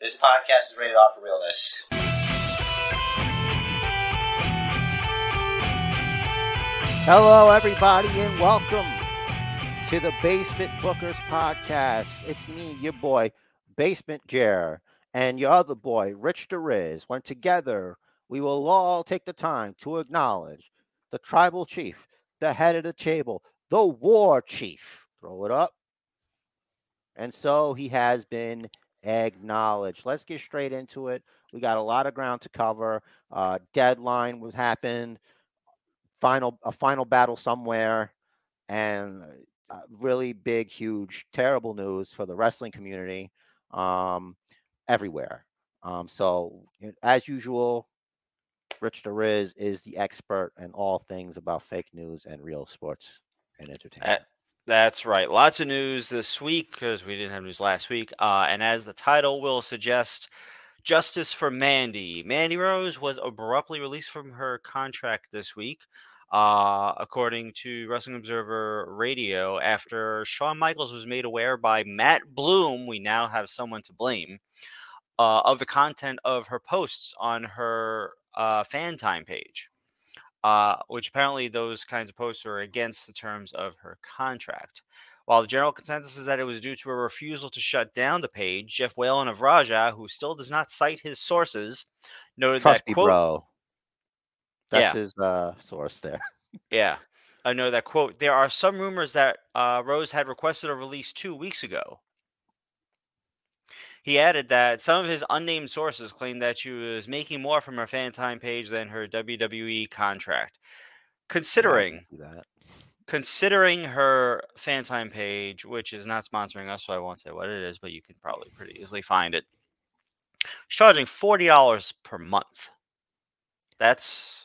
This podcast is rated off for realness. Hello, everybody, and welcome to the Basement Bookers podcast. It's me, your boy, Basement Jer, and your other boy, Rich DeRiz. When together, we will all take the time to acknowledge the tribal chief, the head of the table, the war chief. Throw it up. And so he has been acknowledged. Let's get straight into it. We got a lot of ground to cover. Uh, deadline was happened final a final battle somewhere and uh, really big huge terrible news for the wrestling community um everywhere um so as usual rich DeRiz is the expert in all things about fake news and real sports and entertainment that's right lots of news this week because we didn't have news last week uh and as the title will suggest Justice for Mandy. Mandy Rose was abruptly released from her contract this week, uh, according to Wrestling Observer Radio. After Shawn Michaels was made aware by Matt Bloom, we now have someone to blame, uh, of the content of her posts on her uh, fan time page. Uh, which apparently those kinds of posts are against the terms of her contract. While the general consensus is that it was due to a refusal to shut down the page, Jeff Whalen of Raja, who still does not cite his sources, noted trust that me quote, bro that's Yeah. his uh source there Yeah, I know that quote. There are some rumors that uh, Rose had requested a release two weeks ago. He added that some of his unnamed sources claim that she was making more from her fan time page than her WWE contract. Considering that considering her fan time page, which is not sponsoring us, so I won't say what it is, but you can probably pretty easily find it. She's charging forty dollars per month. That's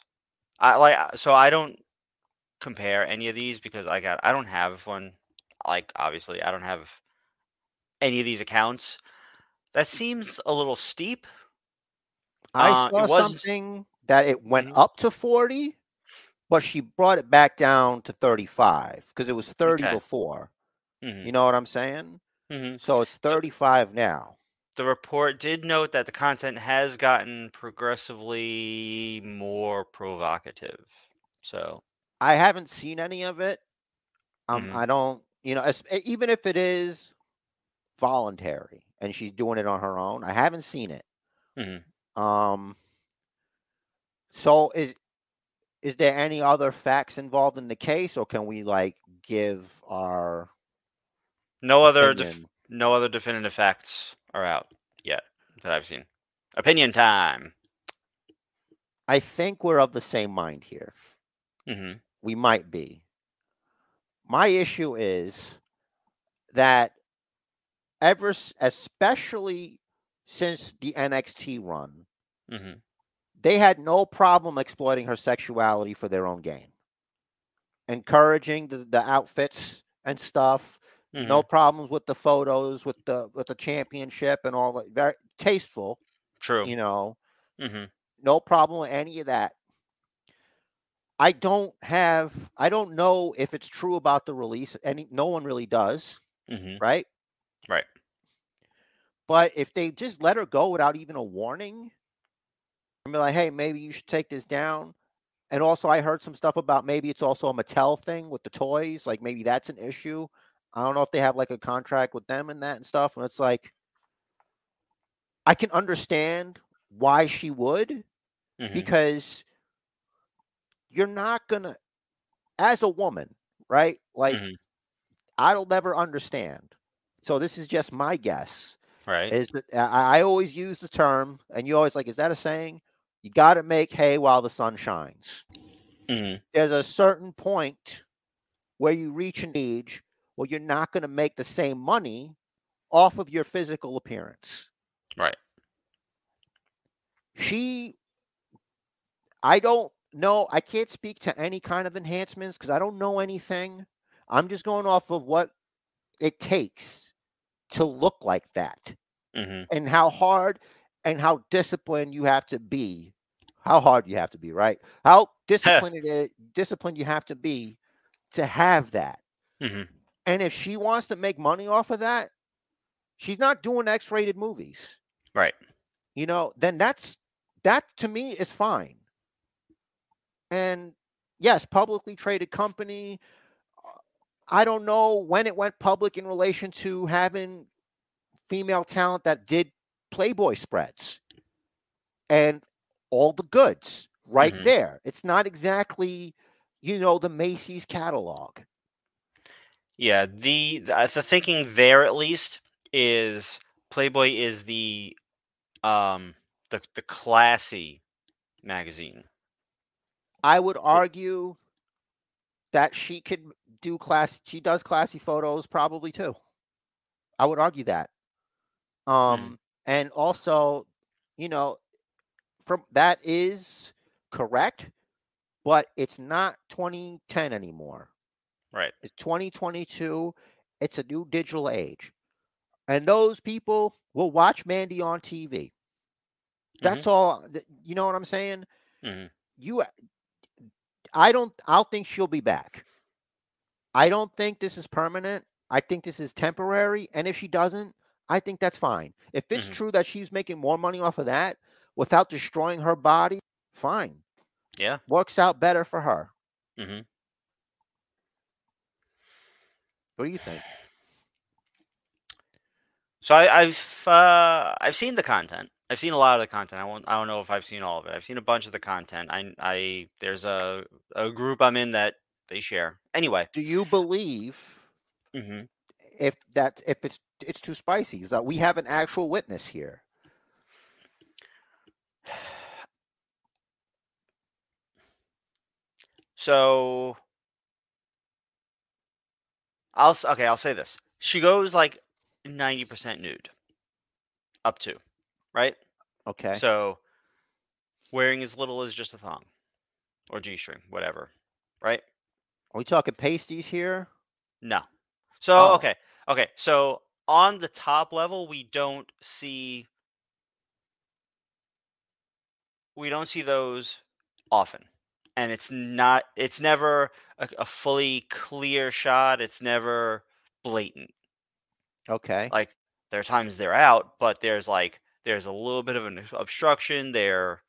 I like so I don't compare any of these because I got I don't have one. Like obviously I don't have any of these accounts. That seems a little steep. I Uh, saw was- something that it went Mhm. up to 40, but she brought it back down to 35 because it was 30 Okay. before. Mhm, You know what I'm saying? mhm. So it's 35 now. The report did note that the content has gotten progressively more provocative. So I haven't seen any of it. Um, Mhm. I don't, you know, even if it is voluntary and she's doing it on her own, I haven't seen it. Mhm. Um, so is is there any other facts involved in the case, or can we like give our no other def- no other definitive facts are out yet that I've seen. Opinion time. I think we're of the same mind here. hmm we might be. My issue is that ever, especially since the NXT run, hmm they had no problem exploiting her sexuality for their own gain, encouraging the, the outfits and stuff. Mm-hmm. No problems with the photos, with the with the championship and all that. Very tasteful, True. you know. hmm no problem with any of that. I don't have I don't know if it's true about the release. Any no one really does, hmm right? Right. But if they just let her go without even a warning, and be like, hey, maybe you should take this down. And also I heard some stuff about maybe it's also a Mattel thing with the toys, like maybe that's an issue. I don't know if they have like a contract with them and that and stuff. And it's like I can understand why she would, hmm because you're not gonna as a woman right like Mhm. i'll never understand so this is just my guess Right. is that I, I always use the term and you always like is that a saying? You got to make hay while the sun shines. Hmm there's a certain point where you reach an age where you're not going to make the same money off of your physical appearance. Right. she i don't know i can't speak to any kind of enhancements because i don't know anything. I'm just going off of what it takes to look like that hmm and how hard and how disciplined you have to be how hard you have to be right how disciplined it is disciplined you have to be to have that hmm and if she wants to make money off of that she's not doing x-rated movies Right. You know, then that's that to me is fine. And yes, publicly traded company. I don't know when it went public in relation to having female talent that did Playboy spreads and all the goods right Mhm. there. It's not exactly, you know, the Macy's catalog. Yeah, the the, uh, the thinking there at least is Playboy is the um the the classy magazine. I would argue that she could do class. She does classy photos probably too. I would argue that. Um, and also, you know, from that is correct, but it's not 2010 anymore. Right. It's 2022. It's a new digital age, and those people will watch Mandy on TV. That's all. th- You know what I'm saying? Mhm. You, I don't. I'll think she'll be back. I don't think this is permanent. I think this is temporary. And if she doesn't, I think that's fine. If it's Mhm. true that she's making more money off of that without destroying her body, fine. Yeah. Works out better for her. Mm-hmm. What do you think? So I, I've uh, I've seen the content. I've seen a lot of the content. I won't. I don't know if I've seen all of it. I've seen a bunch of the content. I I there's a a group I'm in that they share. Anyway. Do you believe hmm if that if it's it's too spicy? Is that we have an actual witness here? So I'll okay. I'll say this. She goes like ninety percent nude, up to, right? Okay. So wearing as little as just a thong or g string, whatever, right? Are we talking pasties here? No. So Oh. okay, okay. So on the top level, we don't see we don't see those often, and it's not. It's never a, a fully clear shot. It's never blatant. Okay. Like there are times they're out, but there's like there's a little bit of an obstruction. They're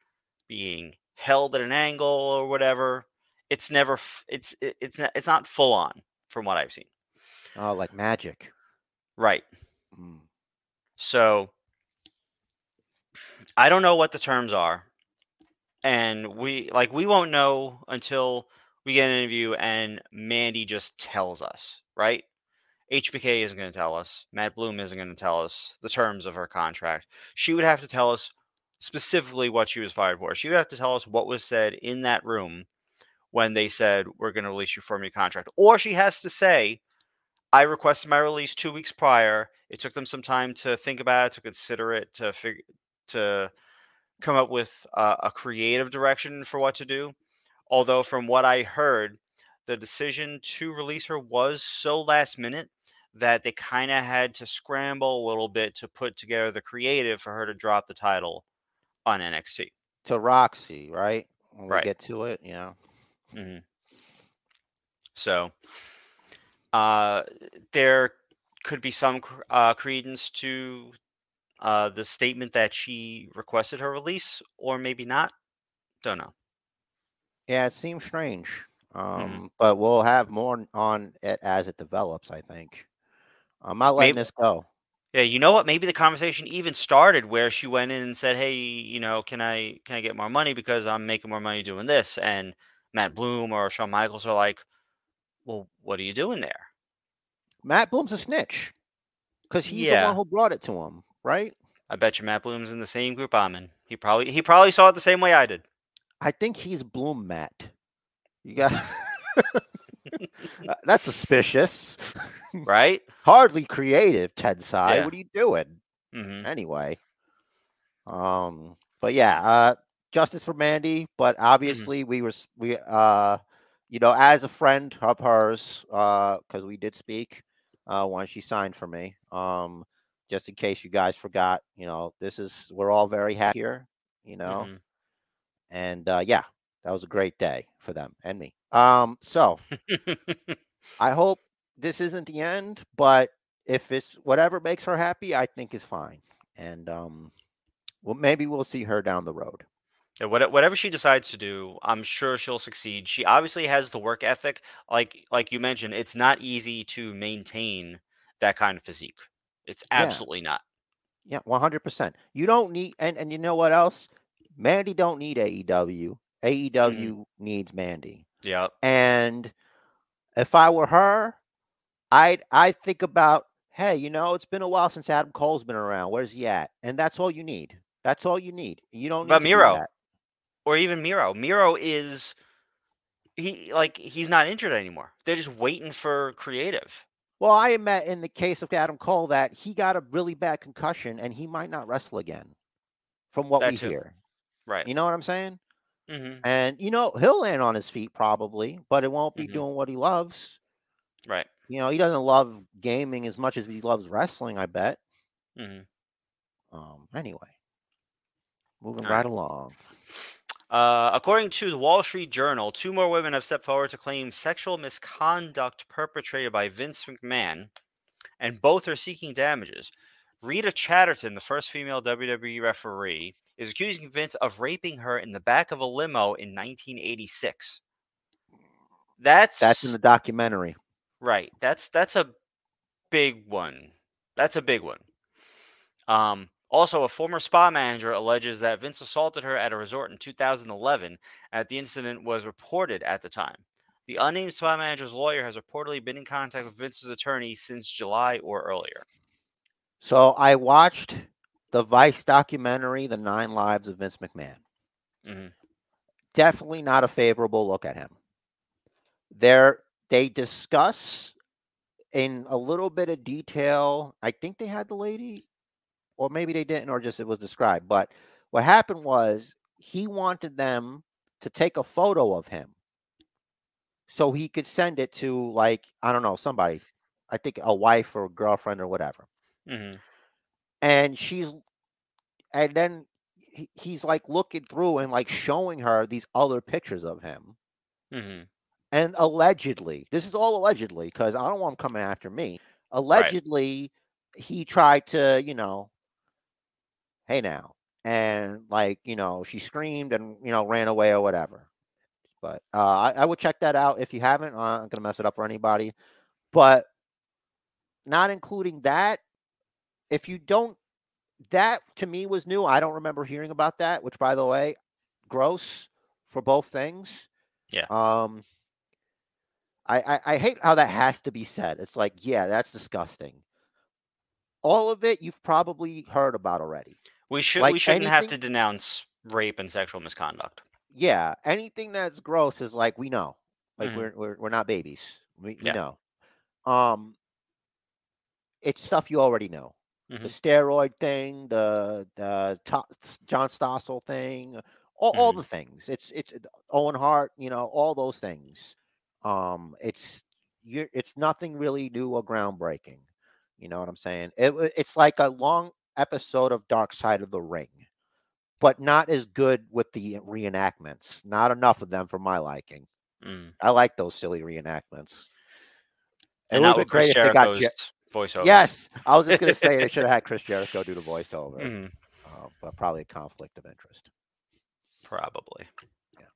being held at an angle or whatever. It's never. It's it's not, it's not full on from what I've seen. Oh, like magic. Right. Mm. So I don't know what the terms are. And we like we won't know until we get an interview and Mandy just tells us, right? HBK isn't going to tell us. Matt Bloom isn't going to tell us the terms of her contract. She would have to tell us specifically what she was fired for. She would have to tell us what was said in that room when they said we're going to release you from your contract. Or she has to say, I requested my release two weeks prior. It took them some time to think about it, to consider it, to figure to come up with uh, a creative direction for what to do. Although, from what I heard, the decision to release her was so last minute that they kind of had to scramble a little bit to put together the creative for her to drop the title on NXT. To Roxy, right? When Right. get to it, yeah. Hmm So, uh, there could be some uh, credence to uh, the statement that she requested her release, or maybe not. Don't know. Yeah, it seems strange. Mm-hmm. Um, but we'll have more on it as it develops, I think. I'm not letting Maybe- this go. Yeah, you know what? Maybe the conversation even started where she went in and said, "Hey, you know, can I can I get more money because I'm making more money doing this?" And Matt Bloom or Shawn Michaels are like, "Well, what are you doing there?" Matt Bloom's a snitch. Because he's the one who brought it to him, right? I bet you Matt Bloom's in the same group I'm in. He probably he probably saw it the same way I did. I think he's Bloom Matt. You got Uh, that's suspicious. Right? Hardly creative, Ted Side. Yeah. What are you doing? hmm Anyway. Um, but yeah, uh justice for Mandy, but obviously we were we uh you know, as a friend of hers, uh, because we did speak uh when she signed for me. Um, just in case you guys forgot, you know, this is we're all very happy here, you know. Mhm. And uh yeah, that was a great day for them and me. Um, so I hope this isn't the end, but if it's whatever makes her happy, I think is fine. And um, Well, maybe we'll see her down the road. Yeah, what- whatever she decides to do, I'm sure she'll succeed. She obviously has the work ethic. Like like you mentioned, it's not easy to maintain that kind of physique. It's Yeah. absolutely not. Yeah, one hundred percent. You don't need, and and you know what else? Mandy don't need AEW. Mm-hmm. AEW needs Mandy. Yep. And if I were her, I'd I'd think about, hey, you know, it's been a while since Adam Cole's been around. Where's he at? And that's all you need. That's all you need. You don't need But to do Miro? that. Or even Miro. Miro is he like he's not injured anymore. They're just waiting for creative. Well, I met in the case of Adam Cole that he got a really bad concussion and he might not wrestle again, from what That we too. hear. Right. You know what I'm saying? hmm And you know he'll land on his feet probably, but it won't be Mhm. doing what he loves. Right. You know, he doesn't love gaming as much as he loves wrestling. I bet. hmm Um. Anyway, moving right, right. along. Uh, according to the Wall Street Journal, two more women have stepped forward to claim sexual misconduct perpetrated by Vince McMahon, and both are seeking damages. Rita Chatterton, the first female WWE referee, is accusing Vince of raping her in the back of a limo in 1986. That's That's in the documentary. Right. That's that's a big one. That's a big one. Um, also, a former spa manager alleges that Vince assaulted her at a resort in 2011, and the incident was reported at the time. The unnamed spa manager's lawyer has reportedly been in contact with Vince's attorney since July or earlier. So I watched the Vice documentary, The Nine Lives of Vince McMahon. Mhm. Definitely not a favorable look at him. There, they discuss in a little bit of detail. I think they had the lady, or maybe they didn't, or just it was described. But what happened was he wanted them to take a photo of him so he could send it to like I don't know somebody, I think a wife or girlfriend or whatever Mhm. and she's and then he, he's like looking through and like showing her these other pictures of him Mhm. and allegedly this is all allegedly because i don't want him coming after me allegedly he tried to you know hey now and like you know she screamed and you know ran away or whatever. But uh i, I would check that out if you haven't uh, i'm gonna mess it up for anybody. But not including that if you don't that to me was new i don't remember hearing about that which by the way gross for both things. Yeah. um I, I i hate how that has to be said it's like yeah that's disgusting. All of it you've probably heard about already We should Like we shouldn't have to denounce rape and sexual misconduct. yeah anything that's gross is like we know like Mhm. we're, we're we're not babies we, we know um it's stuff you already know the Mhm. steroid thing, the the To- John Stossel thing, all, all Mhm. the things. It's it's it- Owen Hart, you know, all those things. Um, it's you it's nothing really new or groundbreaking. You know what I'm saying? It, it's like a long episode of Dark Side of the Ring, but not as good with the reenactments. Not enough of them for my liking. Mm. I like those silly reenactments. It And would have been Chris great if they got Je- voiceover. Yes, I was just gonna say they should have had Chris Jericho do the voiceover, Mhm. uh, but probably a conflict of interest. Probably. Yeah.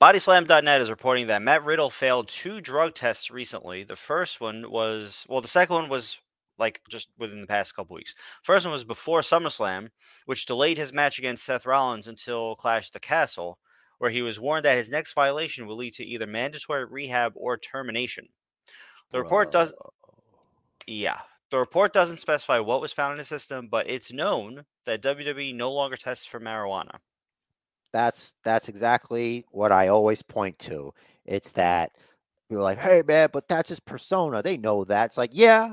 Bodyslam.net is reporting that Matt Riddle failed two drug tests recently. The first one was, well, the second one was like just within the past couple weeks. First one was before SummerSlam, which delayed his match against Seth Rollins until Clash the Castle, where he was warned that his next violation will lead to either mandatory rehab or termination. The report does, yeah. The report doesn't specify what was found in the system, but it's known that WWE no longer tests for marijuana. That's that's exactly what I always point to. It's that you're like, hey man, but that's his persona. They know that. It's like, yeah,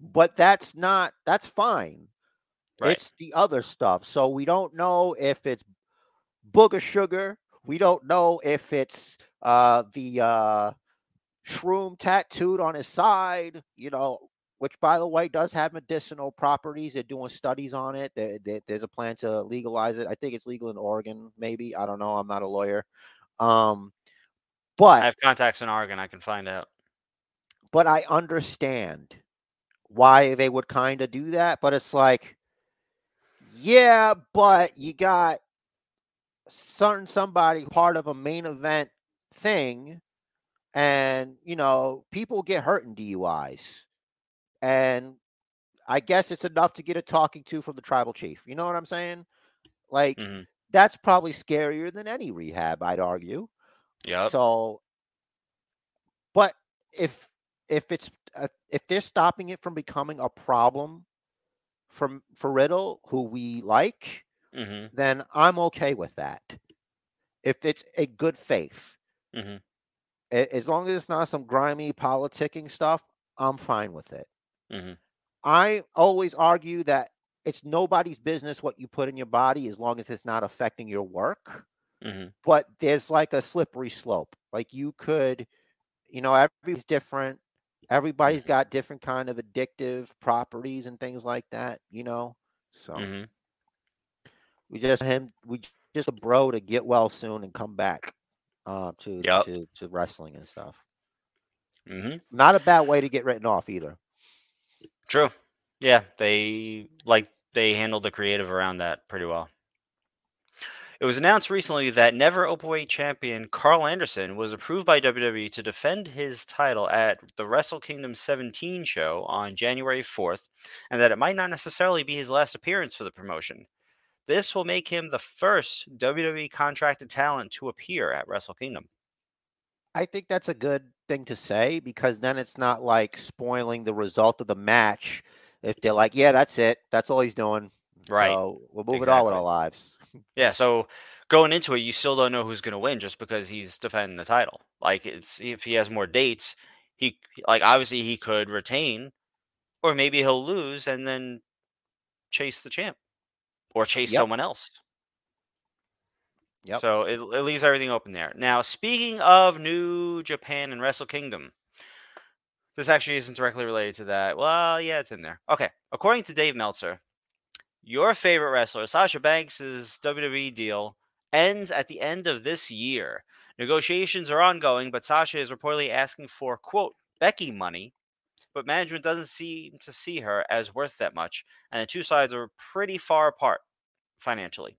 but that's not. That's fine. Right. It's the other stuff. So we don't know if it's booger sugar. We don't know if it's uh the uh shroom tattooed on his side, you know, which by the way does have medicinal properties. They're doing studies on it. There, there- there's a plan to legalize it. I think it's legal in Oregon, maybe. I don't know. I'm not a lawyer. Um, but I have contacts in Oregon. I can find out. but I understand why they would kind of do that. But it's like, Yeah, but you got certain somebody part of a main event thing, and you know people get hurt in DUIs, and I guess it's enough to get a talking to from the tribal chief. You know what I'm saying? Like hmm that's probably scarier than any rehab, I'd argue. Yeah. So, but if if it's uh, if they're stopping it from becoming a problem from for Riddle, who we like, hmm then I'm okay with that. If it's a good faith, hmm A- as long as it's not some grimy politicking stuff, I'm fine with it. hmm I always argue that it's nobody's business what you put in your body as long as it's not affecting your work. hmm But there's like a slippery slope. Like you could, you know, everybody's different. Everybody's Mhm. got different kind of addictive properties and things like that, you know. So hmm we just him we just a bro to get well soon and come back uh to Yep. to to wrestling and stuff. Mm-hmm. Not a bad way to get written off either. True. Yeah, they like they handled the creative around that pretty well. It was announced recently that never openweight champion Karl Anderson was approved by WWE to defend his title at the Wrestle Kingdom 17 show on January 4th, and that it might not necessarily be his last appearance for the promotion. This will make him the first WWE contracted talent to appear at Wrestle Kingdom. I think that's a good thing to say because then it's not like spoiling the result of the match if they're like, yeah, that's it. That's all he's doing. Right. So we'll move it on with our lives. Yeah, so going into it, you still don't know who's going to win just because he's defending the title. Like it's if he has more dates, he like obviously he could retain, or maybe he'll lose and then chase the champ, or chase Yep. someone else. Yep. So it, it leaves everything open there. Now, speaking of New Japan and Wrestle Kingdom, this actually isn't directly related to that. Well, yeah, it's in there. Okay. According to Dave Meltzer, your favorite wrestler, Sasha Banks' WWE deal ends at the end of this year. Negotiations are ongoing, but Sasha is reportedly asking for, quote, Becky money, but management doesn't seem to see her as worth that much, and the two sides are pretty far apart financially.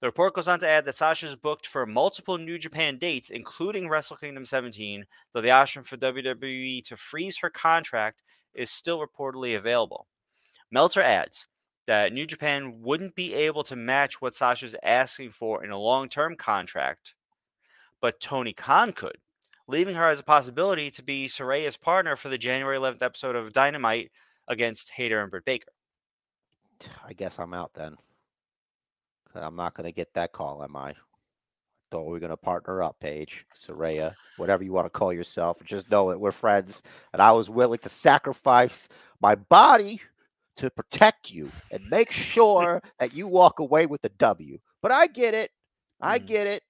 The report goes on to add that Sasha is booked for multiple New Japan dates, including Wrestle Kingdom 17, though the option for WWE to freeze her contract is still reportedly available. Meltzer adds that New Japan wouldn't be able to match what Sasha's asking for in a long term contract, but Tony Khan could, leaving her as a possibility to be Saraya's partner for the January 11th episode of Dynamite against Hayter and Britt Baker. I guess I'm out then. Uh, I'm not going to get that call, am I? We were going to partner up, Paige, Soraya, whatever you want to call yourself. Just know that we're friends, and I was willing to sacrifice my body to protect you and make sure that you walk away with the W. But I get it. I Mhm. get it.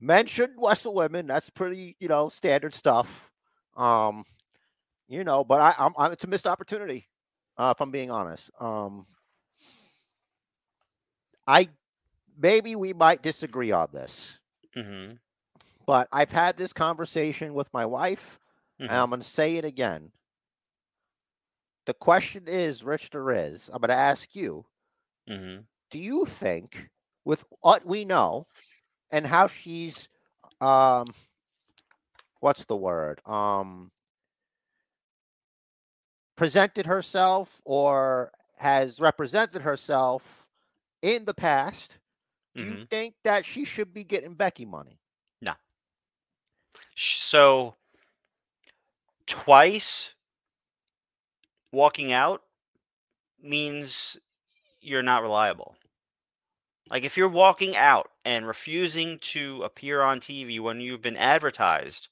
Men shouldn't wrestle women. That's pretty, you know, standard stuff. Um, you know, but I, I'm, I'm it's a missed opportunity. Uh, if I'm being honest. Um, I maybe we might disagree on this, mm-hmm. but I've had this conversation with my wife, and Mhm. I'm going to say it again. The question is, Rich, there is. I'm going to ask you: hmm Do you think, with what we know, and how she's, um, what's the word, um, presented herself or has represented herself in the past? Do hmm you think that she should be getting Becky money? No. So twice walking out means you're not reliable. Like if you're walking out and refusing to appear on TV when you've been advertised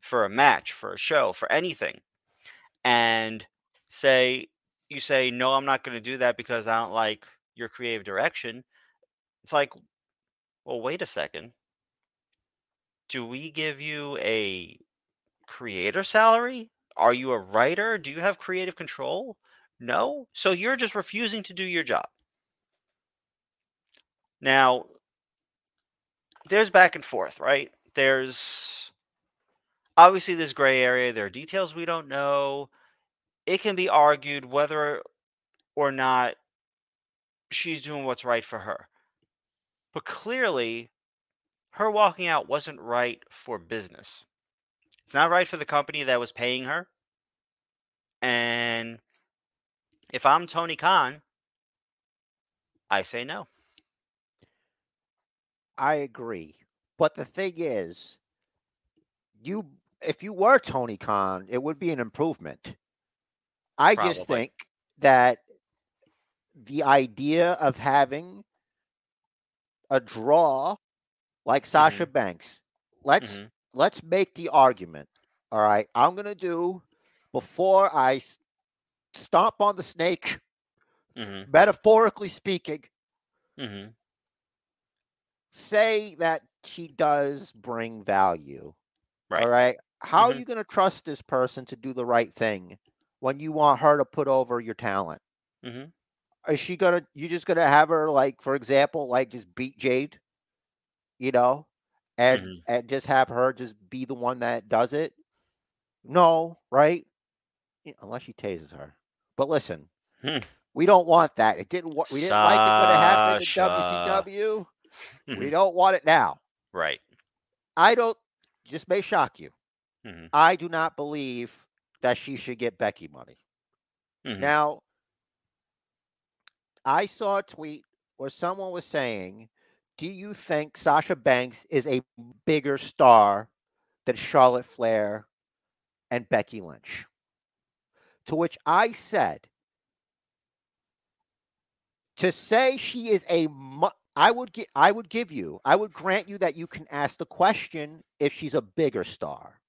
for a match, for a show, for anything, and say you say no, I'm not going to do that because I don't like your creative direction. It's like, well, wait a second. Do we give you a creator salary? Are you a writer? Do you have creative control? No. So you're just refusing to do your job. Now, there's back and forth, right? There's obviously this gray area. There are details we don't know. It can be argued whether or not she's doing what's right for her. But clearly, her walking out wasn't right for business. It's not right for the company that was paying her. And if I'm Tony Khan, I say no. I agree. But the thing is, you if you were Tony Khan, it would be an improvement. I just think that the idea of having a draw like Sasha Banks, let's Mhm. Let's make the argument. All right, I'm gonna do before I stomp on the snake, Mm-hmm. metaphorically speaking. Mm-hmm. Say that she does bring value. Right. All right. How are Mhm. you going to trust this person to do the right thing when you want her to put over your talent? Mm-hmm. Is she gonna? You just gonna have her like, for example, like just beat Jade, you know, and Mhm. and just have her just be the one that does it? No, right? Unless she tases her. But listen, Hmm. we don't want that. It didn't. We didn't like it when it happened in WCW. We Mhm. don't want it now. Right. I don't. This may shock you. Mhm. I do not believe that she should get Becky money. Mhm. Now, I saw a tweet where someone was saying, Do you think Sasha Banks is a bigger star than Charlotte Flair and Becky Lynch? To which I said, to say she is a mu- I would gi- I would give you I would grant you that you can ask the question if she's a bigger star.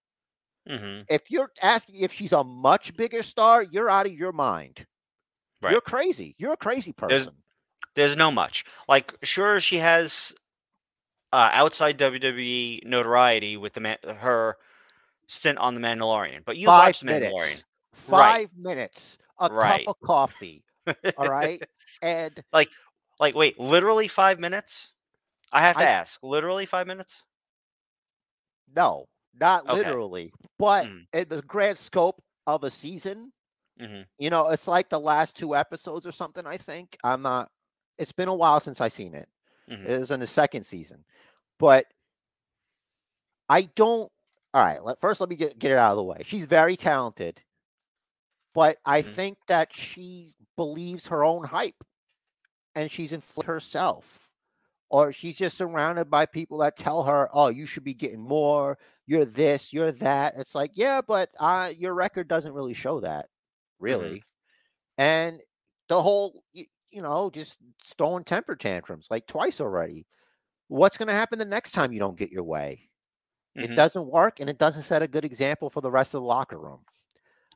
Mhm. If you're asking if she's a much bigger star, you're out of your mind. Right. You're crazy. You're a crazy person. There's no much. Like, sure, she has uh, outside WWE notoriety with the man- her stint on the Mandalorian, but you Five watched the. Mandalorian. Five minutes. A Right. cup of coffee. All right. and like, like, wait, literally five minutes? I have to I- ask. Literally five minutes? no, not Okay. literally, but Mm. in the grand scope of a season, Mm-hmm. you know, it's like the last two episodes or something. I think I'm not. It's been a while since I seen it. Mhm. It was in the second season, but I don't. All right. Let, first, let me get get it out of the way. She's very talented, but I Mhm. think that she believes her own hype, and she's inflated herself, or she's just surrounded by people that tell her, "Oh, you should be getting more. You're this. You're that." It's like, yeah, but uh, your record doesn't really show that, really. And the whole, you, know, just throwing temper tantrums like twice already. What's going to happen the next time you don't get your way? It Mhm. doesn't work, and it doesn't set a good example for the rest of the locker room.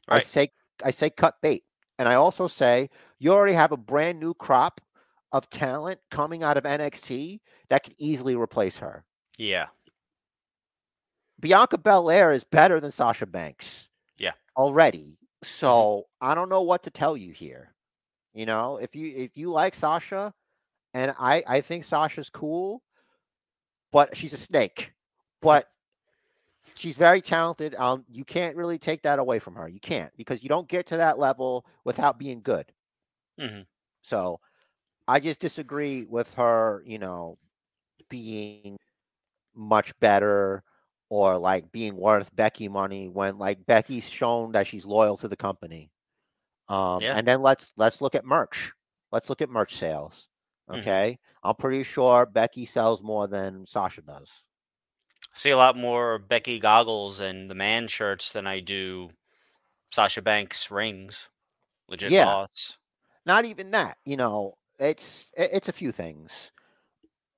I say, I say, cut bait, and I also say you already have a brand new crop of talent coming out of NXT that could easily replace her. Yeah. Bianca Belair is better than Sasha Banks. Yeah. Already. So I don't know what to tell you here. You know, if you if you like Sasha, and I I think Sasha's cool, but she's a snake. But she's very talented. Um, you can't really take that away from her. You can't because you don't get to that level without being good. Mm-hmm. So I just disagree with her, you know, being much better or like being worth Becky money when like Becky's shown that she's loyal to the company. Um Yeah. and then let's let's look at merch. Let's look at merch sales. Mhm. Okay? I'm pretty sure Becky sells more than Sasha does. see a lot more Becky goggles and the man shirts than I do Sasha Banks rings. Legit Yeah. boss. Not even that, you know, it's it's a few things.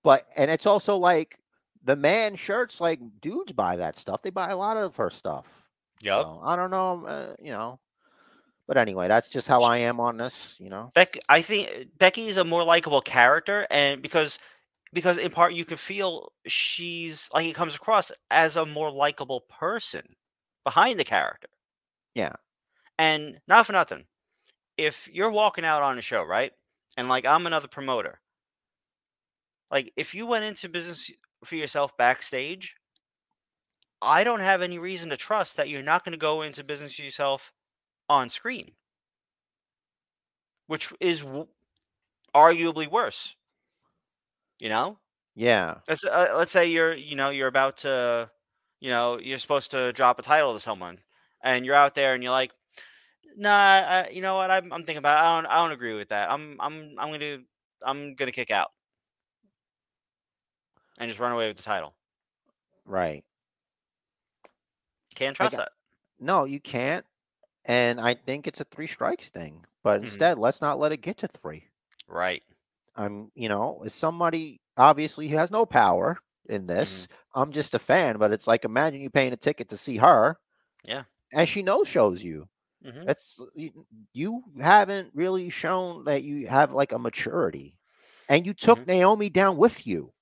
But and it's also like the man shirts like dudes buy that stuff. They buy a lot of her stuff. Yeah. So I don't know, uh, you know. But anyway, that's just how I am on this, you know. Beck, I think eh, Becky is a more likable character, and because because in part you can feel she's like it comes across as a more likable person behind the character. Yeah. And not for nothing, if you're walking out on a show, right, and like I'm another promoter, like if you went into business for yourself backstage, I don't have any reason to trust that you're not going to go into business for yourself on screen, which is w- arguably worse. You know, Yeah. let's uh, let's say you're you know you're about to you know you're supposed to drop a title to someone, and you're out there and you're like, nah, I, you know what? I'm, I'm thinking about. It. I don't I don't agree with that. I'm I'm I'm gonna I'm gonna kick out and just run away with the title. Right. Can't trust got- that. No, you can't. And I think it's a three strikes thing. But Mhm. instead, let's not let it get to three. Right. I'm, you know, as somebody obviously who has no power in this. I'm just a fan, but it's like imagine you paying a ticket to see her. Yeah. And she no shows you. hmm That's you, you haven't really shown that you have like a maturity. And you took Mhm. Naomi down with you.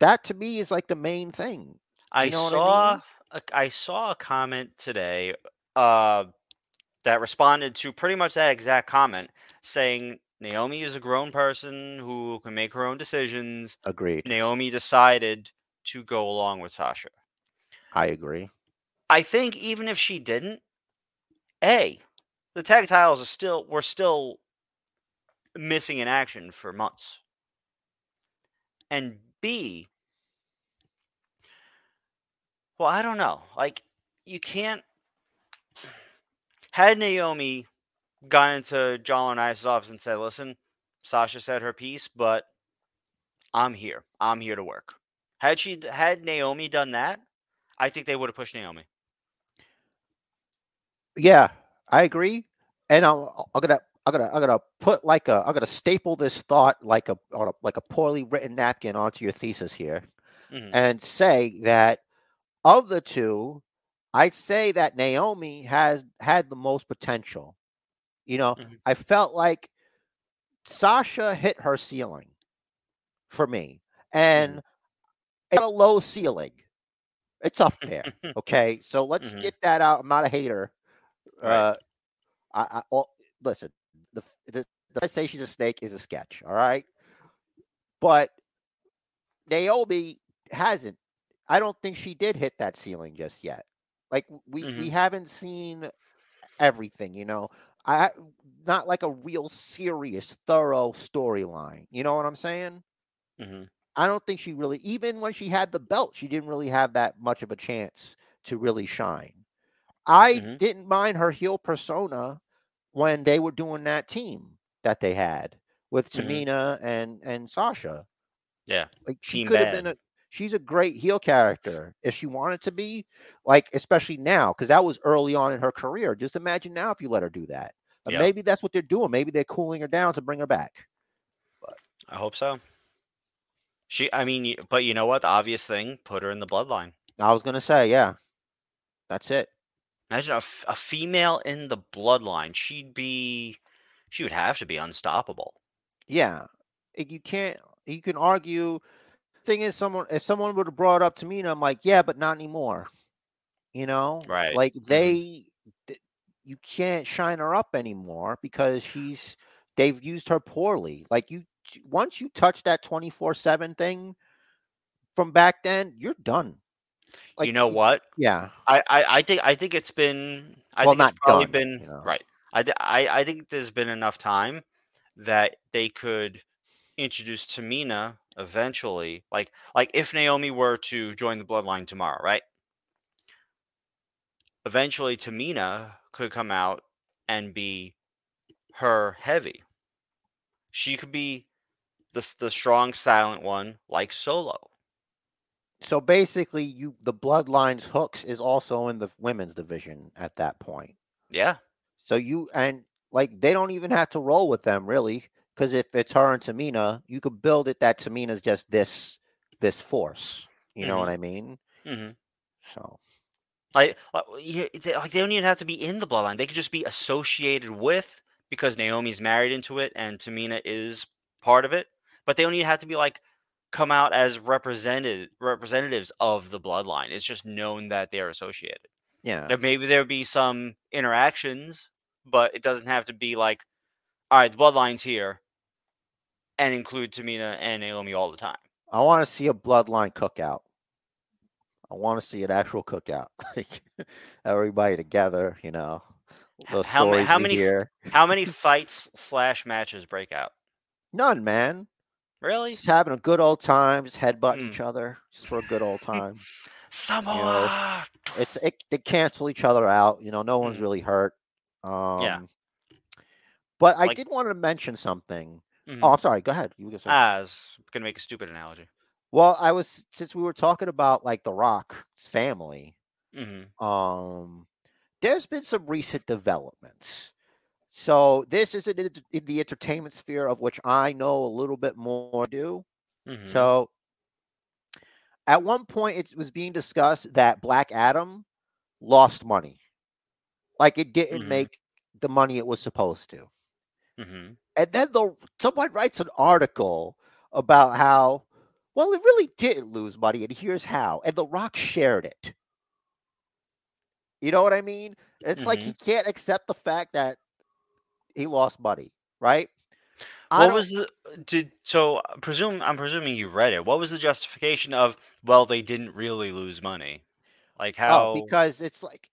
That to me is like the main thing. I know what I saw mean? I saw a comment today uh, that responded to pretty much that exact comment, saying Naomi is a grown person who can make her own decisions. Agreed. Naomi decided to go along with Sasha. I agree. I think even if she didn't, a the tag titles are still were still missing in action for months, and b well I don't know like you can't had Naomi gone into John Laurinaitis' office and said, "Listen, Sasha said her piece, but I'm here. I'm here to work." Had she had Naomi done that, I think they would have pushed Naomi. Yeah, I agree. And I'm, I'm gonna I'm gonna I'm gonna put like a I'm gonna staple this thought like a on a like a poorly written napkin onto your thesis here Mhm. and say that of the two, I'd say that Naomi has had the most potential. You know, Mhm. I felt like Sasha hit her ceiling for me, and it's a low ceiling. It's up there. Okay, so let's Mhm. get that out. I'm not a hater. Right. Uh, I, I well, listen. The, the the I say she's a snake is a sketch. All right, but Naomi hasn't. I don't think she did hit that ceiling just yet. Like we we Mhm. haven't seen everything. You know, I not like a real serious, thorough storyline. You know what I'm saying? Mhm. I don't think she really, even when she had the belt, she didn't really have that much of a chance to really shine. I Mhm. didn't mind her heel persona when they were doing that team that they had with Mhm. Tamina and and Sasha. Yeah. Like she Team could have been a she's a great heel character if she wanted to be, like especially now because that was early on in her career. Just imagine now if you let her do that. Yeah. Maybe that's what they're doing. Maybe they're cooling her down to bring her back. But. I hope so. She, I mean, but you know what? The obvious thing: put her in the bloodline. I was gonna say, yeah, that's it. Imagine a, f- a female in the bloodline. She'd be, she would have to be unstoppable. Yeah, you can't. You can argue. Thing is, someone if someone would have brought up to me, and I'm like, yeah, but not anymore. You know, Right. Like Mhm. they, th- you can't shine her up anymore because she's. They've used her poorly. Like you, once you touch that 24 seven thing from back then, you're done. Like you know what? Yeah, I, I, I think, I think it's been, I Well, think it's not probably done, been you know. right. I, I, I think there's been enough time that they could introduce Tamina eventually. Like, like if Naomi were to join the bloodline tomorrow, right? Eventually, Tamina could come out and be her heavy. She could be the the strong, silent one, like Solo. So basically, you the bloodlines hooks is also in the women's division at that point. Yeah, So you and like they don't even have to roll with them really, because if it's her and Tamina, you could build it that Tamina's just this this force. You know what I mean? hmm So like they, like they don't even have to be in the bloodline. They could just be associated with because Naomi's married into it and Tamina is part of it. But they don't even have to be like come out as represented representatives of the bloodline. It's just known that they're associated. yeah, There maybe there be some interactions, but it doesn't have to be like, all right, the bloodline's here, and include Tamina and Naomi all the time. I want to see a bloodline cookout. I want to see an actual cookout, like everybody together. You know, The how stories how many hear. How many fights slash matches break out? None, man. Really? Just having a good old time, just headbutting Mm. each other, just for a good old time. Samoa. it's it, they cancel each other out. You know, no one's Mm. really hurt. Um, Yeah. But I Like- did want to mention something. Mhm. Oh, I'm sorry. Go ahead. You were gonna say- Ah, I was gonna make a stupid analogy. Well, I was since we were talking about like the Rock's family. hmm Um, there's been some recent developments. So this is in, the- in the entertainment sphere of which I know a little bit more do. hmm So at one point it was being discussed that Black Adam lost money. Like it didn't Mhm. make the money it was supposed to. And then the someone writes an article about how well it really didn't lose money and here's how. And The Rock shared it. You know what I mean? It's like he can't accept the fact that he lost money, right? I What was the did so uh, presume I'm presuming you read it. What was the justification of well they didn't really lose money? Like how Oh, because it's like,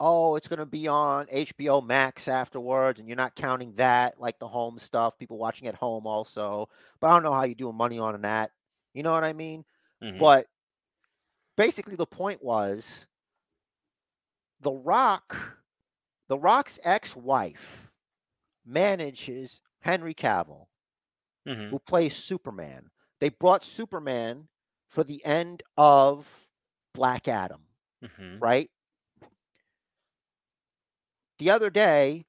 oh, it's going to be on HBO Max afterwards, and you're not counting that, like the home stuff, people watching at home also. But I don't know how you're doing money on that. You know what I mean? Mhm. But basically, the point was The Rock, The Rock's ex wife manages Henry Cavill, Mhm. who plays Superman. They brought Superman for the end of Black Adam Mhm. right? The other day,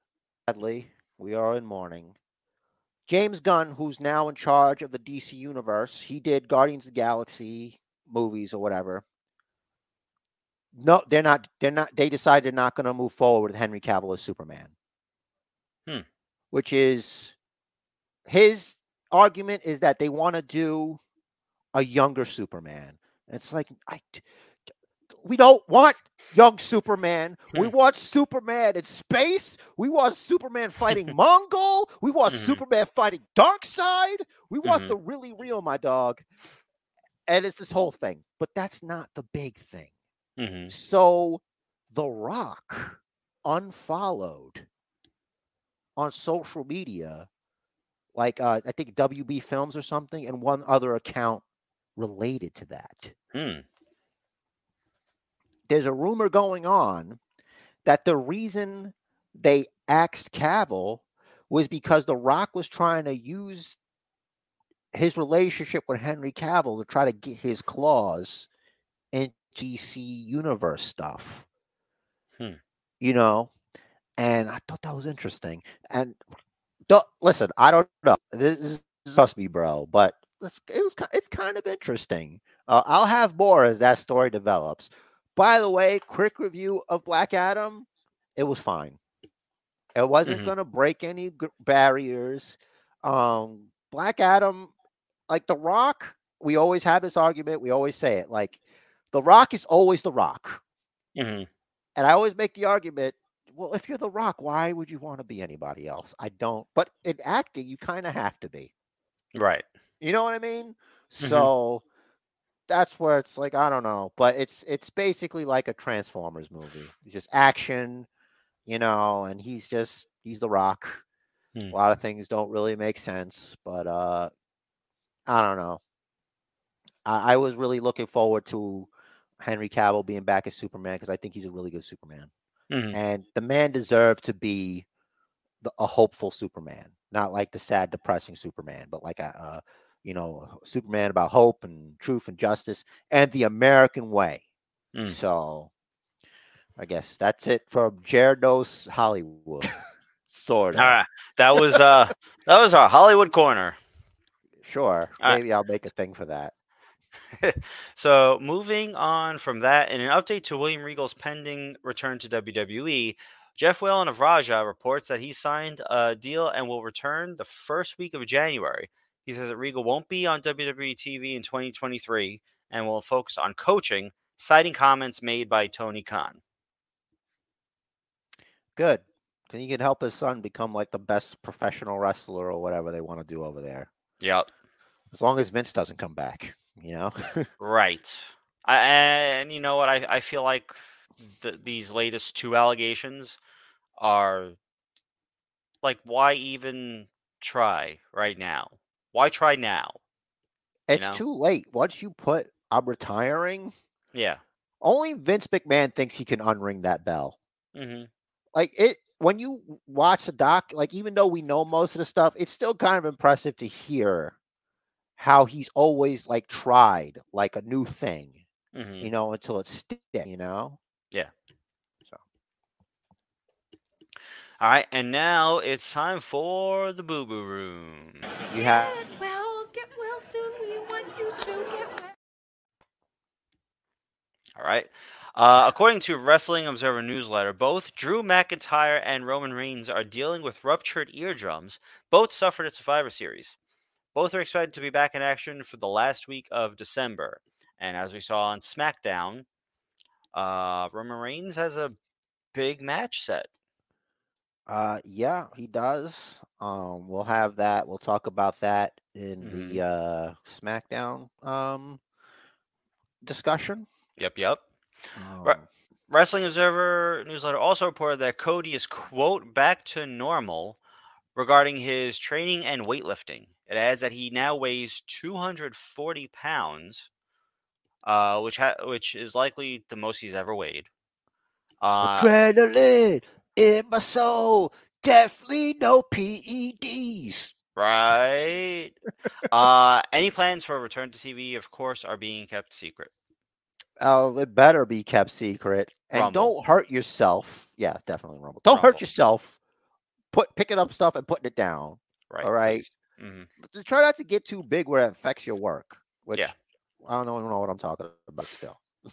sadly, we are in mourning. James Gunn, who's now in charge of the DC universe, he did Guardians of the Galaxy movies or whatever. No, they're not. They're not. They decided they're not going to move forward with Henry Cavill as Superman. Hmm. Which is his argument is that they want to do a younger Superman. It's like I, we don't want young Superman. We Hmm. want Superman in space. We want Superman fighting Mongul. We want Mhm. Superman fighting Darkseid. We want Mhm. the really real, my dog. And it's this whole thing, but that's not the big thing. Mhm. So, The Rock unfollowed on social media, like uh, I think WB Films or something, and one other account related to that. Hmm. There's a rumor going on that the reason they axed Cavill was because The Rock was trying to use his relationship with Henry Cavill to try to get his claws in DC universe stuff. Hmm. You know, and I thought that was interesting. And don't, listen, I don't know. This is just me, bro, but it's, it was it's kind of interesting. Uh, I'll have more as that story develops. By the way, quick review of Black Adam. It was fine. It wasn't Mhm. going to break any g- barriers. Um, Black Adam, like The Rock, we always have this argument. We always say it. Like, The Rock is always The Rock. Mhm. And I always make the argument well, if you're The Rock, why would you want to be anybody else? I don't. But in acting, you kind of have to be. Right. You know what I mean? Mhm. So that's where it's like I don't know, but it's it's basically like a Transformers movie. It's just action, you know, and he's just he's the Rock. Hmm. A lot of things don't really make sense, but uh I don't know. I, I was really looking forward to Henry Cavill being back as Superman because I think he's a really good Superman, Mhm. and the man deserved to be the, a hopeful Superman, not like the sad, depressing Superman, but like a, a you know Superman about hope and truth and justice and the American way. Mm. So I guess that's it for Jared Hollywood. sort of. All right. That was uh that was our Hollywood corner. Sure. All right. Maybe I'll make a thing for that. So moving on from that, in an update to William Regal's pending return to WWE, Jeff Whalen of Raja reports that he signed a deal and will return the first week of January. He says that Regal won't be on WWE TV in 2023 and will focus on coaching, citing comments made by Tony Khan. Good. Can he can help his son become like the best professional wrestler or whatever they want to do over there. Yep. As long as Vince doesn't come back, you know. Right. I, and you know what? I, I feel like the, these latest two allegations are like, why even try right now? Why try now? You It's know? too late. Once you put I'm retiring, Yeah. only Vince McMahon thinks he can unring that bell. hmm Like it when you watch the doc, like even though we know most of the stuff, it's still kind of impressive to hear how he's always like tried like a new thing, hmm you know, until it's stick, you know. All right, and now it's time for the boo boo room. You have Get well, get well soon. We want you to get well. All right. Uh, according to Wrestling Observer newsletter, both Drew McIntyre and Roman Reigns are dealing with ruptured eardrums. Both suffered at Survivor Series. Both are expected to be back in action for the last week of December. And as we saw on SmackDown, uh, Roman Reigns has a big match set. Uh yeah, he does. Um we'll have that. We'll talk about that in Mhm. the uh SmackDown um discussion. Yep, yep. Um, Wrestling Observer newsletter also reported that Cody is, quote, back to normal regarding his training and weightlifting. It adds that he now weighs 240 pounds, uh, which ha- which is likely the most he's ever weighed. Uh, Adrenaline in my soul. Definitely no PEDs. right. uh, any plans for a return to TV, of course, are being kept secret. Oh, it better be kept secret. And Rumble. don't hurt yourself. Yeah, definitely Rumble. Don't hurt yourself. Put picking up stuff and putting it down. Right. All right. mm-hmm. Try not to get too big where it affects your work. Which Yeah. I don't know, I don't know what I'm talking about still.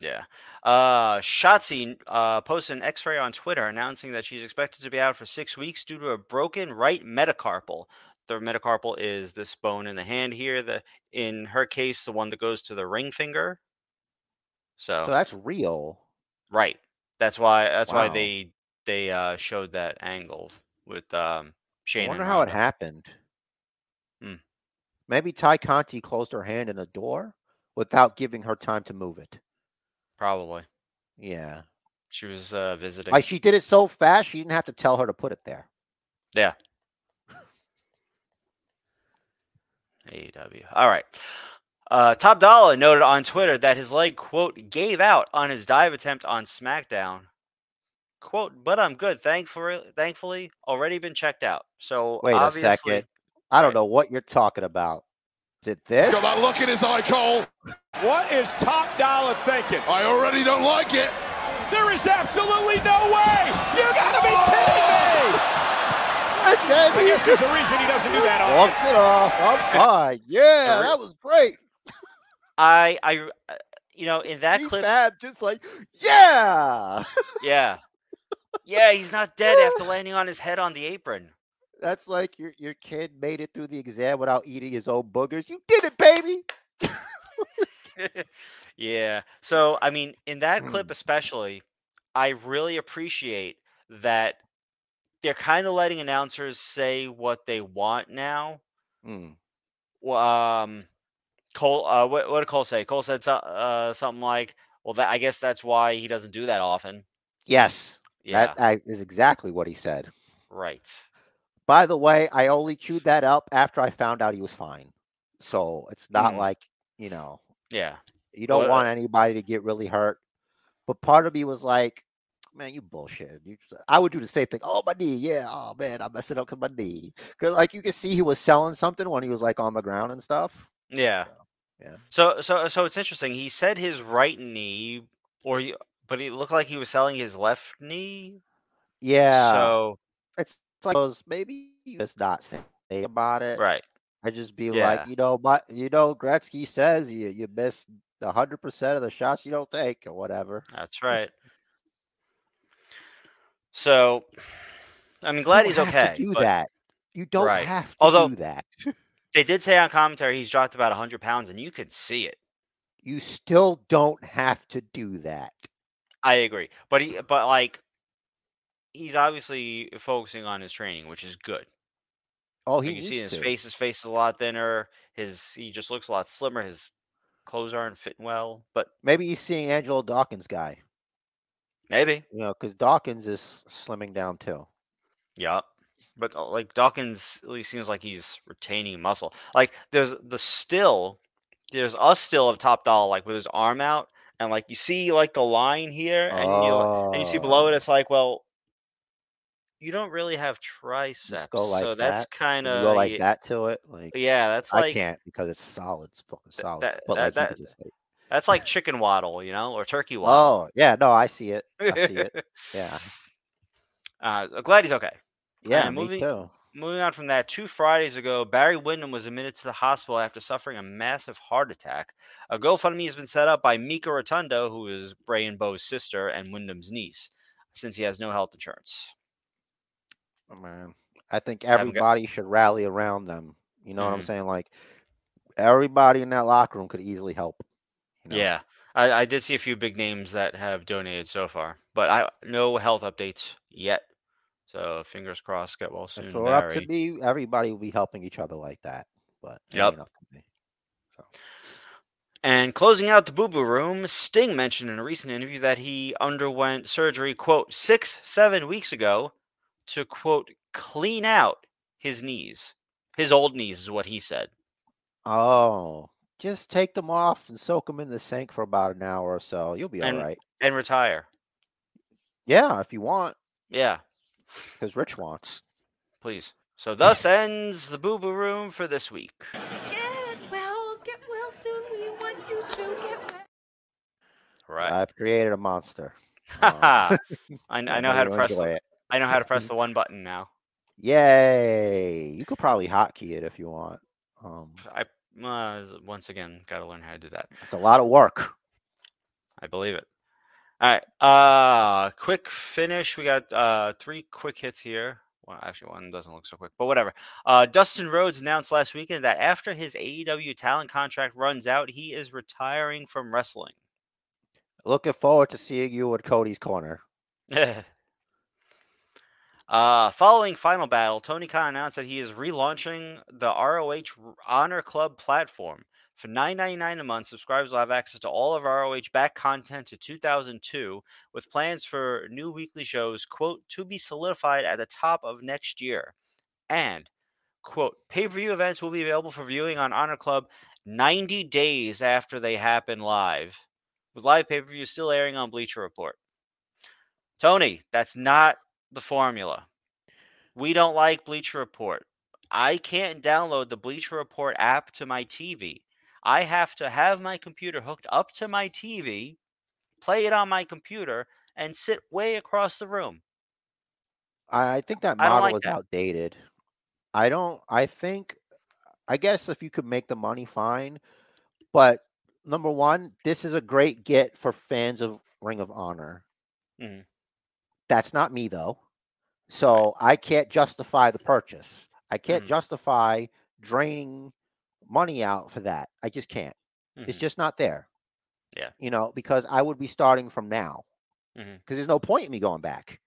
Yeah. Uh, Shotzi uh, posted an X-ray on Twitter announcing that she's expected to be out for six weeks due to a broken right metacarpal. The metacarpal is this bone in the hand here. The in her case, the one that goes to the ring finger. So, So that's real. right. That's why. That's why they they uh, showed that angle with um, I Shane. wonder and how it happened. Hmm. Maybe Tay Conti closed her hand in a door without giving her time to move it. Probably Yeah. she was uh, visiting. Like she did it so fast, she didn't have to tell her to put it there. Yeah. AEW. All right. Uh, Top Dolla noted on Twitter that his leg, quote, gave out on his dive attempt on SmackDown. Quote, but I'm good. Thankfully, thankfully, already been checked out. So Wait a second. I don't right. know what you're talking about. Is it this? He's got that look in his eye, Cole. What is Top Dolla thinking? I already don't like it. There is absolutely no way! You gotta be kidding me! And then I guess there's a reason he doesn't do that walks it off. I'm fine. Yeah, re- that was great. I, I, uh, you know, in that He clip, Fab just like, yeah. yeah, yeah, he's not dead after landing on his head on the apron. That's like your your kid made it through the exam without eating his own boogers. You did it, baby. yeah. So, I mean, in that Hmm. clip especially, I really appreciate that they're kind of letting announcers say what they want now. Mm. Well, Um, Cole, uh, what, what did Cole say? Cole said so, uh, something like, "Well, that I guess that's why he doesn't do that often." Yes, Yeah, that, that is exactly what he said. right. By the way, I only queued that up after I found out he was fine. So it's not Mhm. like you know Yeah, you don't Well, uh want anybody to get really hurt. But part of me was like, man, you bullshit. You just, I would do the same thing. Oh, my knee. Yeah. Oh man, I messed it up with my knee. Because like you could see he was selling something when he was like on the ground and stuff. yeah, Yeah. So, so, so it's interesting. He said his right knee, or he, but it looked like he was selling his left knee. Yeah. So, it's like maybe you just not say about it. right. I just be Yeah. like, you know, but you know, Gretzky says you you miss hundred percent of the shots you don't take or whatever. That's right. So, I'm glad you he's okay. do but that. You don't Right. have to Although- do that. They did say on commentary he's dropped about 100 pounds, and you can see it. You still don't have to do that. I agree, but he, but like, he's obviously focusing on his training, which is good. Oh, Like, he you see his to. face, his face is a lot thinner. His he just looks a lot slimmer. His clothes aren't fitting well, but Maybe he's seeing Angelo Dawkins guy. Maybe. You know, because Dawkins is slimming down too. Yeah. But uh, like Dawkins at least seems like he's retaining muscle. Like there's the still, there's a still of top Doll like with his arm out, and like you see like the line here, and you and you see below it, Oh. it's like, well, you don't really have triceps, go like so that's that? kind of go like that to it. Like Yeah, that's I can't because it's solid. It's fucking solid. that- but like that- you just like, that's like chicken waddle, you know, or turkey waddle. oh yeah, no, I see it. I see it. Yeah, uh, glad he's okay. yeah, And me moving- too. Moving on from that, two Fridays ago, Barry Windham was admitted to the hospital after suffering a massive heart attack. A GoFundMe has been set up by Mika Rotunda, who is Bray and Bo's sister and Windham's niece, since he has no health insurance. Oh, man, I think Haven't got- everybody should rally around them. You know what I'm Mhm. saying? Like everybody in that locker room could easily help. you know? Yeah, I, I did see a few big names that have donated so far, but I no health updates yet. So fingers crossed, get well soon. It were up to me, everybody will be helping each other like that. But Yep. ain't up to me. And closing out the Boo Boo Room, Sting mentioned in a recent interview that he underwent surgery, quote, six, seven weeks ago to, quote, clean out his knees. His old knees is what he said. Oh, just take them off and soak them in the sink for about an hour or so. You'll be all And- right. And retire. Yeah, if you want, Yeah, because Rich wants. please. So thus ends the Boo Boo Room for this week. Get well, get well soon. We want you to get well. Right. I've created a monster. Haha. Um, I, I know how to press. enjoy it. I know how to press the one button now. Yay! You could probably hotkey it if you want. Um, I uh, once again got to learn how to do that. it's a lot of work. I believe it. All right. Uh quick finish. We got uh three quick hits here. Well, actually, one doesn't look so quick, but whatever. Uh, Dustin Rhodes announced last weekend that after his AEW talent contract runs out, he is retiring from wrestling. Looking forward to seeing you at Cody's corner. uh, following Final Battle, Tony Khan announced that he is relaunching the ROH Honor Club platform. For $9.99 a month, subscribers will have access to all of ROH back content to 2002, with plans for new weekly shows, quote, to be solidified at the top of next year. And, quote, pay per view events will be available for viewing on Honor Club 90 days after they happen live, with live pay per views still airing on Bleacher Report. Tony, that's not the formula. We don't like Bleacher Report. I can't download the Bleacher Report app to my TV. I have to have my computer hooked up to my TV, play it on my computer, and sit way across the room. I think that model like is that. outdated. I don't. I think. I guess if you could make the money, fine. But number one, this is a great get for fans of Ring of Honor. Mhm. That's not me though, so I can't justify the purchase. I can't Mhm. justify draining money out for that. I just can't. It's Mhm. just not there. Yeah. You know, because I would be starting from now. Because Mhm. there's no point in me going back.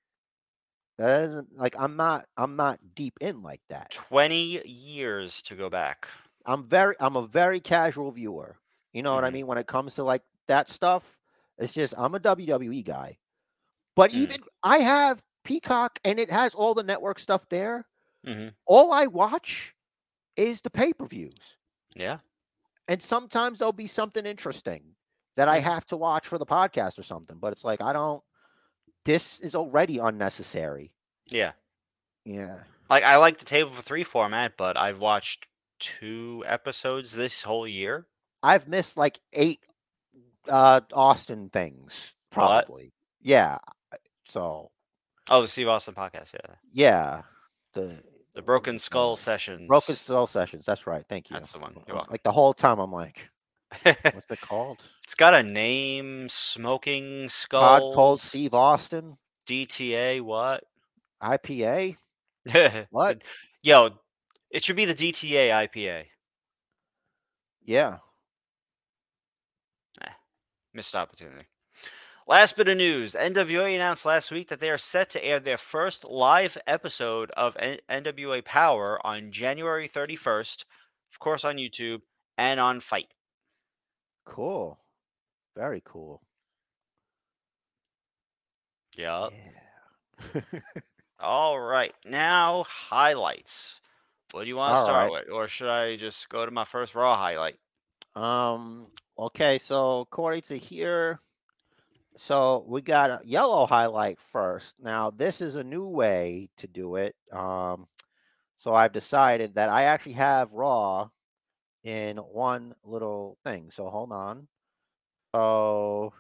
That isn't like I'm not I'm not deep in like that. 20 years to go back. I'm very I'm a very casual viewer. You know what I Mhm. mean? When it comes to like that stuff, it's just I'm a WWE guy. But Mhm. even I have Peacock and it has all the network stuff there. hmm All I watch is the pay-per-views. Yeah. And sometimes there'll be something interesting that I Mhm. have to watch for the podcast or something. But it's like I don't this is already unnecessary. Yeah. Yeah. Like, I like the table for three format, but I've watched two episodes this whole year. I've missed like eight uh Austin things, What? probably. Yeah. So Oh, the Steve Austin podcast. Yeah. yeah. The The Broken Skull mm, that? sessions. Broken Skull Sessions. That's right. Thank you. That's the one. Like the whole time I'm like, what's it called? it's got a name. Smoking Skull. called Steve Austin, DTA. What? IPA. What? Yo, it should be the DTA IPA. Yeah. Eh, missed opportunity. Last bit of news NWA announced last week that they are set to air their first live episode of N- NWA Power on January 31st, of course, on YouTube and on FITE. Cool. Very cool. Yup. Yeah. All right. Now highlights. What do you want to All start right. with, or should I just go to my first Raw highlight? Um. Okay. So according to here, so we got a yellow highlight first. Now this is a new way to do it. Um. So I've decided that I actually have Raw in one little thing. So hold on. So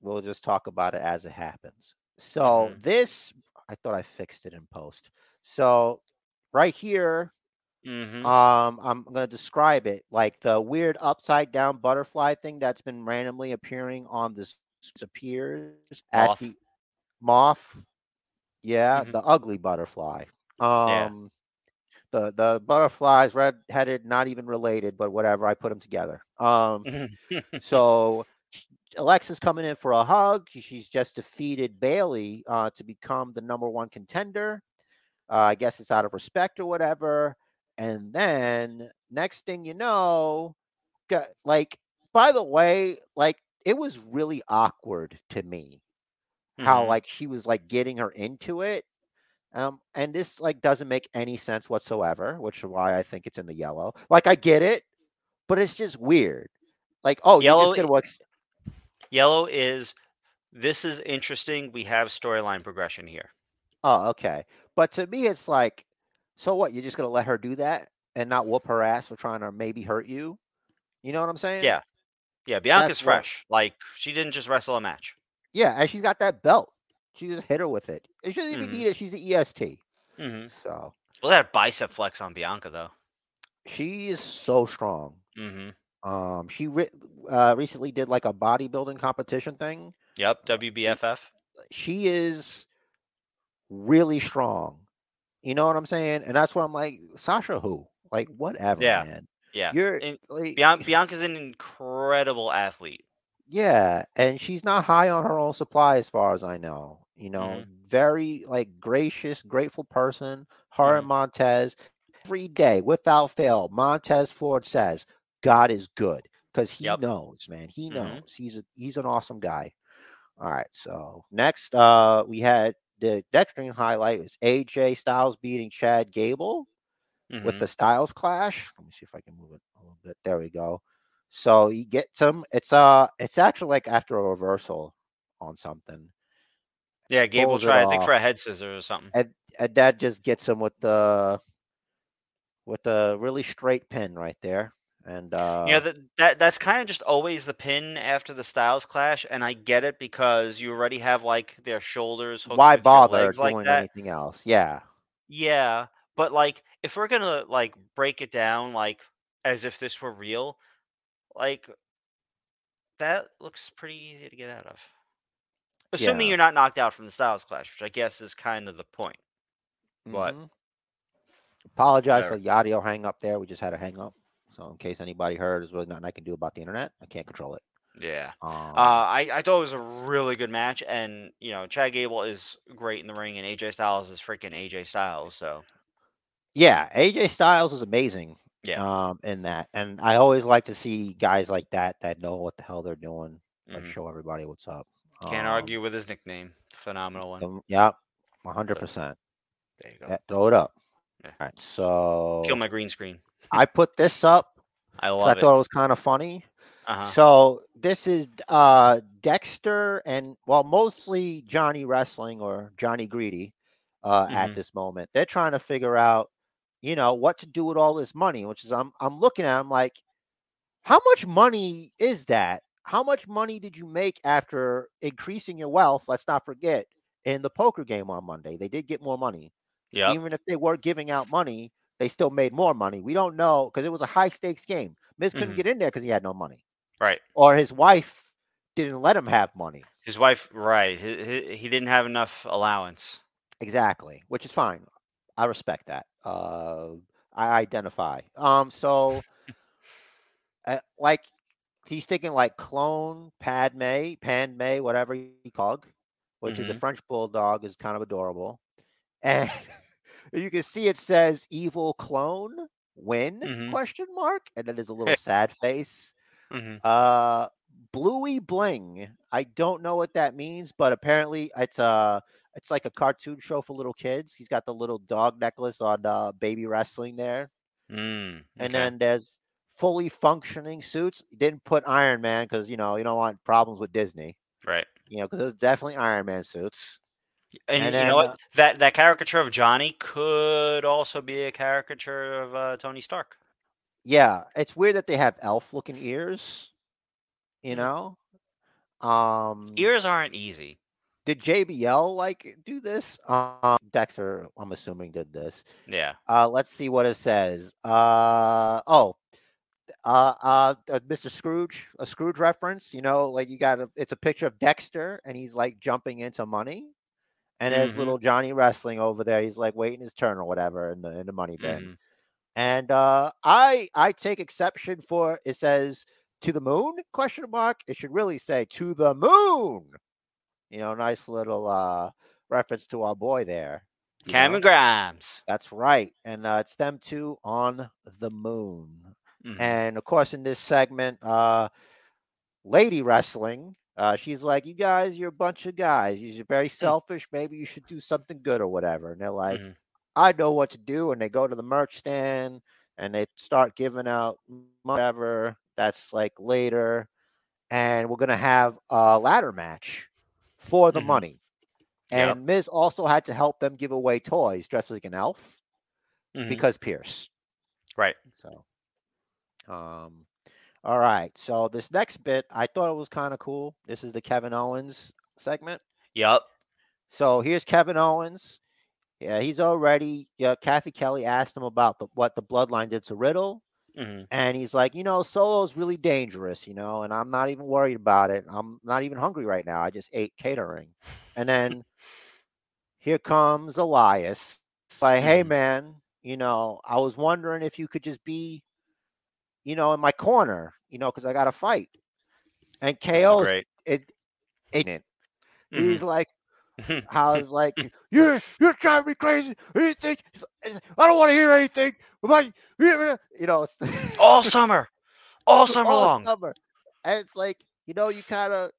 we'll just talk about it as it happens. So Mhm. this, I thought I fixed it in post. So right here, Mm-hmm. um, I'm gonna describe it like the weird upside down butterfly thing that's been randomly appearing on this appears at Moth. the moth. Yeah, Mhm. the ugly butterfly. Yeah. Um, the the butterflies, red headed, not even related, but whatever. I put them together. Um, so Alexa's coming in for a hug. She's just defeated Bayley uh, to become the number one contender. Uh, I guess it's out of respect or whatever. And then next thing you know, like by the way, like it was really awkward to me how Mhm. like she was like getting her into it. Um, and this like doesn't make any sense whatsoever, which is why I think it's in the yellow. Like I get it, but it's just weird. Like, oh, you're Yellow just gonna ex- Yellow is this is interesting. We have storyline progression here. Oh, okay. But to me, it's like, so what? You're just gonna let her do that and not whoop her ass for trying to maybe hurt you? You know what I'm saying? Yeah. Yeah, Bianca's That's fresh. Like she didn't just wrestle a match. Yeah, and she's got that belt. She just hit her with it. It shouldn't even Mhm. need it. She's the EST. Mm-hmm. So Well, that bicep flex on Bianca though. she is so strong. Mm-hmm. Um, she re- uh, recently did like a bodybuilding competition thing. Yep. WBFF. She is really strong. You know what I'm saying? And that's why I'm like, Sasha, who? Like, whatever, Yeah. man. Yeah. You're like, Bian- Bianca's an incredible athlete. Yeah, and she's not high on her own supply as far as I know. You know, very like gracious, grateful person. Her and Montez every day without fail. Montez Ford says God is good because he Yep. knows, man. He Mhm. knows. He's a he's an awesome guy. All right, so next uh we had the Dextring highlight is AJ Styles beating Chad Gable with Mhm. the Styles clash. Let me see if I can move it a little bit. There we go. So he gets him. It's uh it's actually like after a reversal on something. Yeah, Gable pulls it tried, I think, for a head scissors or something. And, and that just gets him with the with the really straight pin right there. And uh you know that, that that's kind of just always the pin after the Styles clash, and I get it because you already have like their shoulders. hooked why bother legs like doing anything else? Yeah. Yeah, but like if we're gonna like break it down like as if this were real, like that looks pretty easy to get out of. Assuming Yeah. you're not knocked out from the Styles clash, which I guess is kind of the point. But Mhm. apologize Whatever. for the audio hang up there. We just had a hang up. So in case anybody heard, there's really nothing I can do about the internet. I can't control it. yeah. Um, Uh, I, I thought it was a really good match, and you know Chad Gable is great in the ring, and AJ Styles is freaking AJ Styles. So yeah, AJ Styles is amazing. Yeah. Um, in that, and I always like to see guys like that that know what the hell they're doing. Like mhm. show everybody what's up. can't Um, argue with his nickname. Phenomenal one. um, yeah, one hundred percent. There you go. Yeah, throw it up. Yeah. All right, so Kill my green screen. I put this up. I love it. thought it was kind of funny. Uh-huh. So this is uh Dexter and well mostly Johnny Wrestling or Johnny Greedy uh Mhm. at this moment. They're trying to figure out, you know, what to do with all this money, which is I'm I'm looking at I'm like how much money is that? How much money did you make after increasing your wealth? Let's not forget in the poker game on Monday. They did get more money. Yep. Even if they were giving out money, they still made more money. We don't know because it was a high stakes game. Miz couldn't Mhm. get in there because he had no money Right. or his wife didn't let him have money. His wife. Right. He, he, he didn't have enough allowance. Exactly, which is fine. I respect that. Uh, I identify. Um, so, uh, like, he's thinking like clone Padme, Padme, whatever you call, which is a Mhm. French bulldog, is kind of adorable, and you can see it says "evil clone win?" Mhm. question mark, and then there's a little sad face. hmm Uh, Bluey Bling. I don't know what that means, but apparently it's a it's like a cartoon show for little kids. He's got the little dog necklace on uh, baby wrestling there, Mm, and then there's fully functioning suits. He didn't put Iron Man because you know you don't want problems with Disney. right. You know because there's definitely Iron Man suits. And, And you then, know what? uh, that that caricature of Johnny could also be a caricature of uh, Tony Stark. Yeah, it's weird that they have elf looking ears. You know, um, Ears aren't easy. Did JBL like do this? Um, Dexter, I'm assuming did this. Yeah. Uh, let's see what it says. Uh, oh, uh, uh, uh, Mr. Scrooge, a Scrooge reference. You know, like you got a, it's a picture of Dexter, and he's like jumping into money, and there's Mhm. little Johnny wrestling over there. He's like waiting his turn or whatever in the in the money bin. Mhm. And uh, I I take exception for it says to the moon question mark. It should really say to the moon. You know, nice little uh reference to our boy there. know? Cameron Grimes. That's right. And uh, it's them two on the moon. Mhm. And of course, in this segment, uh, lady wrestling, uh, she's like, You guys, you're a bunch of guys. You're very selfish. Maybe you should do something good or whatever. And they're like, Mhm. I know what to do. And they go to the merch stand and they start giving out whatever. That's like later. And we're going to have a ladder match for the Mhm. money. Yep. And Miz also had to help them give away toys dressed like an elf Mhm. because Pearce. right. So, um, all right. So this next bit, I thought it was kind of cool. This is the Kevin Owens segment. Yep. So here's Kevin Owens. Yeah, he's already. Yeah, Cathy Kelley asked him about the, what the bloodline did to Riddle, hmm and he's like, you know, Solo's really dangerous, you know, and I'm not even worried about it. I'm not even hungry right now. I just ate catering, and then here comes Elias. It's like, hey Mhm. man, you know, I was wondering if you could just be, you know, in my corner, you know, because I got to fight. And KO's Great. it, it, Mhm. he's like, how it's like you're you're driving me crazy. Anything? I don't want to hear anything about you. You know, All summer. All summer all long. summer. And it's like you know, you kind of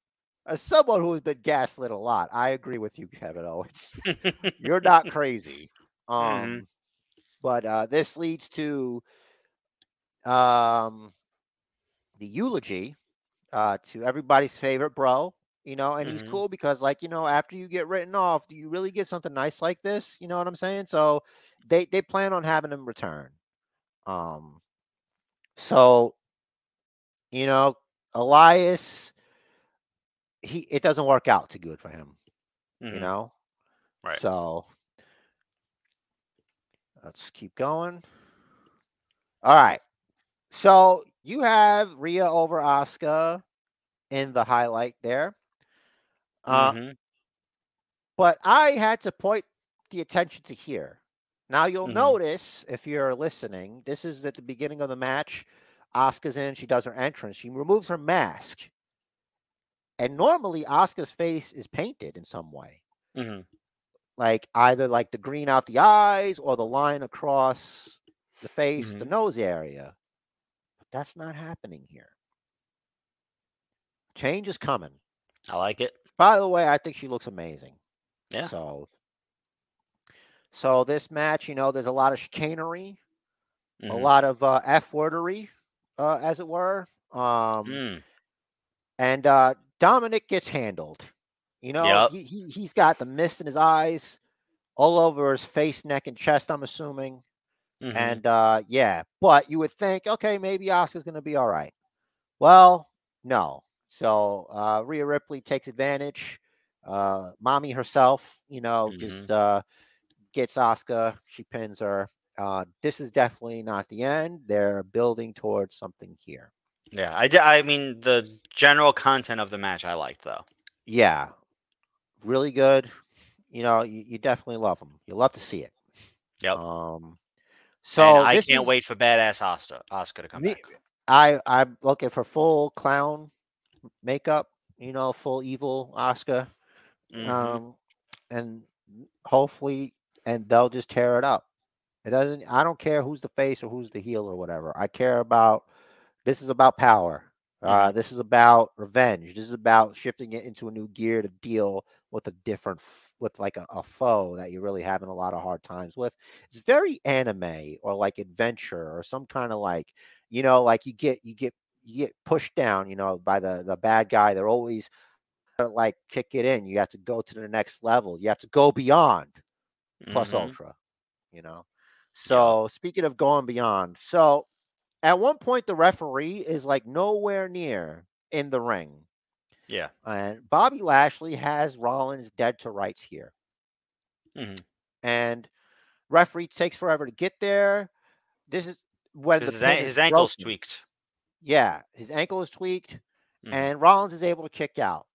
as someone who has been gaslit a lot. I agree with you, Kevin Owens. You're not crazy. Um, Mhm. but uh, this leads to um the eulogy uh to everybody's favorite bro you know and he's Mhm. cool because like you know after you get written off do you really get something nice like this you know what i'm saying so they they plan on having him return um so you know elias he it doesn't work out too good for him you Mhm. know Right. so let's keep going all right so you have Rhea over Asuka in the highlight there. Uh, Mhm. But I had to point the attention to here. Now you'll Mhm. notice if you're listening, this is at the beginning of the match. Asuka's in, she does her entrance, she removes her mask. And normally Asuka's face is painted in some way. Mhm. Like either like the green out the eyes or the line across the face, the Mhm. nose area. But that's not happening here. Change is coming. I like it. By the way, I think she looks amazing. Yeah. So, so this match, you know, there's a lot of chicanery, a Mhm. lot of uh, f wordery, uh, as it were. Um, Mm. and uh, Dominic gets handled. You know, Yep. he, he he's got the mist in his eyes, all over his face, neck, and chest. I'm assuming. Mhm. And uh, yeah, but you would think, okay, maybe Asuka's going to be all right. Well, no. So uh, Rhea Ripley takes advantage. Uh, mommy herself, you know, just uh, gets Asuka. She pins her. Uh, this is definitely not the end. They're building towards something here. yeah, I, di- I mean the general content of the match I liked though. Yeah, really good. You know, you, you definitely love them. You love to see it. Yep. Um, so and I can't is- wait for badass Asuka Asuka to come Me- back. I I'm looking for full clown makeup. You know, full evil Asuka. Mhm. Um, and hopefully, and they'll just tear it up. It doesn't. I don't care who's the face or who's the heel or whatever. I care about. This is about power. Uh, this is about revenge. This is about shifting it into a new gear to deal with a different, with like a, a foe that you're really having a lot of hard times with. It's very anime or like adventure or some kind of like, you know, like you get you get you get pushed down, you know, by the the bad guy. They're always uh, like kick it in. You have to go to the next level. You have to go beyond plus Mhm. ultra, you know. So speaking of going beyond, so at one point the referee is like nowhere near in the ring. Yeah. And Bobby Lashley has Rollins dead to rights here. Mhm. And referee takes forever to get there. This is when the his, pin an- is his ankle's broken. tweaked. Yeah, his ankle is tweaked Mhm. and Rollins is able to kick out.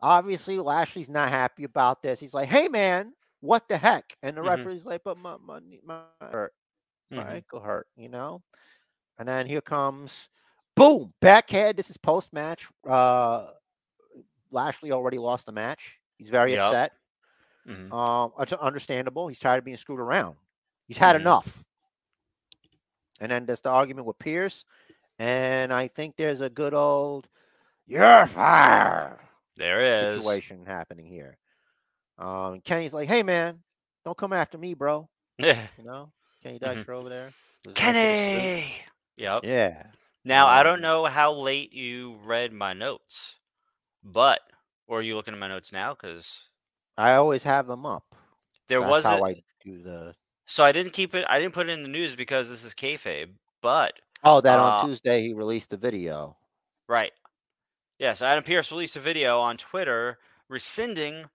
Obviously, Lashley's not happy about this. He's like, "Hey, man, what the heck?" And the Mhm. referee's like, "But my my my hurt, my Mhm. ankle hurt," you know. And then here comes, boom, backhead. This is post match. Uh, Lashley already lost the match. He's very Yup. upset. Mhm. Um, it's understandable. He's tired of being screwed around. He's had Mhm. enough. And then there's the argument with Pearce, and I think there's a good old "you're fired" There is. situation happening here. Um, Kenny's like, "Hey man, don't come after me, bro." Yeah. You know, Kenny Mhm. Over there. with his head to the suit. Kenny. Yep. Yeah. Now I don't Um, know how late you read my notes, but or are you looking at my notes now? Because I always have them up. there That's was how a, I do the. so I didn't keep it. I didn't put it in the news because this is kayfabe. But Oh, that Uh, on Tuesday he released the video. right, yeah. So Adam Pearce released a video on Twitter rescinding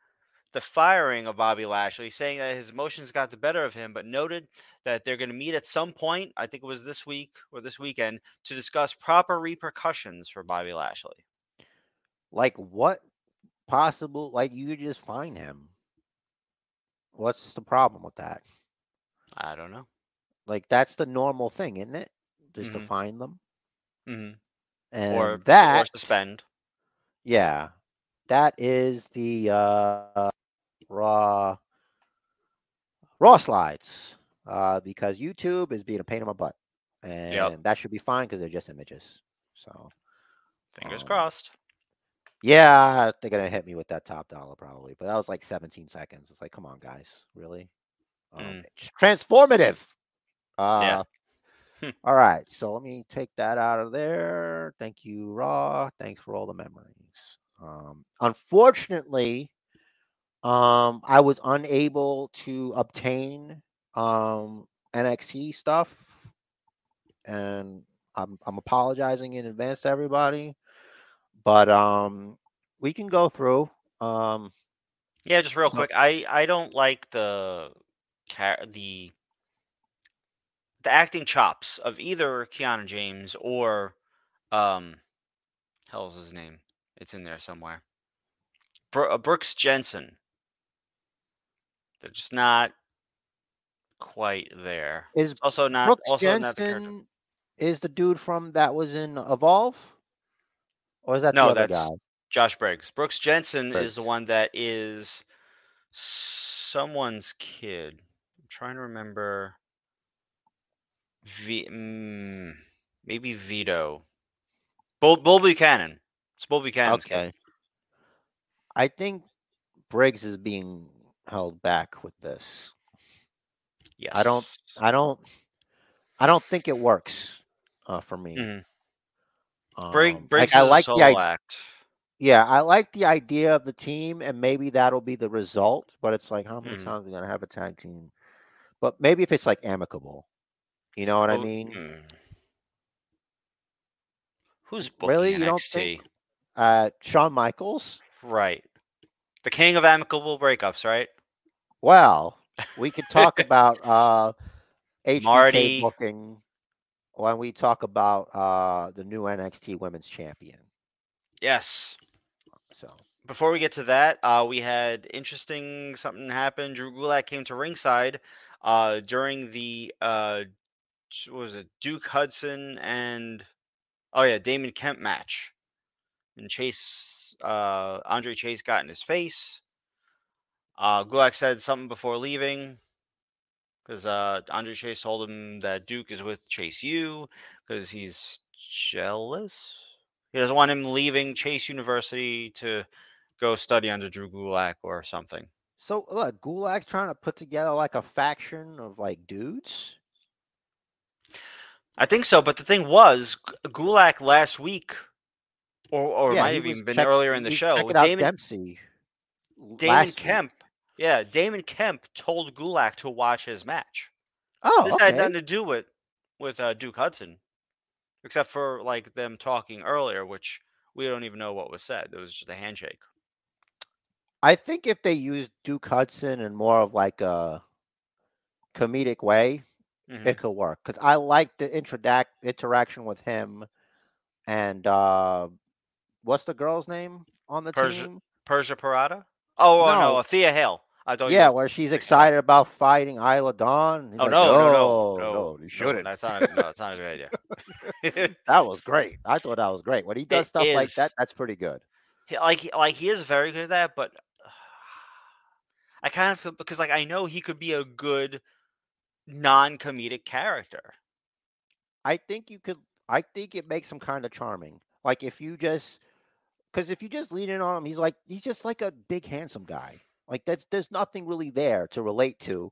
the firing of Bobby Lashley, saying that his emotions got the better of him, but noted that they're going to meet at some point. I think it was this week or this weekend to discuss proper repercussions for Bobby Lashley. Like what possible? Like you could just find him. What's the problem with that? I don't know. Like that's the normal thing, isn't it? Just to Mhm. find them. hmm And Or or that suspend. Yeah, that is the uh, raw raw slides uh, because YouTube is being a pain in my butt, and that should be fine because they're just images. So Fingers Um, crossed. yeah, they're gonna hit me with that top dollar probably, but that was like 17 seconds. It's like, come on, guys, really? Um, Mm. it's transformative. Uh, Hmm. all right, so let me take that out of there. Thank you, Raw. Thanks for all the memories. Um, unfortunately, um, I was unable to obtain um NXT stuff, and I'm I'm apologizing in advance to everybody. But um, we can go through. Um, Yeah, just real So- quick. I I don't like the the the acting chops of either Kiana James or um hell's his name? It's in there somewhere. Bro- uh, Brooks Jensen. They're just not quite there. is Also not Brooks also not the character. Is the dude from that was in Evolve, or is that No, that's guy? Josh Briggs. Brooks Jensen is the one that is someone's kid. I'm trying to remember. V, mm, maybe Vito. Bull, Bull Buchanan. It's Bull Buchanan's kid. Okay. I think Briggs is being held back with this. Yes. I don't- I don't. I don't think it works uh, for me. Mhm. Um, Brig, Briggs like, I like the act. Yeah, I like the idea of the team, and maybe that'll be the result. But it's like, how many Mhm. times are we gonna have a tag team? But maybe if it's like amicable, you know what I Well, mean? hmm. Who's booking Really? You don't think- Uh, Shawn Michaels. Right. The king of amicable breakups, right? Well, we could talk about uh, HBK Marty. booking when we talk about uh, the new NXT Women's Champion. Yes. So before we get to that, uh, we had interesting something happen. Drew Gulak came to ringside uh, during the uh, was it Duke Hudson and oh yeah Damon Kemp match, and Chase uh, Andre Chase got in his face. Uh, Gulak said something before leaving because uh, Andre Chase told him that Duke is with Chase U because he's jealous. He doesn't want him leaving Chase University to go study under Drew Gulak or something. So look, Gulak's trying to put together like a faction of like dudes. I think so, but the thing was, Gulak last week, or or Yeah, might have even been check- earlier in the show. out Damon Dempsey. Damon last week. Kemp, yeah, Damon Kemp told Gulak to watch his match. Oh, this okay. had nothing to do with with uh, Duke Hudson, except for like them talking earlier, which we don't even know what was said. It was just a handshake. I think if they used Duke Hudson in more of like a comedic way, Mhm. it could work. Because I like the introdac- interaction with him and uh what's the girl's name on the Persia- team? Persia Pirotta? Oh, oh no, No. Thea Hail. I thought. you Yeah, were- where she's excited about fighting Isla Dawn. He's Oh like, no, no, no, no, no, you shouldn't. that's not. No, that's not a good idea. that was great. I thought that was great. When he does It stuff like that, that's pretty good. He- like like he is very good at that, but I kind of feel because like I know he could be a good non-comedic character. I think you could. I think it makes him kind of charming. Like if you just, because if you just lean in on him, he's like he's just like a big handsome guy. Like that's there's nothing really there to relate to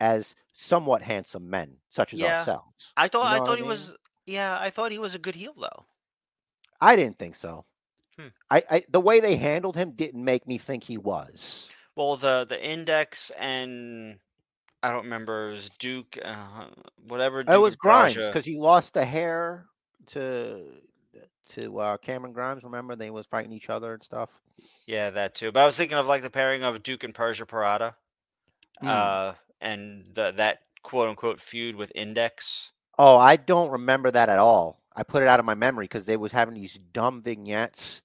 as somewhat handsome men such as Yeah. ourselves. I thought know I thought I he was yeah, I thought he was a good heel though. I didn't think so. Hmm. I, I the way they handled him didn't make me think he was. Well, the the index and I don't remember it was Duke, uh, whatever. it was Grimes because he lost the hair to to uh, Cameron Grimes. Remember they was fighting each other and stuff. Yeah, that too. But I was thinking of like the pairing of Duke and Persia Pirotta, Hmm. uh, and the, that quote unquote feud with Index. Oh, I don't remember that at all. I put it out of my memory because they was having these dumb vignettes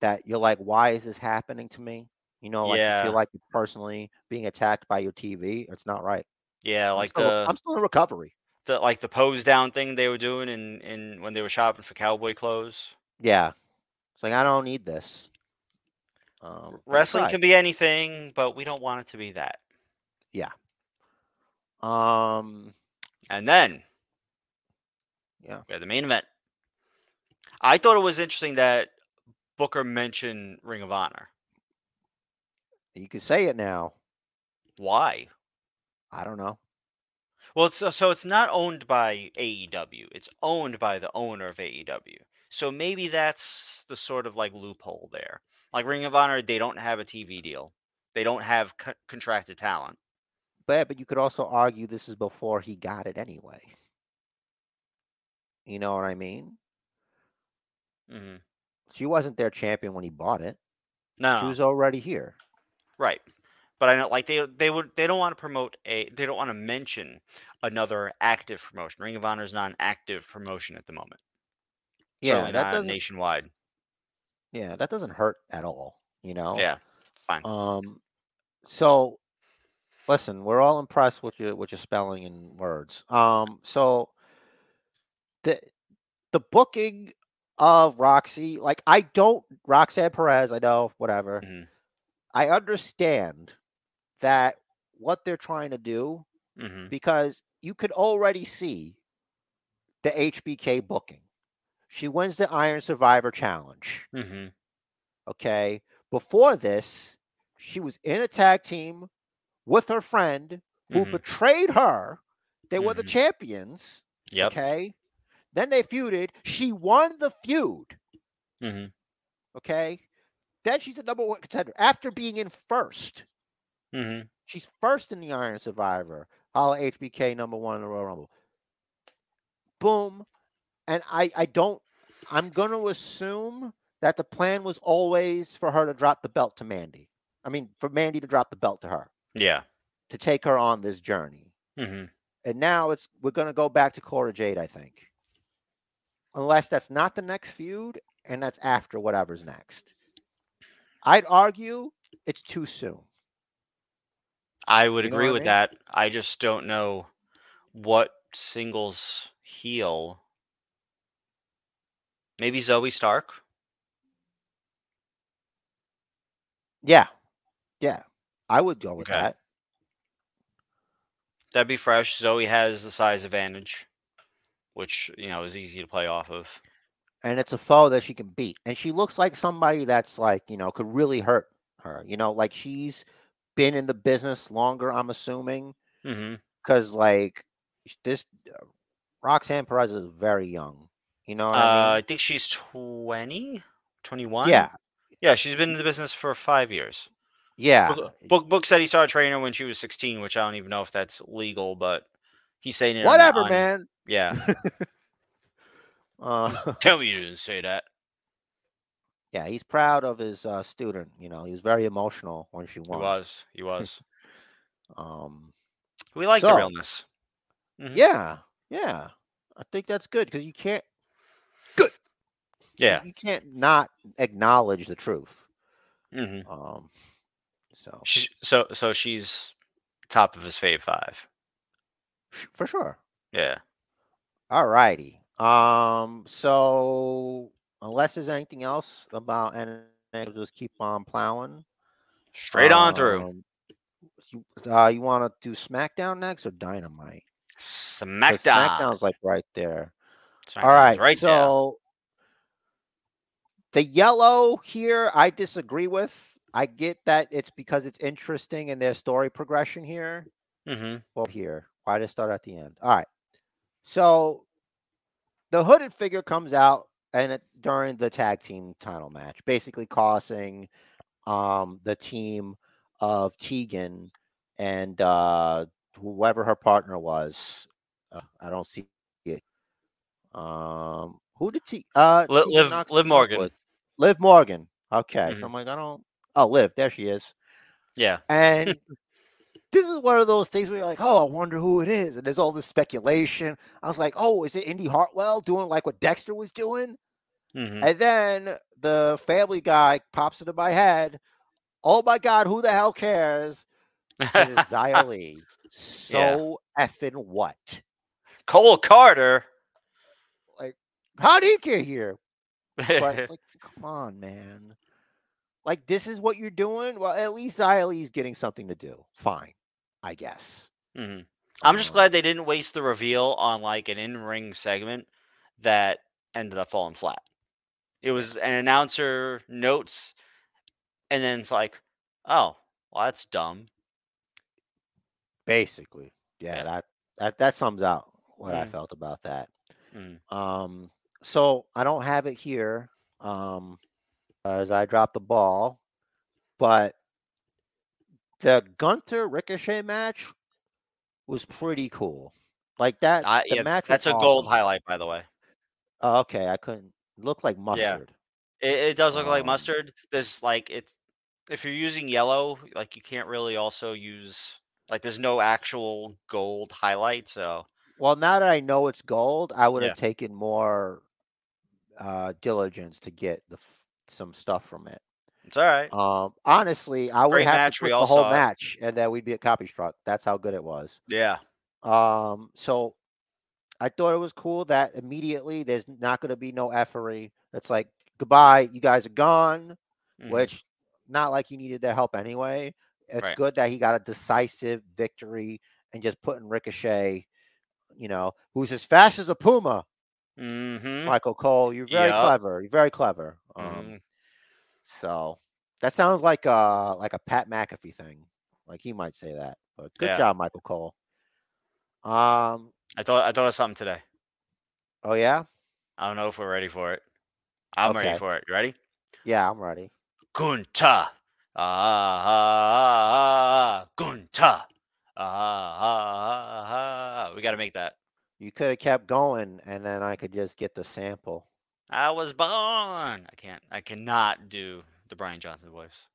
that you're like, why is this happening to me? You know, like you feel like personally being attacked by your TV. It's not right. Yeah, I'm like still, the I'm still in recovery. the like the pose down thing they were doing in in when they were shopping for cowboy clothes. Yeah, it's like I don't need this. Um, Wrestling alright. can be anything, but we don't want it to be that. Yeah. Um, And then yeah. we had the main event. I thought it was interesting that Booker mentioned Ring of Honor. You can say it now. Why? I don't know. Well, it's, so so it's not owned by AEW. It's owned by the owner of AEW. So maybe that's the sort of like loophole there. Like Ring of Honor, they don't have a TV deal. They don't have co- contracted talent. But but you could also argue this is before he got it anyway. You know what I mean? Mm-hmm. She wasn't their champion when he bought it. No, She was already here. Right. But I know, like they they would they don't want to promote a they don't want to mention another active promotion. Ring of Honor is not an active promotion at the moment. Yeah, that not doesn't. nationwide. Yeah, that doesn't hurt at all. You know. Yeah, fine. Um. So, listen, we're all impressed with your with your spelling and words. Um. So, the the booking of Roxy, like I don't Roxanne Perez. I know, whatever. Mhm. I understand that what they're trying to do hmm because you could already see the HBK booking. She wins the Iron Survivor Challenge. hmm Okay. Before this, she was in a tag team with her friend who Mhm. betrayed her. They were the Mhm. champions. Yep. Okay. Then they feuded. She won the feud. hmm Okay. Then she's the number one contender after being in first. hmm She's first in the Iron Survivor. Holla HBK number one in the Royal Rumble. Boom. And I, I don't, I'm going to assume that the plan was always for her to drop the belt to Mandy. I mean, for Mandy to drop the belt to her, Yeah. to take her on this journey. hmm And now it's, we're going to go back to Cora Jade, I think. Unless that's not the next feud and that's after whatever's next. I'd argue it's too soon. I would You know agree what I with mean? that. I just don't know what singles heel. Maybe Zoey Stark. Yeah. Yeah. I would go with Okay. that. That'd be fresh. Zoe has the size advantage, which you know is easy to play off of. And it's a foe that she can beat. And she looks like somebody that's like, you know, could really hurt her. You know, like she's been in the business longer, I'm assuming, because like this uh, Roxanne Perez is very young. You know what Uh, I I think she's 20, 21. Yeah, Yeah, she's been in the business for five years. yeah. Book, Book, Book said he started training her when she was 16, which I don't even know if that's legal, but he's saying it. Whatever, on- man. Yeah. Uh, Tell me you didn't say that. yeah, he's proud of his uh, student. You know, he was very emotional when she won. He was. He was. Um, We like the So- realness. Mhm. yeah, yeah. I think that's good because you can't. Good. Yeah. you can't not acknowledge the truth. hmm Um, so Sh- So, so she's top of his fave five. for sure. Yeah. All righty. Um, so unless there's anything else about NXT, we'll just keep on plowing. Straight on through. Um, You, uh, you want to do SmackDown next or Dynamite? SmackDown. SmackDown's like right there. SmackDown's All right. Right there. so the yellow here, I disagree with. I get that it's because it's interesting in their story progression here. hmm Well, here, why did start at the end? All right. So the hooded figure comes out and it, during the tag team title match, basically causing um, the team of Tegan and uh, whoever her partner was. Uh, I don't see it. Um, who did T? Uh, Li- Liv- Liv Morgan. with? Liv Morgan. Okay. Mhm. I'm like, I don't. Oh, Liv. There she is. Yeah. And this is one of those things where you're like, oh, I wonder who it is. And there's all this speculation. I was like, oh, is it Indi Hartwell doing like what Dexter was doing? hmm And then the family guy pops into my head. Oh my God, who the hell cares? It is Xia Lee. So effing what? Cole Carter. Like, How did he get here? But it's like, come on, man. Like, this is what you're doing? Well, at least Xia Li's getting something to do. Fine, I guess. Mhm. I'm just Um, glad they didn't waste the reveal on like an in-ring segment that ended up falling flat. It was an announcer notes, and then it's like, oh, well, that's dumb. Basically, yeah, Yeah. that that that sums out what I Mhm. felt about that. Mm. Um, so I don't have it here, um, as I dropped the ball, but the Gunther Ricochet match was pretty cool. Like that, I, the yeah, match. that's a gold highlight, by the way. Oh, okay, I couldn't look like mustard. It, it does look like Um, mustard. There's like it's if you're using yellow, like you can't really also use like there's no actual gold highlight. So Well, now that I know it's gold, I would have Yeah. taken more uh, diligence to get the some stuff from it. It's all right. Um, honestly, I would Great have match, to we the whole saw it. match, and then we'd be at copy struck. That's how good it was. Yeah. Um, so I thought it was cool that immediately there's not going to be no effery. It's like goodbye, you guys are gone. Mhm. Which not like he needed their help anyway. It's Right. good that he got a decisive victory and just putting Ricochet, you know, who's as fast as a puma. Mhm. Michael Cole, you're very Yup. clever. You're very clever. Um, Mhm. So that sounds like a like a Pat McAfee thing. Like he might say that. But good Yeah. job, Michael Cole. Um. I thought I thought of something today. Oh yeah. I don't know if we're ready for it. I'm Okay. ready for it. You ready? Yeah, I'm ready. Gunta. Ah, ah, ah, Gunta. Ah, ah, ah, ah. We got to make that. You could have kept going, and then I could just get the sample. I was born. I can't. I cannot do the Brian Johnson voice.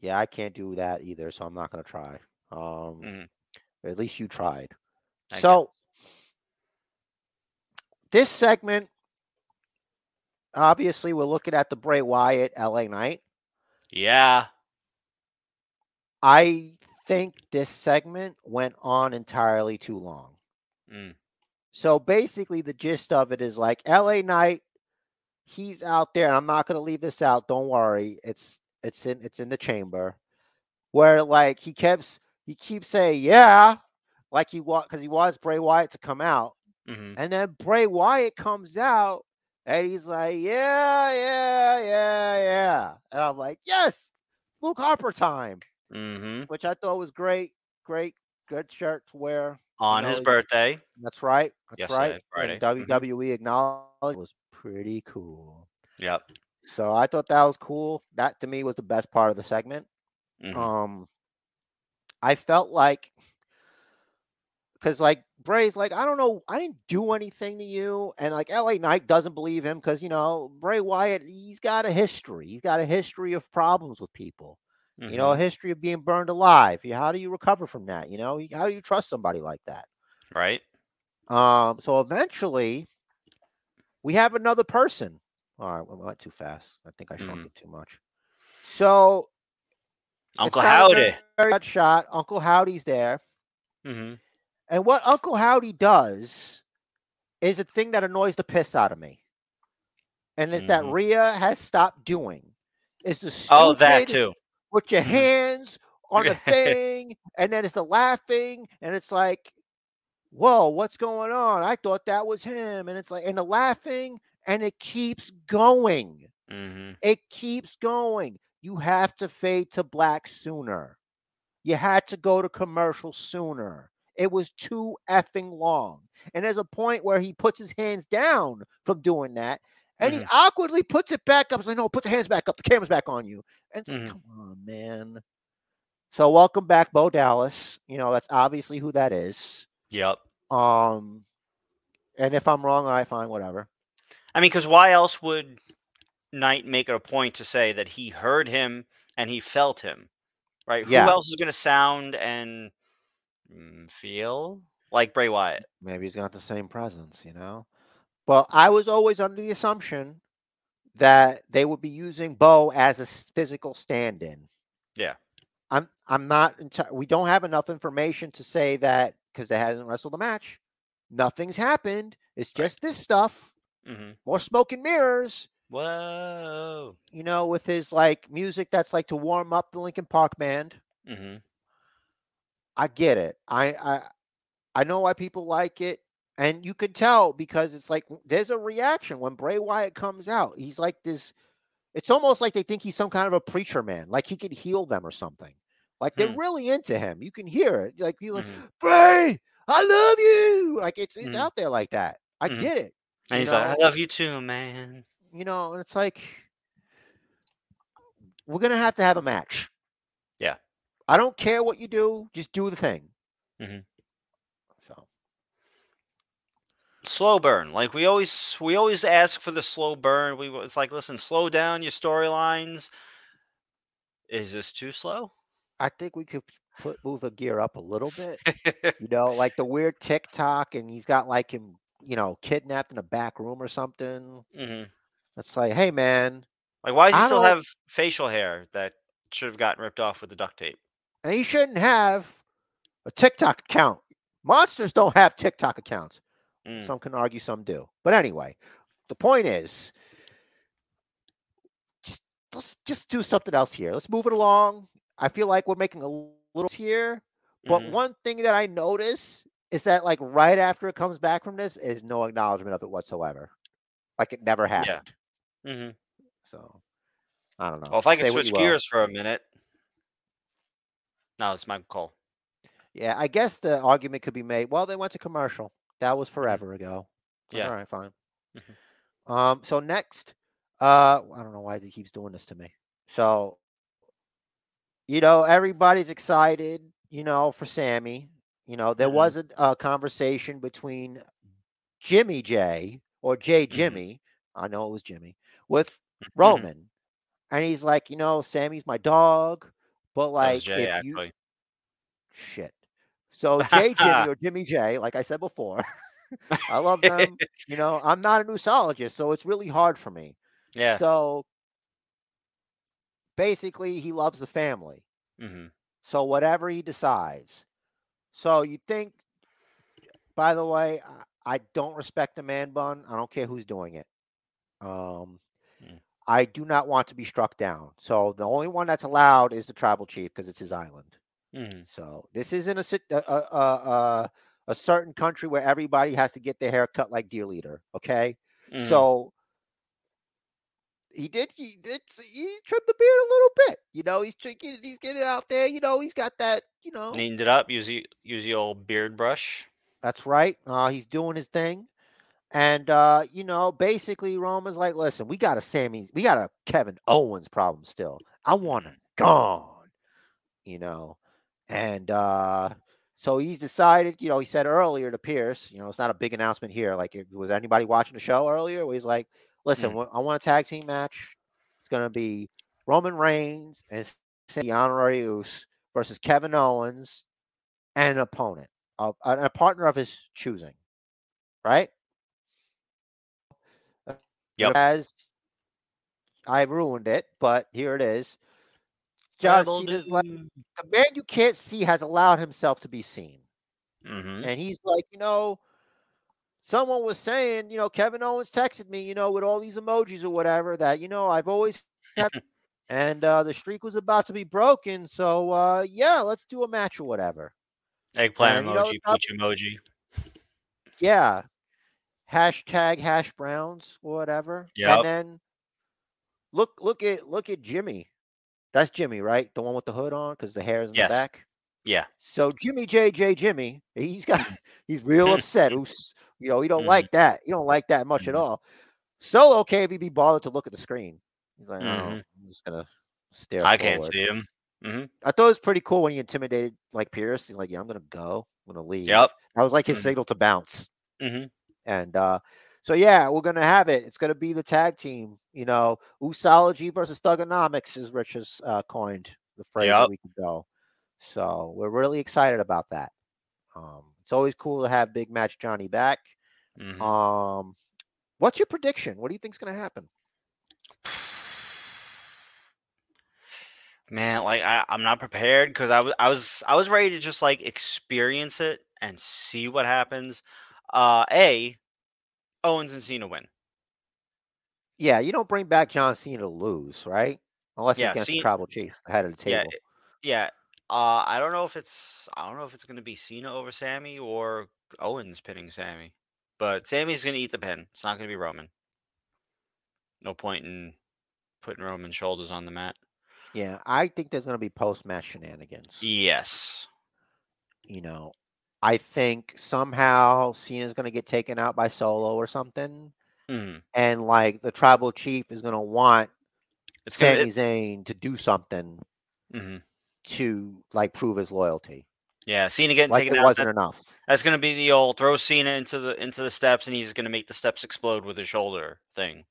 Yeah, I can't do that either, so I'm not gonna try. Um, Mhm. at least you tried. You. so this segment, obviously, we're looking at the Bray Wyatt LA Knight. Yeah. I think this segment went on entirely too long. Mm. So basically, the gist of it is like LA Knight, he's out there. I'm not gonna leave this out. Don't worry. It's it's in it's in the chamber where like he keeps he keeps saying yeah, like he want because he wants Bray Wyatt to come out, hmm and then Bray Wyatt comes out And he's like, yeah, yeah, yeah, yeah. And I'm like, yes, Luke Harper time, hmm which I thought was great, great, good shirt to wear. On his birthday. That's right. That's Yesterday, right. Friday. And. WWE acknowledged was pretty cool. Yep. So I thought that was cool. That to me was the best part of the segment. Mhm. Um, I felt like because like Bray's like I don't know I didn't do anything to you, and like LA Knight doesn't believe him because you know Bray Wyatt he's got a history. He's got a history of problems with people. You know, a Mhm. history of being burned alive. How do you recover from that? You know, how do you trust somebody like that? right. Um, so eventually, we have another person. All right, we went too fast. I think I shrunk Mhm. it too much. So Uncle Howdy. good shot. Uncle Howdy's there, hmm and what Uncle Howdy does is a thing that annoys the piss out of me, and it's that Mhm. Rhea has stopped doing. Is the Oh, that too. With your Mhm. hands on the thing, and then it's the laughing, and it's like, whoa, what's going on? I thought that was him, and it's like, and the laughing, and it keeps going. hmm It keeps going. You have to fade to black sooner. You had to go to commercial sooner. It was too effing long. And there's a point where he puts his hands down from doing that. And he awkwardly puts it back up. It's like, no, put the hands back up. The camera's back on you. And it's like, Mhm. come on, man. So welcome back, Bo Dallas. You know, that's obviously who that is. Yep. Um, and if I'm wrong, I fine, whatever. I mean, because why else would Knight make it a point to say that he heard him and he felt him, right? Yeah. Who else is going to sound and mm, feel like Bray Wyatt? Maybe he's got the same presence, you know. But I was always under the assumption that they would be using Bo as a physical stand-in. Yeah. I'm I'm not enti- we don't have enough information to say that because they hasn't wrestled a match. Nothing's happened. It's Right. just this stuff. hmm More smoke and mirrors, Whoa. you know, with his like music that's like to warm up the Linkin Park band. hmm I get it. I I I know why people like it, and you could tell because it's like there's a reaction when Bray Wyatt comes out. He's like this. It's almost like they think he's some kind of a preacher man, like he could heal them or something. Like they're Hmm. really into him. You can hear it. Like you like Mhm. Bray, I love you. Like it's it's Mhm. out there like that. I Mhm. get it. And he's like, I love you too, man. You know, and it's like we're gonna have to have a match. Yeah. I don't care what you do, just do the thing. Mhm. So Slow burn. Like we always we always ask for the slow burn. We it's like, listen, slow down your storylines. Is this too slow? I think we could put move a gear up a little bit. You know, like the weird TikTok, and he's got like him, you know, kidnapped in a back room or something. hmm It's like, hey man, Like, why does he I still don't- have facial hair that should have gotten ripped off with the duct tape? and he shouldn't have a TikTok account. Monsters don't have TikTok accounts. Mm. Some can argue, some do. But anyway, the point is, just, let's just do something else here. Let's move it along. I feel like we're making a little here. But Mhm. one thing that I notice is that, like, right after it comes back from this, is no acknowledgement of it whatsoever. Like it never happened. mm-hmm So I don't know. Well, if I could Say switch you will. gears for a minute. No, it's my call. Yeah, I guess the argument could be made. Well, they went to commercial. That was forever ago. Mm-hmm. Yeah. All right, fine. Mhm. Um, so next, uh, I don't know why he keeps doing this to me. So, you know, everybody's excited, you know, for Sami. You know, there Mhm. was a, a conversation between Jimmy J or J Mhm. Jimmy. I know it was Jimmy with Mhm. Roman, and he's like, you know, Sami's my dog, but like, Jay, if you actually. shit. So J Jimmy or Jimmy J, like I said before, I love them. You know, I'm not a newsologist, so it's really hard for me. yeah. So basically, he loves the family. hmm So whatever he decides. So you think, by the way, I, I don't respect the man bun. I don't care who's doing it. Um, Mm. I do not want to be struck down. So the only one that's allowed is the tribal chief because it's his island. Hmm So this isn't a a, a, a, a, certain country where everybody has to get their hair cut like dear leader. Okay. Mm-hmm. So he did. He did. He trimmed the beard a little bit. You know, he's drinking. He's getting out there. You know, he's got that. You know, Cleaned it up. Use the use the old beard brush. that's right. Uh, he's doing his thing, and uh, you know, basically, Roman's like, listen, we got a Sami, we got a Kevin Owens problem still. I want him gone. You know, and uh, so he's decided. You know, he said earlier to Pearce. You know, it's not a big announcement here. Like, was anybody watching the show earlier? Where he's like, listen, Mm. I want a tag team match. It's gonna be Roman Reigns and the honorary Uce versus Kevin Owens and an opponent, of, a, a partner of his choosing, right? Yep. As I ruined it, but here it is. John Cena's like the man you can't see has allowed himself to be seen, Mm-hmm. and he's like, you know, someone was saying, you know, Kevin Owens texted me, you know, with all these emojis or whatever that you know I've always kept, and uh, the streak was about to be broken, so uh, yeah, let's do a match or whatever. Eggplant And, you know, emoji, peach emoji. Yeah. Hashtag hash browns or whatever. Yep. And then look look at look at Jimmy. That's Jimmy, right? The one with the hood on because the hair is in Yes. the back. Yeah. So Jimmy JJ Jimmy, he's got he's real upset. Who's you know, he don't Mhm. like that. He don't like that much at Mhm. all. Solo can't even be bothered to look at the screen. He's like, oh, Mhm. I'm just gonna stare. I can't see him. hmm I thought it was pretty cool when he intimidated like Pearce. He's like, Yeah, I'm gonna go. I'm gonna leave. Yep. That was like his Mhm. signal to bounce. And uh, so yeah, we're gonna have it. It's gonna be the tag team. You know, Usology versus Thuganomics, as Rich has uh, coined the phrase Yep. a week ago. So we're really excited about that. Um, it's always cool to have Big Match Johnny back. hmm Um, what's your prediction? What do you think's gonna happen? Man, like I, I'm not prepared because I was I was I was ready to just like experience it and see what happens. Uh A Owens and Cena win. Yeah, you don't bring back John Cena to lose, right? Unless Yeah, against the Cena- Tribal Chief, the head of the table. it- yeah. Uh I don't know if it's I don't know if it's gonna be Cena over Sami or Owens pinning Sami. But Sami's gonna eat the pin. It's not gonna be Roman. No point in putting Roman's shoulders on the mat. Yeah, I think there's gonna be post match shenanigans. Yes. you know, I think somehow Cena's going to get taken out by Solo or something, Mhm. and like the Tribal Chief is going to want It's Sami it, Zayn to do something mhm. to like prove his loyalty. Yeah, Cena getting Like taken it out. wasn't that- enough. That's gonna be the old throw Cena into the into the steps, and he's gonna make the steps explode with his shoulder thing.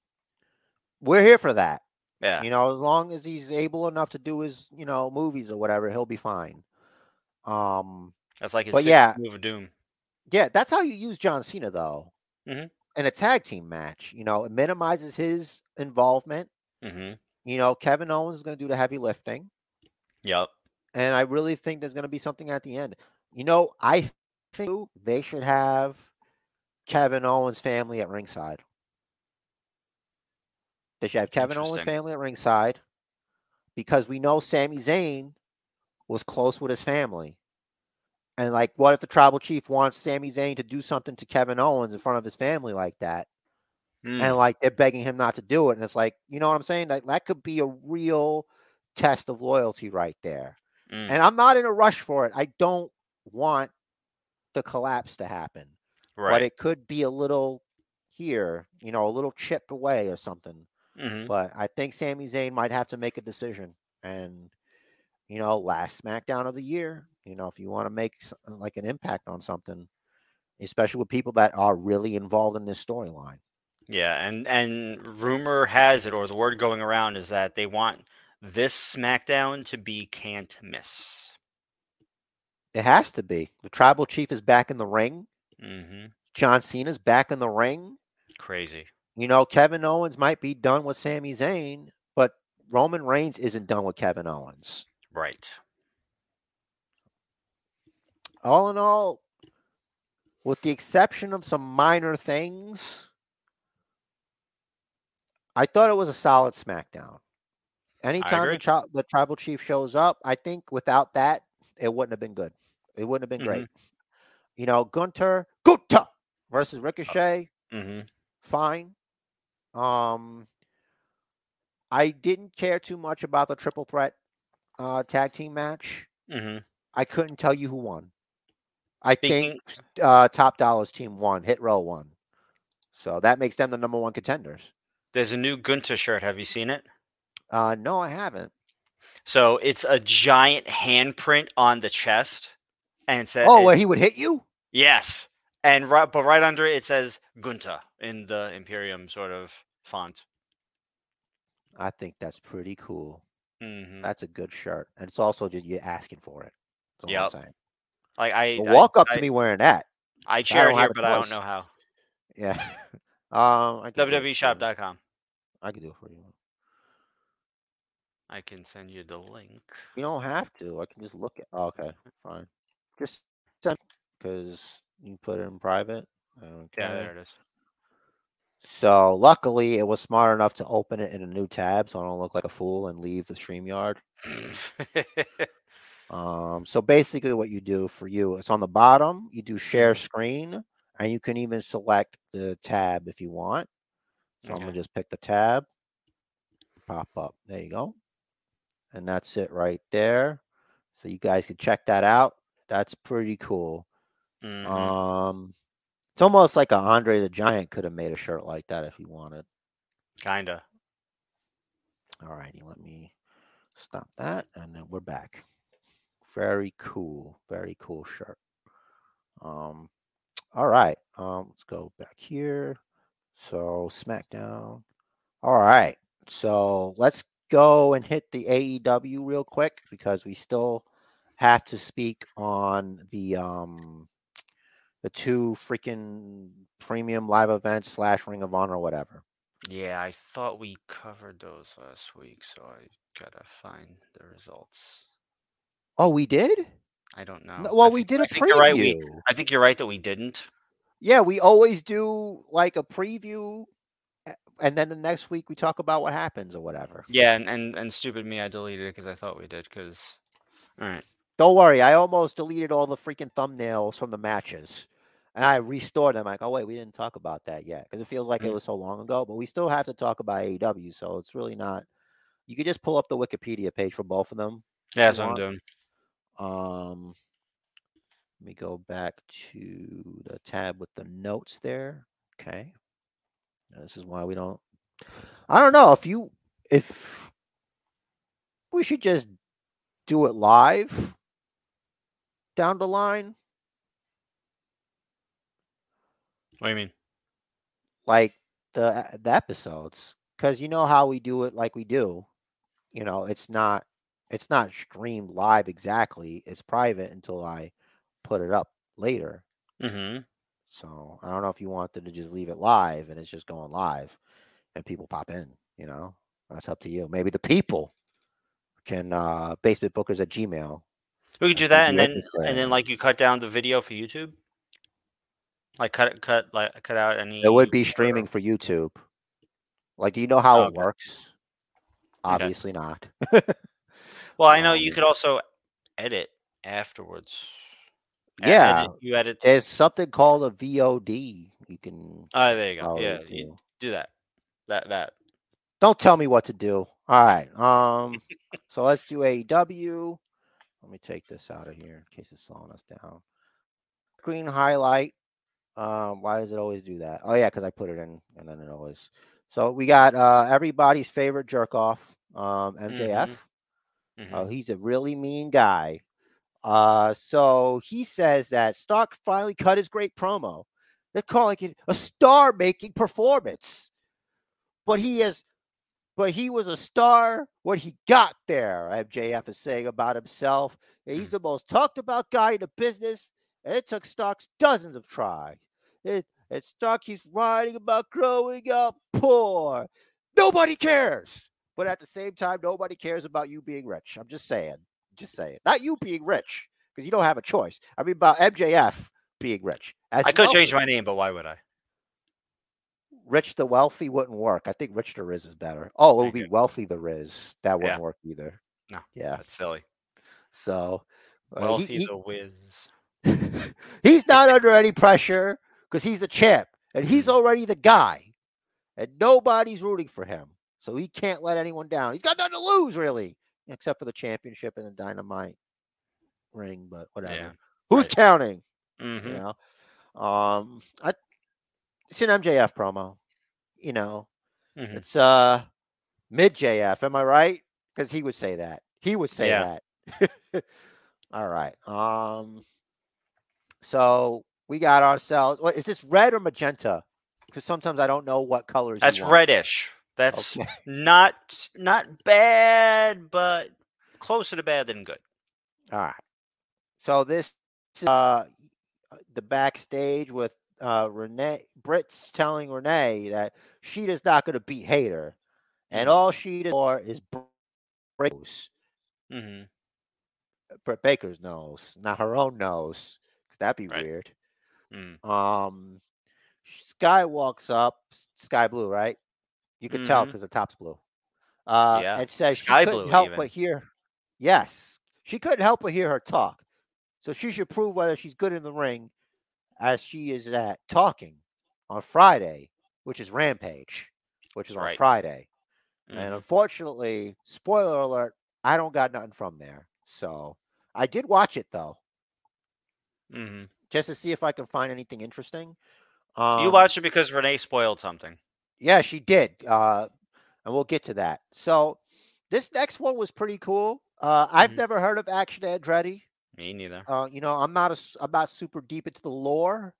We're here for that. Yeah, You know, as long as he's able enough to do his, you know, movies or whatever, he'll be fine. Um, that's like his but yeah. move of doom. yeah, that's how you use John Cena though. Mhm. In a tag team match, you know, it minimizes his involvement. hmm You know, Kevin Owens is going to do the heavy lifting. Yep. and I really think there's going to be something at the end. You know, I think they should have Kevin Owens' family at ringside. They should have Kevin Owens' family at ringside because we know Sami Zayn was close with his family. And like, what if the tribal chief wants Sami Zayn to do something to Kevin Owens in front of his family like that? Mm, and like they're begging him not to do it. And it's like, you know what I'm saying? Like that could be a real test of loyalty right there. mm, And I'm not in a rush for it. I don't want the collapse to happen, but it could be a little here, you know, a little chip away or something. hmm But I think Sami Zayn might have to make a decision. And you know, last SmackDown of the year, you know, if you want to make like an impact on something, especially with people that are really involved in this storyline. Yeah, and and rumor has it, or the word going around is that they want this SmackDown to be can't miss. It has to be. The tribal chief is back in the ring. hmm John Cena's back in the ring. Crazy. You know, Kevin Owens might be done with Sami Zayn, but Roman Reigns isn't done with Kevin Owens. Right. All in all, with the exception of some minor things, I thought it was a solid SmackDown. Anytime the, tri- the tribal chief shows up, I think without that, it wouldn't have been good. It wouldn't have been Mhm. great. You know, Gunther, Gunther versus Ricochet, hmm fine. Um, I didn't care too much about the triple threat uh, tag team match. hmm I couldn't tell you who won. I Speaking- think uh, Top Dolla's team won. Hit Row won. So that makes them the number one contenders. There's a new Gunta shirt. Have you seen it? Uh, no, I haven't. So it's a giant handprint on the chest, and it says, Oh, where he would hit you? "Yes," and right, but right under it, it says Gunta in the Imperium sort of font. I think that's pretty cool. hmm That's a good shirt, and it's also just you asking for it. That's Like I, But I- walk up I, to me wearing that. I share it here, but I don't know how. Yeah. um, I can do it for you. WWEshop.com. I can do it for you. I can send you the link. You don't have to. I can just look at. Oh, okay, fine. Just send because you put it in private. Okay. Yeah, there it is. So luckily, it was smart enough to open it in a new tab, so I don't look like a fool and leave the Streamyard. Um, so basically, what you do for you, it's on the bottom. You do share Mm-hmm. screen, and you can even select the tab if you want. So I'm gonna just pick the tab, pop up. There you go, and that's it right there. So you guys can check that out. That's pretty cool. Mhm. Um, it's almost like a Andre the Giant could have made a shirt like that if he wanted. Kinda. All righty, let me stop that, and then we're back. Very cool, very cool shirt. Um, all right, um, let's go back here. So SmackDown. All right, so let's go and hit the AEW real quick because we still have to speak on the um the two freaking premium live events slash Ring of Honor or whatever. Yeah, I thought we covered those last week, so I gotta find the results. Oh, we did. I don't know. No, I well, we did I a think you're right, we- preview. I think you're right that we didn't. Yeah, we always do like a preview, and then the next week we talk about what happens or whatever. Yeah, and and, and stupid me, I deleted it because I thought we did. Because, all right, Don't worry, I almost deleted all the freaking thumbnails from the matches, and I restored them. Like, oh wait, we didn't talk about that yet because it feels like it Mm. was so long ago. But we still have to talk about AEW, so it's really not. You could just pull up the Wikipedia page for both of them. yeah, that's what I'm doing. Um, let me go back to the tab with the notes there. Okay. Now, This is why we don't. I don't know if you if we should just do it live down the line, What do you mean? like the the episodes, because you know how we do it, like we do. You know, it's not it's not streamed live exactly. It's private until I put it up later. Mm-hmm. So I don't know if you wanted to just leave it live and it's just going live and people pop in, you know. That's up to you. Maybe the people can uh basement bookers at Gmail. We could do that, and then and then like you cut down the video for YouTube. Like cut it, cut like cut out any. It would be streaming for YouTube. Like, do you know how Oh, it okay. works? Obviously not. Well, I know you Um, could also edit afterwards. Yeah. edit- you edit. There's something called a VOD. You can Oh, there you go. Yeah, you do. that. That that. Don't tell me what to do. All right. Um. so let's do AEW. Let me take this out of here in case it's slowing us down. Screen highlight. Um. Why does it always do that? Oh yeah, because I put it in, and then it always. So we got uh everybody's favorite jerk off. Um. MJF. Mhm. Oh, he's a really mean guy. Uh, so he says that Stark finally cut his great promo. They're calling it a star-making performance, but he is, but he was a star when he got there. MJF is saying about himself. And He's the most talked about guy in the business, and it took Starks dozens of tries. It, and Stark keeps writing about growing up poor. Nobody cares. But at the same time, nobody cares about you being rich. I'm just saying. Just saying. Not you being rich, because you don't have a choice. I mean about MJF being rich. As I could change my name, but why would I? Rich the wealthy wouldn't work. I think Rich the Riz is better. Oh, it would be wealthy the Riz. That wouldn't Yeah. work either. No, Yeah. That's silly. So uh, Wealthy he- the whiz. he's not under any pressure because he's a champ and he's Mm. already the guy, and nobody's rooting for him. So he can't let anyone down. He's got nothing to lose, really, except for the championship and the dynamite ring, but whatever. Yeah. Who's Right. counting? Mhm. You know? Um I it's an MJF promo. You know, Mhm. it's uh mid JF, am I right? Because he would say that. He would say Yeah. that. All right. Um so we got ourselves what is this red or magenta? Because sometimes I don't know what colors That's reddish. That's Okay. not not bad, but closer to bad than good. All right. So this is, uh the backstage with uh Renee Britt's telling Renee that she is not going to beat Hayter, and Mhm. all she does for is break nose. hmm Britt Baker's nose, not her own nose. That'd be Right. weird. Mm. Um, Sky walks up, Skye Blue, right? You could tell Mhm. because her top's blue. Uh, Yeah, and says sky she couldn't blue help even. but hear. Yes, she couldn't help but hear her talk. So she should prove whether she's good in the ring, as she is at talking on Friday, which is Rampage, which is on Friday. And Mhm. unfortunately, spoiler alert, I don't got nothing from there. So I did watch it though, mm-hmm. just to see if I can find anything interesting. you Um, watched it because Renee spoiled something. Yeah, she did. Uh, and we'll get to that. So this next one was pretty cool. Uh, I've Mhm. never heard of Action Andretti. Me neither. Uh, you know, I'm not a, I'm not super deep into the lore.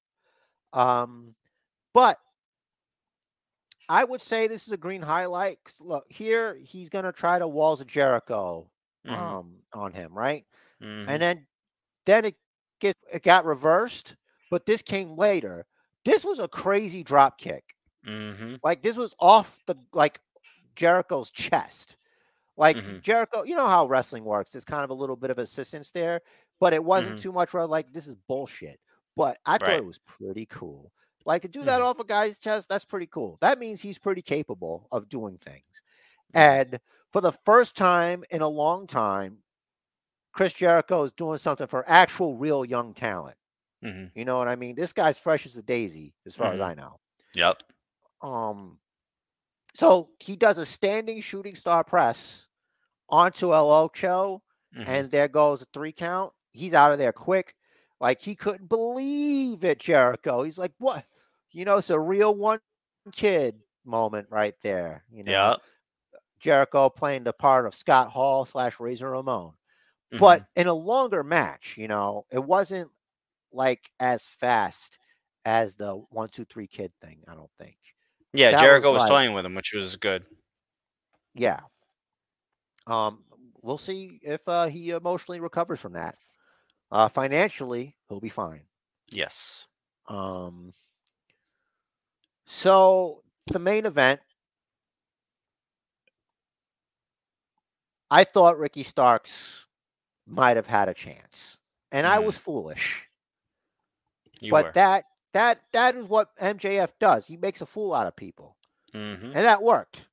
Um, but I would say this is a green highlight. Look, here he's gonna try to walls of Jericho Mhm. um on him, right? Mhm. And then then it get it got reversed, but this came later. This was a crazy drop kick. Mhm. Like this was off the like Jericho's chest. Like Mhm. Jericho, you know how wrestling works. There's kind of a little bit of assistance there, but it wasn't Mhm. too much where like this is bullshit. But I thought Right. it was pretty cool. Like to do that Mhm. off a guy's chest, that's pretty cool. That means he's pretty capable of doing things. Mhm. And for the first time in a long time, Chris Jericho is doing something for actual real young talent. Mhm. You know what I mean? This guy's fresh as a daisy, as far as. I know. Yep. Um, so he does a standing shooting star press onto El Ocho, Mhm. and there goes a three count. He's out of there quick. Like he couldn't believe it, Jericho. He's like, what? You know, it's a real one kid moment right there. You know. Jericho playing the part of Scott Hall slash Razor Ramon. Mhm. But in a longer match, you know, it wasn't like as fast as the one, two, three kid thing, I don't think. Yeah, that Jericho was was like- toying with him, which was good. Yeah. Um, we'll see if uh, he emotionally recovers from that. Uh, financially, he'll be fine. Yes. Um, so the main event, I thought Ricky Starks might have had a chance, and I Mhm. was foolish. You but were. that that that is what MJF does. He makes a fool out of people. Mhm. and that worked.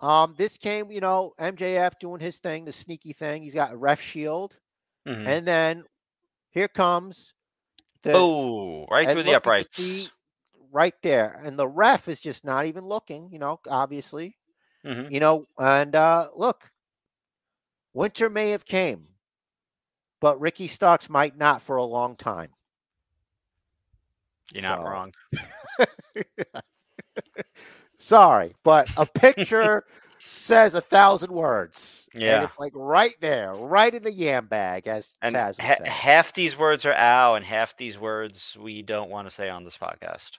Um, this came, you know, MJF doing his thing, the sneaky thing. He's got a ref shield, Mhm. and then here comes the Boom! Right through the uprights. right there, and the ref is just not even looking. You know, obviously, Mhm. you know, and uh, look, winter may have came, but Ricky Starks might not for a long time. You're not So, wrong. Sorry, but a picture says a thousand words. Yeah. And it's like right there, right in the yam bag, as And Taz would ha- half these words are ow, and half these words we don't want to say on this podcast.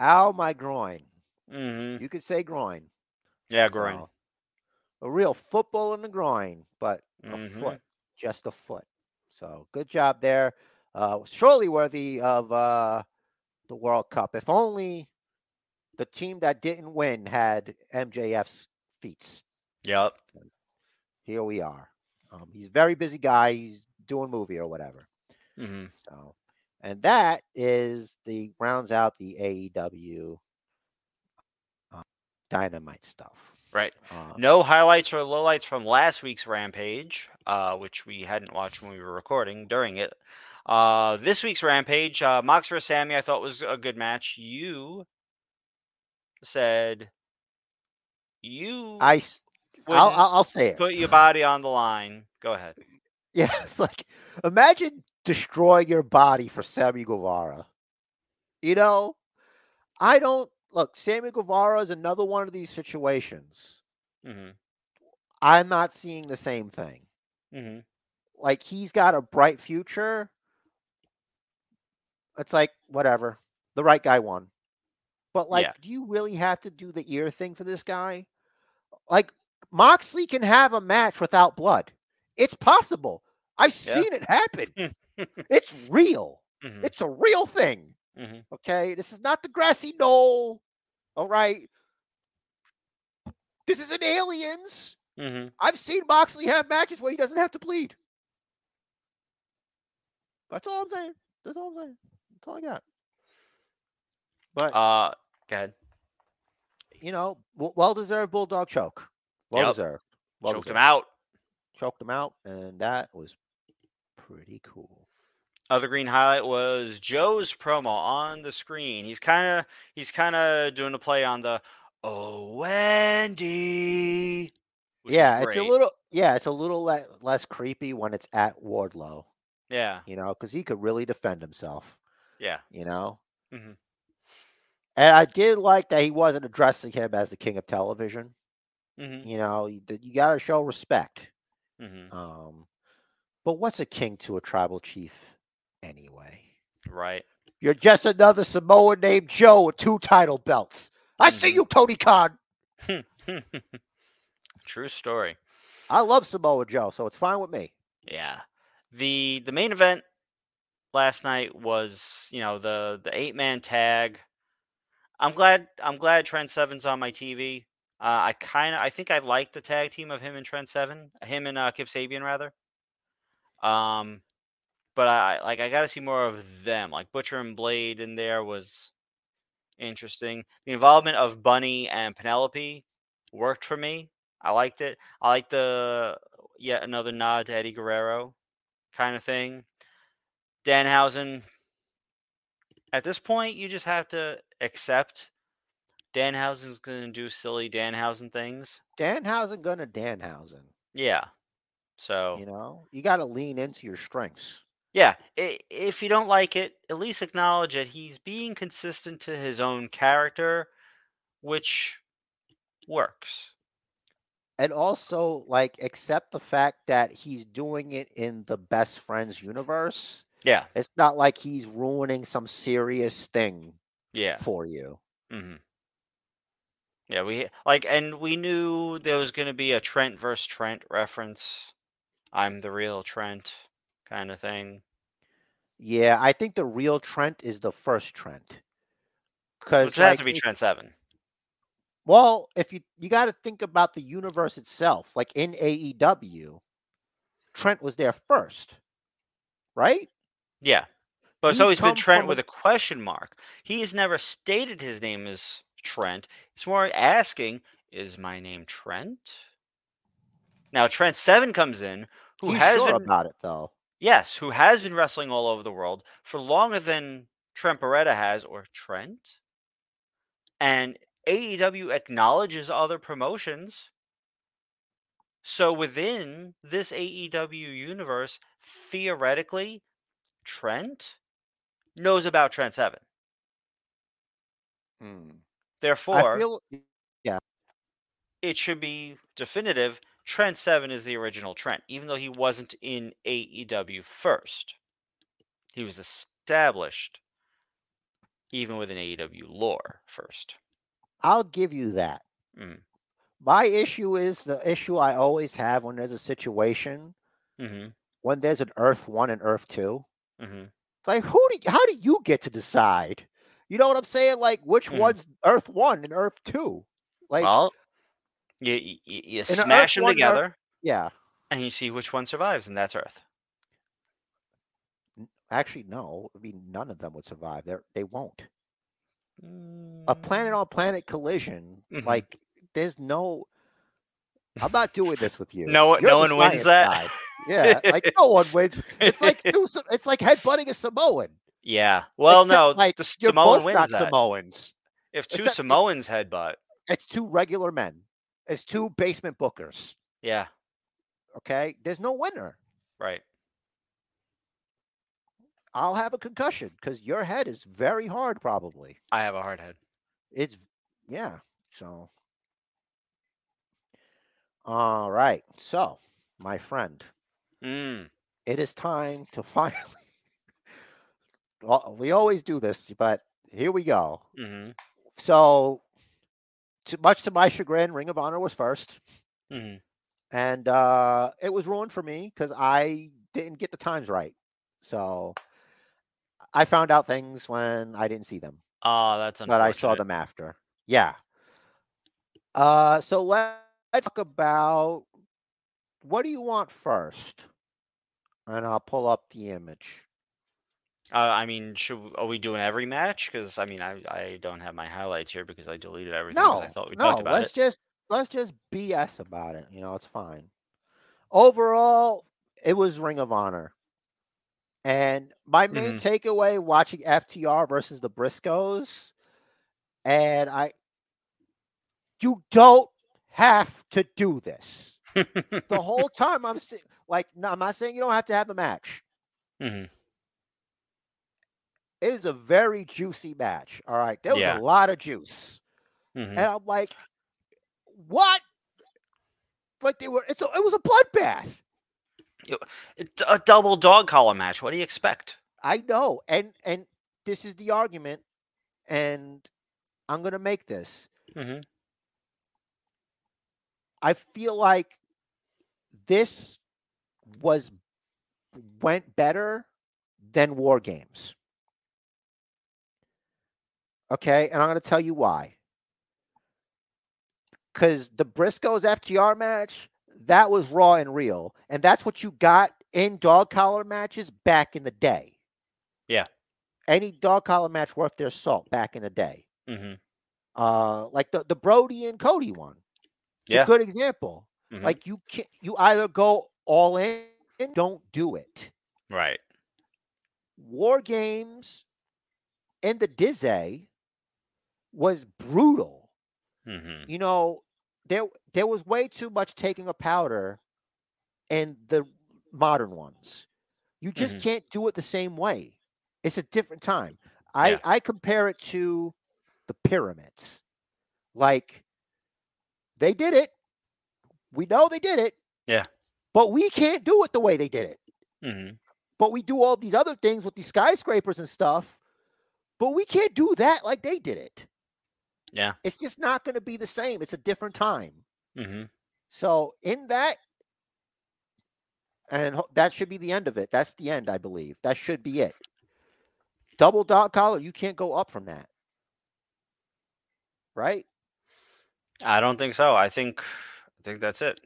Ow, my groin. hmm You could say groin. Yeah, groin. So, a real football in the groin, but a Mhm. foot, just a foot. So good job there. Uh, surely worthy of uh, the World Cup. If only the team that didn't win had MJF's feats. Yep. Here we are. Um, he's a very busy guy. He's doing movie or whatever. hmm So, and that is the rounds out the AEW uh, dynamite stuff. Right. Uh, No highlights or lowlights from last week's Rampage, uh, which we hadn't watched when we were recording during it. Uh, this week's Rampage, uh, Mox vs. Sammy, I thought was a good match. You said You I, I'll, I'll, say it. put your body on the line. Go ahead. Yeah, it's like imagine destroying your body for Sammy Guevara. You know, I don't look. Sammy Guevara is another one of these situations. hmm I'm not seeing the same thing. hmm Like he's got a bright future. It's like whatever. The right guy won. But like, Yeah. do you really have to do the ear thing for this guy? Like Moxley can have a match without blood. It's possible. I've Yeah. seen it happen. it's real. hmm It's a real thing. hmm Okay. This is not the grassy knoll. All right. This isn't aliens. hmm I've seen Moxley have matches where he doesn't have to bleed. That's all I'm saying. That's all I'm saying. All I got. But Uh, go ahead. you know, well deserved bulldog choke. Well Yep. deserved. Well Choked him out. Choked him out, and that was pretty cool. Other green highlight was Joe's promo on the screen. He's kind of he's kind of doing a play on the oh Wendy. yeah, it's a little. Yeah, it's a little le- less creepy when it's at Wardlow. Yeah, You know, because he could really defend himself. Yeah. You know. Mhm. And I did like that he wasn't addressing him as the king of television. hmm You know, you, you got to show respect. hmm Um, but what's a king to a tribal chief anyway? Right. You're just another Samoan named Joe with two title belts. I see Mhm. you, Tony Khan. True story. I love Samoa Joe, so it's fine with me. Yeah. The the main event last night was, you know, the the eight man tag. I'm glad I'm glad Trent Seven's on my TV. Uh, I kind of I think I like the tag team of him and Trent Seven, him and uh, Kip Sabian rather. Um, but I like I got to see more of them. Like Butcher and Blade in there was interesting. The involvement of Bunny and Penelope worked for me. I liked it. I like the yet another nod to Eddie Guerrero kind of thing. Danhausen. At this point, you just have to accept Danhausen's going to do silly Danhausen things. Danhausen gonna Danhausen. Yeah. So You know, you got to lean into your strengths. yeah, if you don't like it, at least acknowledge that he's being consistent to his own character, which works. And also, like, accept the fact that he's doing it in the best friends universe. Yeah. It's not like he's ruining some serious thing Yeah. for you. hmm Yeah, we like, and we knew there was going to be a Trent versus Trent reference. I'm the real Trent, kind of thing. Yeah, I think the real Trent is the first Trent. Would have like, to be if- Trent Seven. well, if you you got to think about the universe itself, like in AEW, Trent was there first, right? Yeah, but it's He's always been come Trent from with a- a question mark. He has never stated his name is Trent. It's more asking, "Is my name Trent?" Now Trent Seven comes in, who He's has sure been about it though. yes, who has been wrestling all over the world for longer than Trent Beretta has, or Trent. And AEW acknowledges other promotions. So within this AEW universe, theoretically, Trent knows about Trent Seven. Hmm. Therefore, I feel it should be definitive. Trent Seven is the original Trent, even though he wasn't in AEW first. He was established, even within AEW lore first. I'll give you that. Mm. My issue is the issue I always have when there's a situation hmm when there's an Earth One and Earth Two. Hmm Like, who do you, how do you get to decide? You know what I'm saying? Like, which Mhm. one's Earth One and Earth Two? Like, well, you you, you smash them one, Earth- together, yeah. and you see which one survives, and that's Earth. Actually, no. I mean, none of them would survive. They they won't. A planet Mm, on planet collision. Mhm. Like, there's no. I'm not doing this with you. No one- You're no one wins that? guy. Yeah, like no one wins. It's like it's like headbutting a Samoan. yeah. Well, Except, no, like, the You're Samoan both wins not that. Samoans. If two except Samoans headbutt, It's two regular men. It's two basement bookers. Yeah. Okay, there's no winner. Right. I'll have a concussion because your head is very hard. Probably I have a hard head. it's yeah. So all right. So my friend, Mm. it is time to finally. well, we always do this, but here we go. Mm-hmm. So, to, much to my chagrin, Ring of Honor was first, Mm-hmm. and uh, it was ruined for me because I didn't get the times right. So, I found out things when I didn't see them, Oh, that's but I saw them after. Yeah. Uh, so let- let's talk about what do you want first, and I'll pull up the image. Uh, I mean, should are we doing every match? Because I mean, I, I don't have my highlights here because I deleted everything. No, I thought we no. talked about let's it. just let's just BS about it. You know, it's fine. Overall, it was Ring of Honor, and my main Mm-hmm. takeaway watching FTR versus the Briscoes, and I, you don't have to do this. The whole time I'm saying, like, no, I'm not saying you don't have to have the match. hmm It is a very juicy match. All right, there was Yeah. a lot of juice. hmm and I'm like, what? Like they were. It's a, it was a bloodbath. It's a double dog collar match. What do you expect? I know, and and this is the argument, and I'm gonna make this. hmm I feel like this was went better than War Games. Okay, and I'm gonna tell you why. Because the Briscoes FTR match, that was raw and real, and that's what you got in dog collar matches back in the day. Yeah. Any dog collar match worth their salt back in the day. hmm Uh, like the the Brody and Cody one. It's Yeah. a good example. Mhm. Like you can't, you either go all in, and don't do it. Right. War games in the Dizzy was brutal. hmm You know, there there was way too much taking a powder and the modern ones. You just Mhm. can't do it the same way. It's a different time. I Yeah. I compare it to the pyramids. Like they did it. We know they did it. Yeah. But we can't do it the way they did it. hmm But we do all these other things with these skyscrapers and stuff. But we can't do that like they did it. Yeah. It's just not going to be the same. It's a different time. hmm So in that, and that should be the end of it. That's the end, I believe. That should be it. Double dot collar, you can't go up from that. Right? I don't think so. I think I think that's it.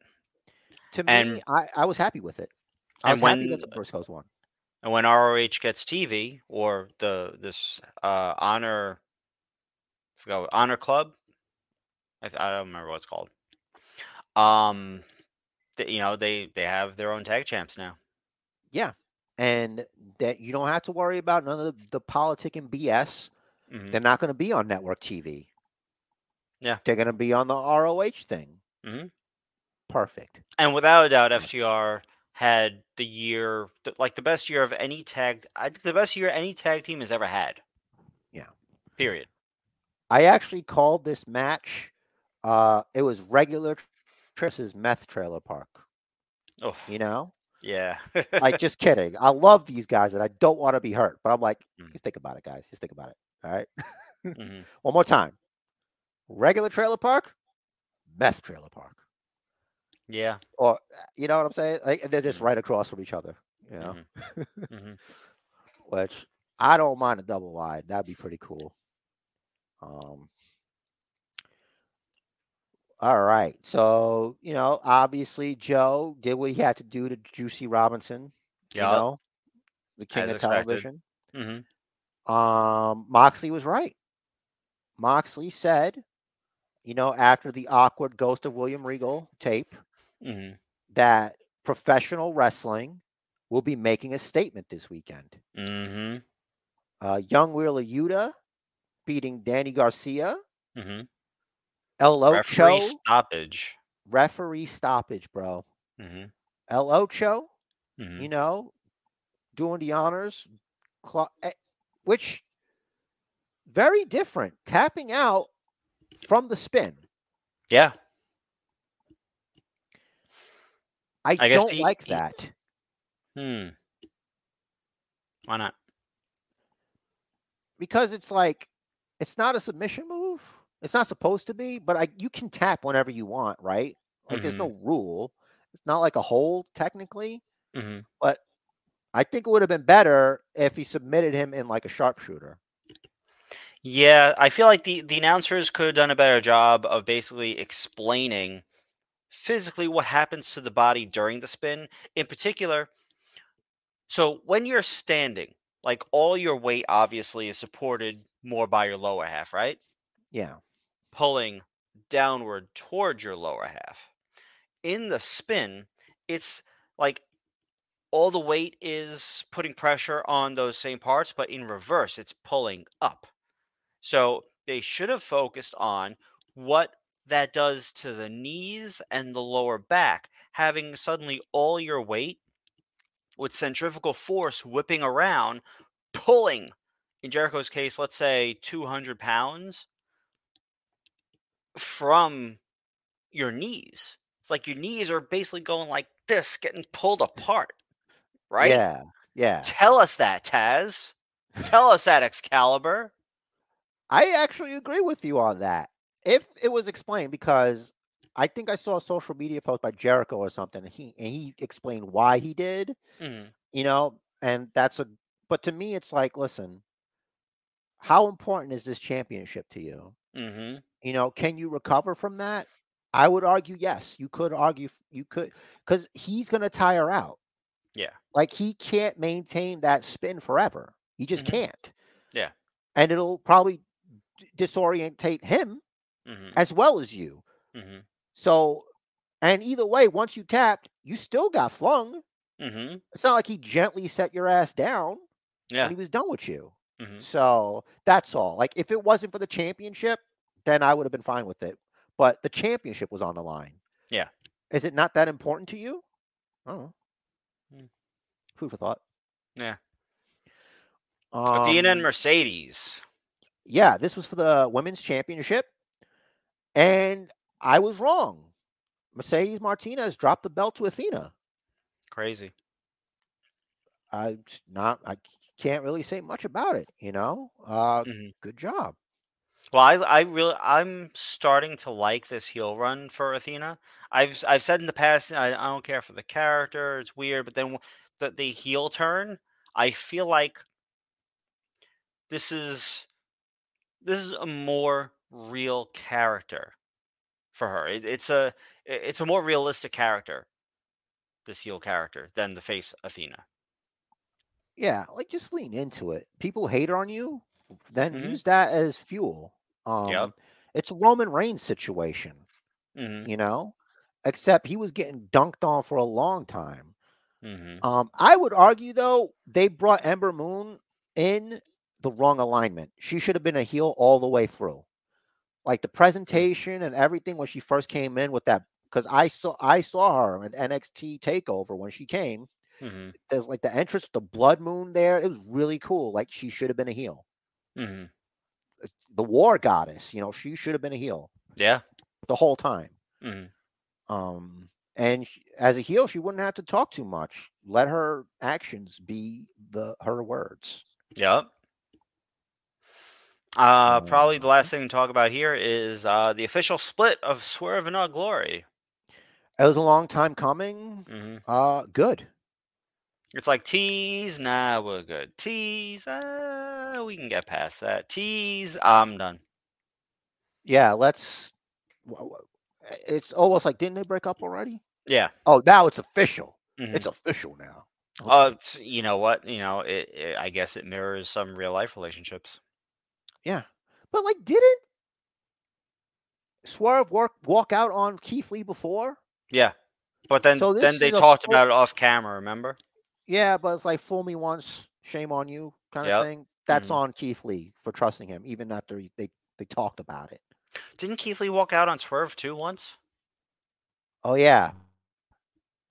To me, And- I, I was happy with it. I was happy that the Briscoes won. And when ROH gets TV or the this uh honor I forgot honor club, I, th- I don't remember what it's called. Um, you know they they have their own tag champs now. Yeah. And that you don't have to worry about none of the, the politic and BS. Mhm. They're not going to be on network TV. Yeah. They're going to be on the ROH thing. Mhm. Perfect. And without a doubt, FTR had the year like the best year of any tag. I think the best year any tag team has ever had. Yeah. Period. I actually called this match. Uh, it was regular Triss's meth trailer park. Oh You know, yeah. like just kidding. I love these guys, and I don't want to be hurt. But I'm like, Mhm. just think about it, guys. Just think about it. All right. Mhm. One more time. Regular trailer park, meth trailer park, Yeah. or you know what I'm saying? Like, they're just Mhm. right across from each other. You know, Mhm. which I don't mind a double wide. That'd be pretty cool. Um. All right. So, you know, obviously Joe did what he had to do to Juice Robinson, you Yeah. know, the king As of expected. television. hmm Um, Moxley was right. Moxley said, you know, after the awkward Ghost of William Regal tape, hmm that professional wrestling will be making a statement this weekend. hmm Uh, young Wheeler Yuta beating Danny Garcia hmm El Referee stoppage. referee stoppage, bro. hmm El Ocho, hmm you know, doing the honors, eh, which very different. Tapping out from the spin. Yeah. I, I don't he- like he- that. Hmm. Why not? because it's like it's not a submission move. It's not supposed to be, but I you can tap whenever you want, right? Like there's Mhm. no rule. It's not like a hold technically, hmm but I think it would have been better if he submitted him in like a sharpshooter. Yeah, I feel like the the announcers could have done a better job of basically explaining physically what happens to the body during the spin. In particular, so when you're standing, like all your weight obviously is supported more by your lower half, right? Yeah. Pulling downward towards your lower half. In the spin, it's like all the weight is putting pressure on those same parts, but in reverse, it's pulling up. So they should have focused on what that does to the knees and the lower back, having suddenly all your weight with centrifugal force whipping around, pulling, in Jericho's case, let's say 200 pounds from your knees. It's like your knees are basically going like this, getting pulled apart, right? Yeah. Yeah. Tell us that, Taz. Tell us that, Excalibur. I actually agree with you on that. If it was explained, because I think I saw a social media post by Jericho or something, and he and he explained why he did. Mhm. you know, and that's a but to me it's like, listen, how important is this championship to you? Mm-hmm. You know, can you recover from that? I would argue yes. You could argue you could because he's gonna tire out. Yeah. Like he can't maintain that spin forever. He just Mhm. can't. Yeah. And it'll probably disorientate him Mm-hmm. as well as you. Mm-hmm. So, and either way, once you tapped, you still got flung. Mm-hmm. It's not like he gently set your ass down Yeah. he was done with you. Mhm. So that's all. Like if it wasn't for the championship, then I would have been fine with it. But the championship was on the line. Yeah. Is it not that important to you? Oh. Hmm. Food for thought. Yeah. Athena and Um, Mercedes. Yeah, this was for the women's championship. And I was wrong. Mercedes Martinez dropped the belt to Athena. Crazy. I not I can't really say much about it, you know. Uh Mhm. good job. Well, I, I really, I'm starting to like this heel run for Athena. I've, I've said in the past, I, I don't care for the character; it's weird. But then the the heel turn, I feel like this is, this is a more real character for her. It, it's a it's a more realistic character, this heel character, than the face Athena. Yeah, like just lean into it. People hate on you, then Mhm. use that as fuel. Um it's a Roman Reigns situation, hmm you know? Except he was getting dunked on for a long time. hmm Um, I would argue though, they brought Ember Moon in the wrong alignment. She should have been a heel all the way through. Like the presentation and everything when she first came in with that because I saw I saw her at NXT takeover when she came. hmm There's like the entrance, the blood moon there. It was really cool. Like she should have been a heel. hmm The war goddess, you know, she should have been a heel Yeah. the whole time. hmm Um, and sh as a heel, she wouldn't have to talk too much. Let her actions be the her words. Yep. Uh, probably the Uh, last thing to talk about here is uh, the official split of Swerve In Our Glory. It was a long time coming. hmm Uh, good. It's like tease, nah, we're good. Tease, uh, we can get past that. Tease, I'm done. Yeah, let's. w- It's almost like didn't they break up already? Yeah. Oh, now it's official. mhm. It's official now. Uh, Okay. it's, you know what? You know, it, it. I guess it mirrors some real life relationships. Yeah, but like, didn't Swerve work walk out on Keith Lee before? Yeah, but then So then they talked full- about it off camera. Remember? Yeah, but it's like fool me once, shame on you kind of thing. That's Mhm. on Keith Lee for trusting him, even after he, they they talked about it. Didn't Keith Lee walk out on Swerve too once? Oh yeah.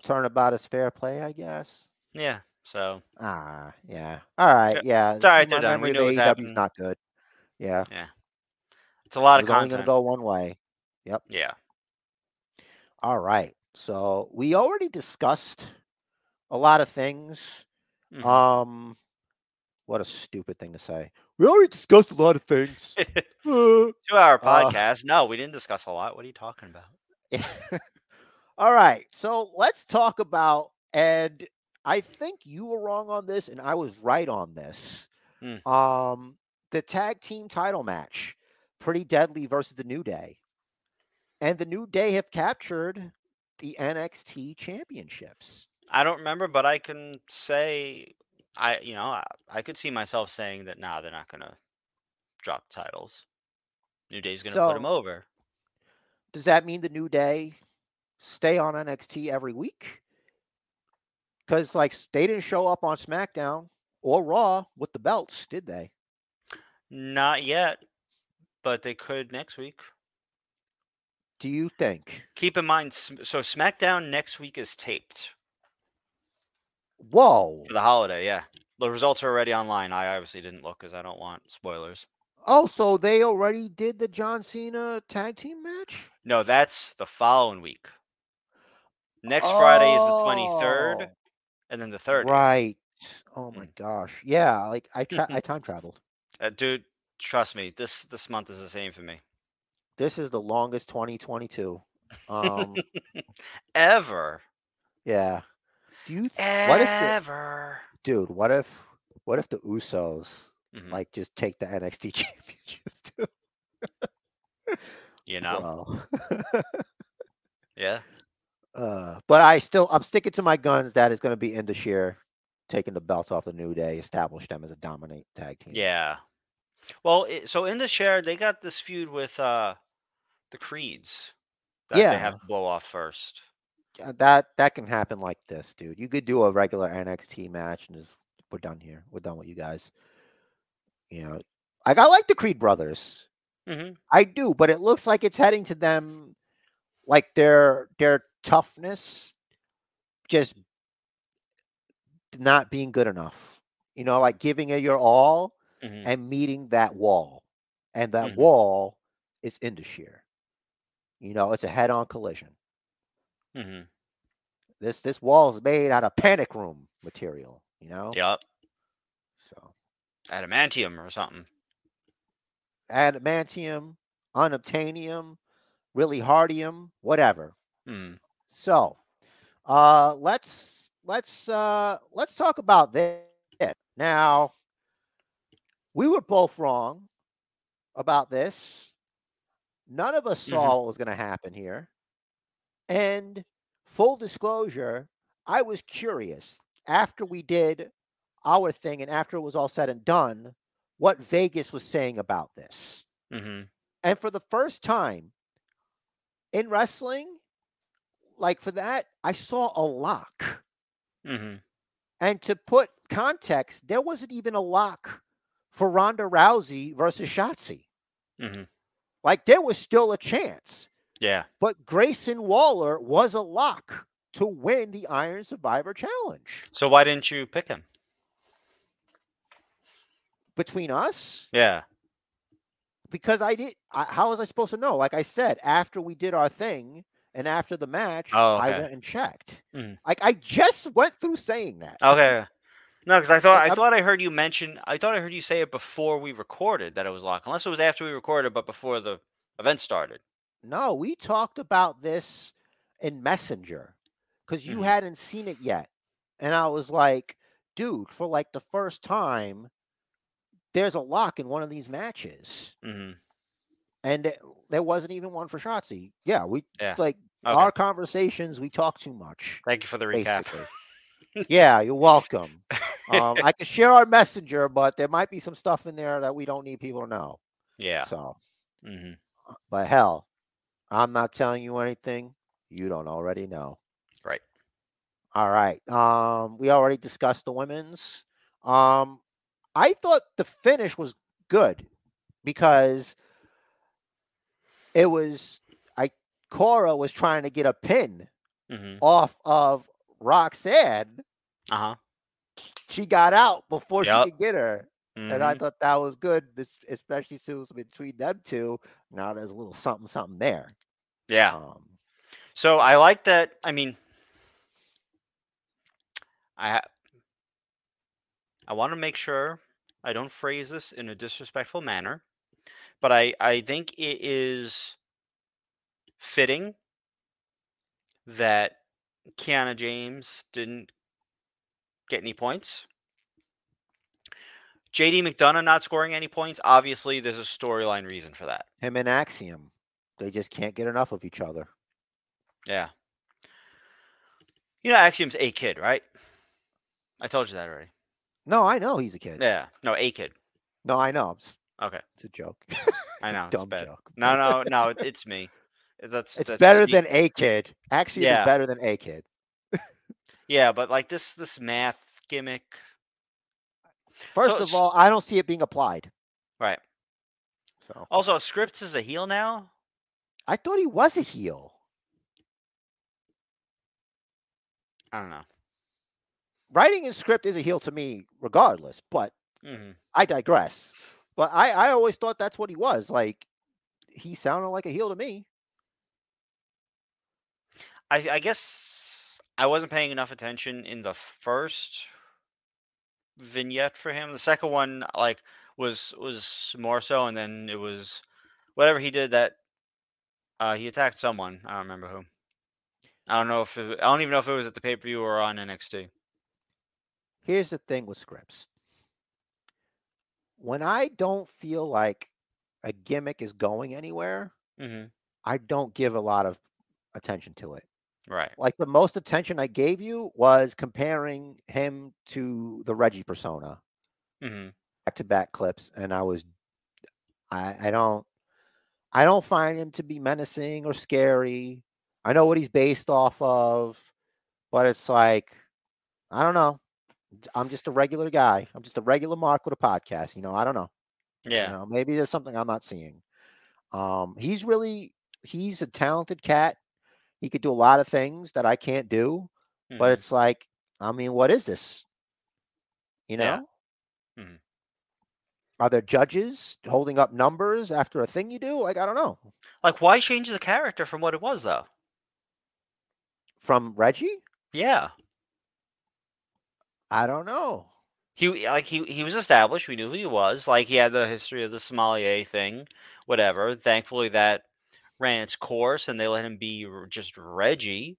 Turnabout is fair play, I guess. Yeah. So Ah, yeah. All right, yeah. It's all right, they're done. We know what's AEW is happening. not good. Yeah. Yeah. it's a lot It of was only gonna go one way. Yep. Yeah. All right. So we already discussed a lot of things. Mhm. Um what a stupid thing to say. We already discussed a lot of things. Uh, Two hour Uh, podcast. no, we didn't discuss a lot. What are you talking about? All right. So let's talk about and I think you were wrong on this and I was right on this. Mm. Um the tag team title match, Pretty Deadly versus the New Day. And the New Day have captured the NXT championships. I don't remember, but I can say I you know, I, I could see myself saying that nah, they're not gonna drop titles. New Day's gonna put them over. Does that mean the New Day stay on NXT every week? Because like they didn't show up on SmackDown or Raw with the belts, did they? Not yet, but they could next week. Do you think? Keep in mind, so SmackDown next week is taped Whoa! for the holiday. Yeah, the results are already online. I obviously didn't look because I don't want spoilers. Oh, so they already did the John Cena tag team match? No, that's the following week. Next Friday is the twenty third, Oh, and then the third. Right. Oh my Mm. gosh. Yeah, like I tra- I time traveled. Uh, dude, trust me, this this month is the same for me. This is the longest 2022. Um Ever, yeah. Do you th- what if the, ever. dude, what if what if the Usos Mhm. like just take the NXT championships too? you know, yeah. uh, but I still I'm sticking to my guns That is gonna be Indus Sher taking the belts off the New Day, establish them as a dominant tag team. Yeah. Well, it, so Indus Sher, they got this feud with uh the Creeds that they have to blow off first. Uh, that that can happen like this, dude. You could do a regular NXT match and just we're done here. We're done with you guys. You know, like I like the Creed brothers. hmm I do, but it looks like it's heading to them like their their toughness just not being good enough. You know, like giving it your all hmm and meeting that wall. And that Mhm. wall is Indus Sher. You know, it's a head-on collision. hmm This this wall is made out of panic room material, you know? Yep. So Adamantium or something. adamantium, unobtainium, really hardium, whatever. Mm. So uh let's let's uh let's talk about this. Now we were both wrong about this. None of us saw what was gonna happen here. And full disclosure, I was curious after we did our thing and after it was all said and done, what Vegas was saying about this. hmm And for the first time in wrestling, like for that, I saw a lock. hmm And to put context, there wasn't even a lock for Ronda Rousey versus Shotzi. hmm Like there was still a chance. Yeah. But Grayson Waller was a lock to win the Iron Survivor Challenge. So why didn't you pick him? Between us, Yeah. because I did. I, how was I supposed to know? Like I said, after we did our thing and after the match, Oh, I went and checked. Mhm. Like I just went through saying that. Okay. No, because I thought I I'm- thought I heard you mention I thought I heard you say it before we recorded that it was locked. Unless it was after we recorded, but before the event started. No, we talked about this in Messenger because you Mhm. hadn't seen it yet. And I was like, dude, for like the first time, there's a lock in one of these matches. hmm And it- there wasn't even one for Shotzi. Yeah, we Yeah. like Okay. our conversations, we talk too much. Thank you for the recap. Yeah, you're welcome. Um, I can share our messenger, but there might be some stuff in there that we don't need people to know. yeah. So, hmm but hell, I'm not telling you anything you don't already know. Right. All right. Um, we already discussed the women's. Um, I thought the finish was good because it was I Cora was trying to get a pin hmm off of Roxanne. Uh huh. She got out before Yup. she could get her. And I thought that was good, especially since it was between them two. Now there's a little something, something there. yeah. Um, So I like that. I mean, I I want to make sure I don't phrase this in a disrespectful manner, but I I think it is fitting that Kiana James didn't get any points. JD McDonagh not scoring any points. Obviously, there's a storyline reason for that. him and Axiom, they just can't get enough of each other. Yeah. You know, Axiom's a kid, right? I told you that already. No, I know he's a kid. Yeah. No, a kid. No, I know. It's, Okay. it's a joke. I know. It's Dumb bad. joke. No, no, no. It's me. That's It's that's better than a kid. Actually, Yeah. better than a kid. yeah, but like this this math gimmick, First So of all, I don't see it being applied. right? So Also, Scrypts is a heel now. I thought he was a heel. I don't know. Writing in script is a heel to me, regardless. But hmm I digress. But I, I always thought that's what he was. Like he sounded like a heel to me. I I guess I wasn't paying enough attention in the first vignette for him. The second one, like, was was more so, and then it was whatever he did that uh, he attacked someone. I don't remember who. I don't know if it, I don't even know if it was at the pay per view or on NXT. Here's the thing with Scrypts. When I don't feel like a gimmick is going anywhere, hmm I don't give a lot of attention to it. Right. Like the most attention I gave you was comparing him to the Reggie persona, hmm back to back clips, and I was, I, I don't, I don't find him to be menacing or scary. I know what he's based off of, but it's like, I don't know. I'm just a regular guy. I'm just a regular Mark with a podcast. You know, I don't know. You Yeah. know, maybe there's something I'm not seeing. Um, he's really he's a talented cat. He could do a lot of things that I can't do, but mhm. it's like, I mean, what is this? You know? Yeah. Mhm. Are there judges holding up numbers after a thing you do? Like, I don't know. like, why change the character from what it was though? From Reggie? Yeah. I don't know. He like he he was established. We knew who he was. Like he had the history of the sommelier thing, whatever. Thankfully, that ran its course, and they let him be just Reggie.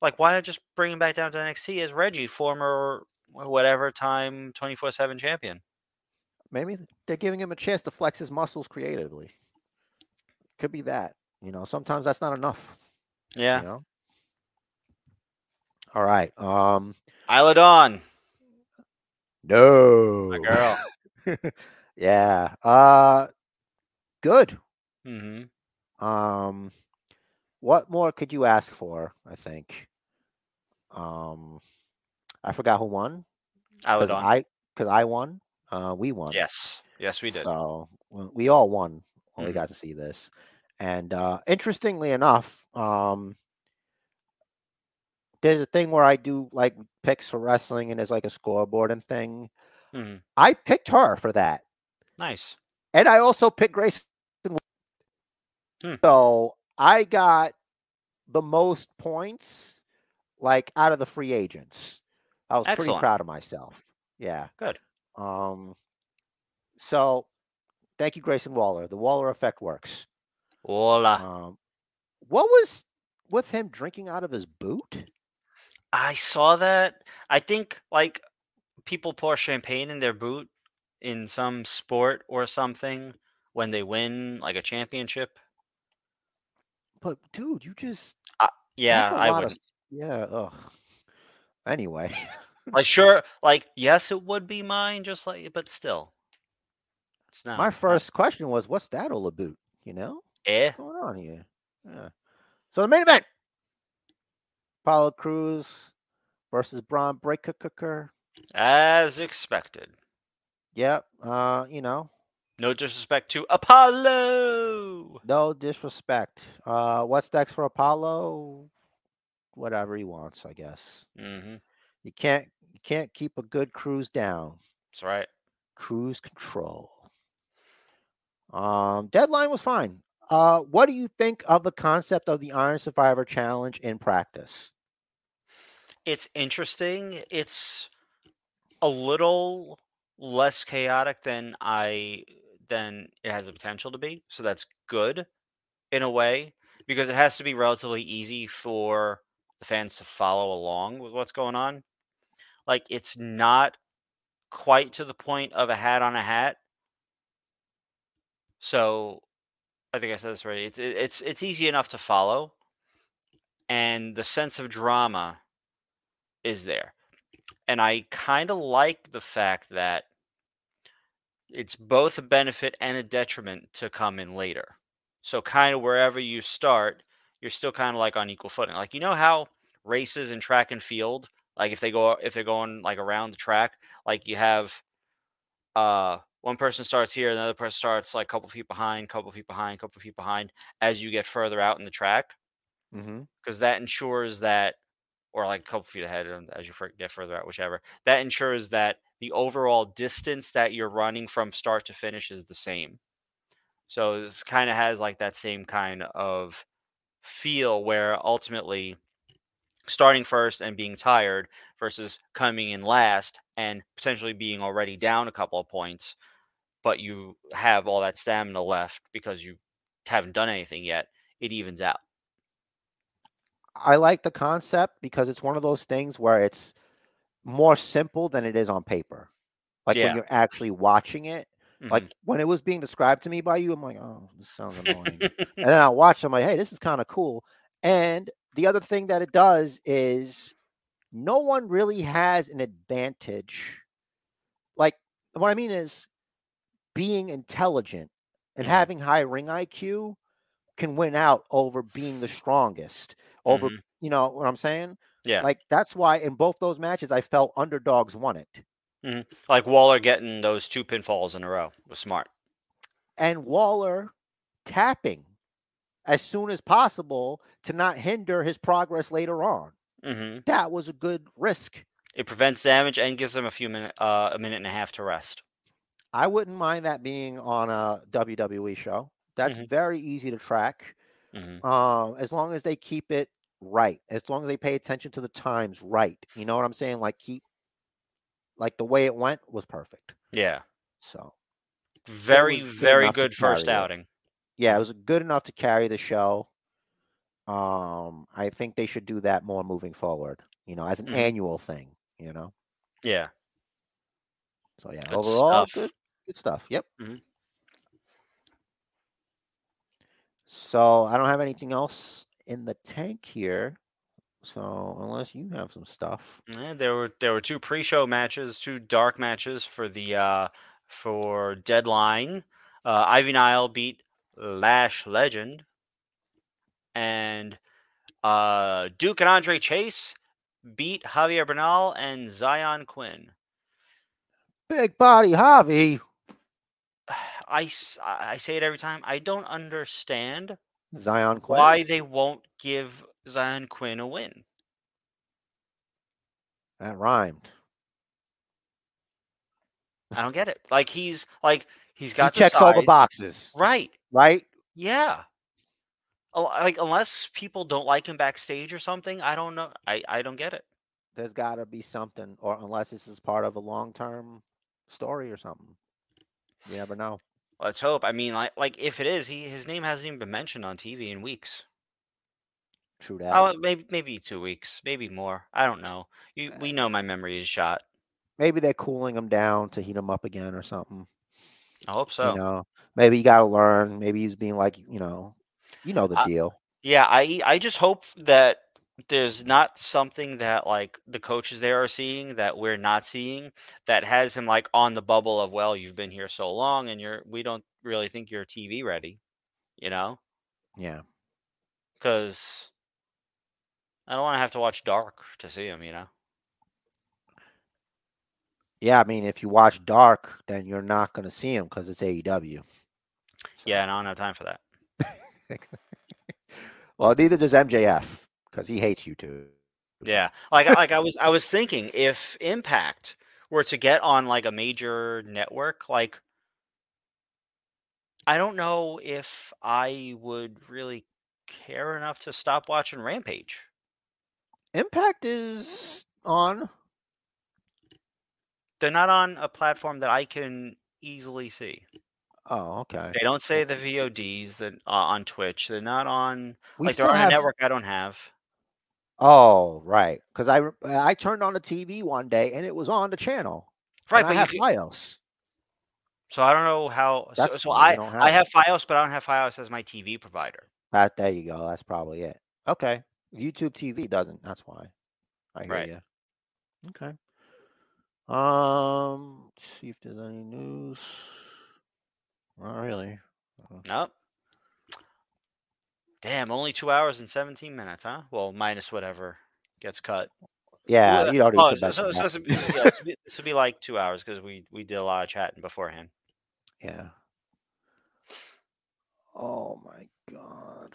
Like, why not just bring him back down to NXT as Reggie, former whatever time twenty four seven champion? Maybe they're giving him a chance to flex his muscles creatively. Could be that. You know, sometimes that's not enough. Yeah, You know? All right. Um Isla Dawn, no. my girl. yeah. Uh good. hmm Um what more could you ask for, I think? Um I forgot who won. Isla Because Dawn. I because I won. Uh we won. yes, yes, we did. So we all won when we Mhm. got to see this. And uh interestingly enough, um there's a thing where I do like picks for wrestling and there's like a scoreboard and thing. hmm I picked her for that. Nice. And I also picked Grace. Hmm. So I got the most points like out of the free agents. I was pretty proud of myself. Yeah. Good. Um so thank you, Grayson Waller. The Waller effect works. Hola. Um what was with him drinking out of his boot? I saw that. I think like people pour champagne in their boot in some sport or something when they win like a championship. But dude, you just Yeah, that's a I would. of yeah, ugh. Anyway. Like sure, like yes, it would be mine, just like, but still, it's not. My first question was, what's that old boot? You know? eh? What's going on here? Yeah. So the main event. Apollo Crews versus Bron Breakker. as expected. Yep. Uh, you know, No disrespect to Apollo. No disrespect. Uh, what's next for Apollo? Whatever he wants, I guess. Mm-hmm. You can't you can't keep a good cruise down. That's right. Cruise control. Um, deadline was fine. Uh, what do you think of the concept of the Iron Survivor Challenge in practice? It's interesting. It's a little less chaotic than I than it has the potential to be. So that's good in a way because it has to be relatively easy for the fans to follow along with what's going on. Like it's not quite to the point of a hat on a hat. So I think I said this right. It's it's it's easy enough to follow, and the sense of drama is there. And I kind of like the fact that it's both a benefit and a detriment to come in later. So kind of wherever you start, you're still kind of like on equal footing. Like you know how races in track and field, like if they go if they're going like around the track, like you have uh one person starts here, another person starts like a couple feet behind, couple feet behind, couple feet behind as you get further out in the track Mm-hmm. because that ensures that, or like a couple feet ahead as you get further out, whichever, that ensures that the overall distance that you're running from start to finish is the same. So this kind of has like that same kind of feel where ultimately starting first and being tired versus coming in last and potentially being already down a couple of points, but you have all that stamina left because you haven't done anything yet, it evens out. I like the concept because it's one of those things where it's more simple than it is on paper. Like Yeah. when you're actually watching it, Mhm. like when it was being described to me by you, I'm like, oh, this sounds annoying. and then I watch, I'm like, hey, this is kind of cool. And the other thing that it does is no one really has an advantage. Like what I mean is being intelligent and Mhm. having high ring IQ can win out over being the strongest. Over, Mhm. you know what I'm saying? Yeah. Like that's why in both those matches I felt underdogs won it. like Waller getting those two pinfalls in a row was smart. and Waller tapping as soon as possible to not hinder his progress later on. hmm That was a good risk. It prevents damage and gives them a few minute, uh, a minute and a half to rest. I wouldn't mind that being on a WWE show. That's Mhm. very easy to track. hmm Um, as long as they keep it right, as long as they pay attention to the times right. You know what I'm saying? Like keep like the way it went was perfect. Yeah, So very, good very good first carry it. outing. yeah, it was good enough to carry the show. Um, I think they should do that more moving forward, you know, as an Mhm. annual thing, you know. Yeah, So yeah, Good overall stuff. good good stuff. Yep. Mhm. So I don't have anything else in the tank here. So unless you have some stuff. Yeah, there were there were two pre-show matches, two dark matches for the uh for Deadline. Uh, Ivy Nile beat Lash Legend, and uh, Duke and Andre Chase beat Javier Bernal and Xyon Quinn. Big body Javi. I, I say it every time. I don't understand Xyon Quinn. why they won't give Xyon Quinn a win. That rhymed. I don't get it. Like he's like he's got the checks all the boxes. Right. Right? Yeah. Like unless people don't like him backstage or something, I don't know. I I don't get it. There's gotta be something, or unless this is part of a long term story or something. You never know. Let's hope. I mean, like like if it is, he his name hasn't even been mentioned on TV in weeks. True oh, that. Oh, maybe maybe two weeks, maybe more. I don't know. You eh. we know my memory is shot. Maybe they're cooling him down to heat him up again or something. I hope so. You know, maybe you got to learn. Maybe he's being like, you know, you know the I- deal. Yeah, I I just hope that there's not something that like the coaches there are seeing that we're not seeing that has him like on the bubble of well, you've been here so long and you're we don't really think you're TV ready, you know? Yeah. Cuz I don't want to have to watch Dark to see him, you know. Yeah, I mean, if you watch Dark, then you're not going to see him because it's AEW. Yeah, and I don't have time for that. Well, neither does MJF because he hates YouTube. Yeah, like I- like I was I was thinking if Impact were to get on like a major network, like I don't know if I would really care enough to stop watching Rampage. Impact is on. They're not on a platform that I can easily see. Oh, okay. They don't say the VODs that uh, on Twitch. They're not on We like they're on have. a network I don't have. Oh, right. Because I I turned on the TV one day and it was on the channel. Right, but I have you FiOS. so I don't know how. So, That's so why I don't I have have FiOS, but I don't have FiOS as my TV provider. That there you go. That's probably it. Okay. YouTube TV doesn't. That's why. I hear Right. you. Okay. Um. let's see if there's any news. Not really. Uh, Nope. Damn, only two hours and seventeen minutes, huh? Well, minus whatever gets cut. Yeah, Well, you need oh, so, so, so this, would be, yeah, this, would be, this would be like two hours because we we did a lot of chatting beforehand. Yeah. Oh my god.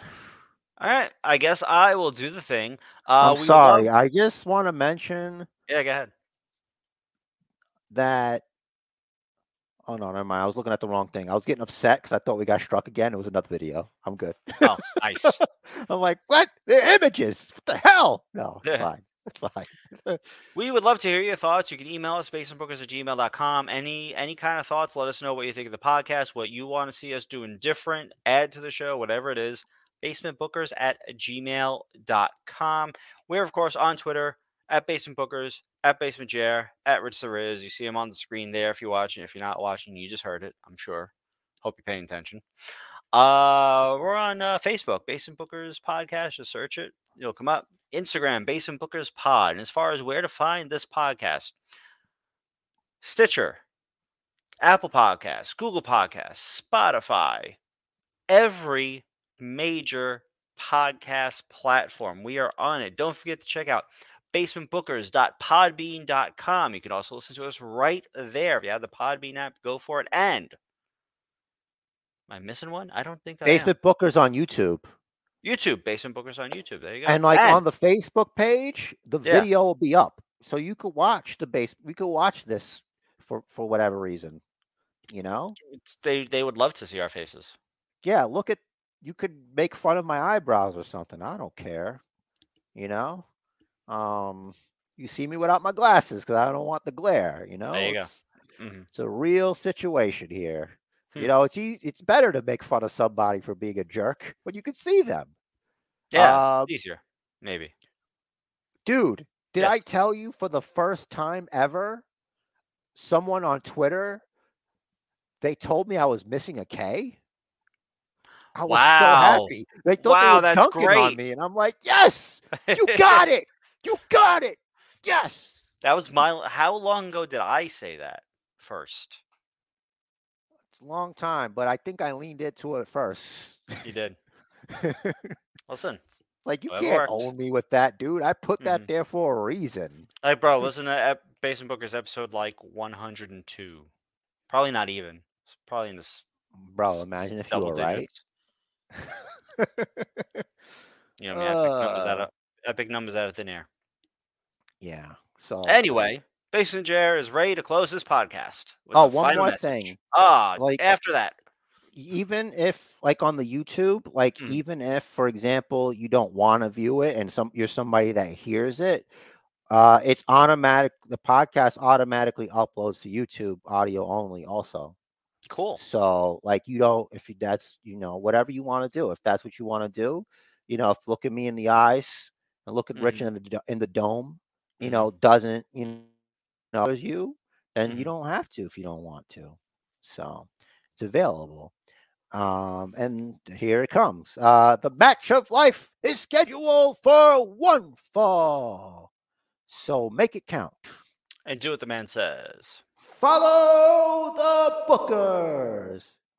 All right, I guess I will do the thing. Uh, I'm we sorry. love- I just want to mention yeah, go ahead. that. Oh no, never mind. I was looking at the wrong thing. I was getting upset because I thought we got struck again. It was another video. I'm good. Oh, nice. I'm like, what? The images. What the hell? No, it's fine. It's fine. We would love to hear your thoughts. You can email us basementbookers at gmail.com. Any any kind of thoughts, let us know what you think of the podcast, what you want to see us doing different, add to the show, whatever it is. Basementbookers at gmail.com. We're, of course, on Twitter at basementbookers, at Basement basementjair, at Rich the Riz. You see him on the screen there if you're watching. If you're not watching, you just heard it, I'm sure. Hope you're paying attention. Uh, we're on uh, Facebook, Basement Bookers Podcast. Just search it, it'll come up. Instagram, Basement Bookers Pod. And as far as where to find this podcast, Stitcher, Apple Podcasts, Google Podcasts, Spotify, every major podcast platform. We are on it. Don't forget to check out basementbookers.podbean.com. You can also listen to us right there. If you have the Podbean app, go for it. And am I missing one? I don't think I am. Basement Bookers on YouTube. YouTube, Basement Bookers on YouTube. There you go. And like on the Facebook page, the Yeah. video will be up. So you could watch the base we could watch this for for whatever reason. You know? It's- they they would love to see our faces. Yeah, look at you could make fun of my eyebrows or something. I don't care. You know? Um you see me without my glasses because I don't want the glare, you know? You. It's, Mhm. it's a real situation here. Hmm. You know, it's ea- it's better to make fun of somebody for being a jerk when you can see them. Yeah, Um, easier, maybe. Dude, did Yes. I tell you for the first time ever, someone on Twitter, they told me I was missing a K? I was Wow. so happy. They thought Wow, they were dunking great. on me, and I'm like, yes, you got it. You got it. Yes. That was my. How long ago did I say that first? It's a long time, but I think I leaned into it first. You did. Listen, like, you Well, can't own me with that, dude. I put that Mhm. there for a reason. like, bro, listen to ep- Basement Bookers episode like 102. Probably not even. It's probably in this Bro, imagine if you were right. You know, I mean, epic numbers out Uh. of epic numbers out of thin air. Yeah. So Anyway, Basement Jair is ready to close this podcast. with Oh, one more message. thing. Ah, Like- after that, even if like on the YouTube, like Mhm. even if, for example, you don't want to view it and some you're somebody that hears it, uh it's automatic the podcast automatically uploads to YouTube audio only also. cool. So like you don't if you, that's you know whatever you want to do, if that's what you want to do, you know, if look at me in the eyes and look at Rich Mhm. in the in the dome, you Mhm. know, doesn't you know as you, then you Mhm. don't have to if you don't want to. So it's available. Um, and here it comes. Uh, the match of life is scheduled for one fall. So make it count. And do what the man says. Follow the bookers.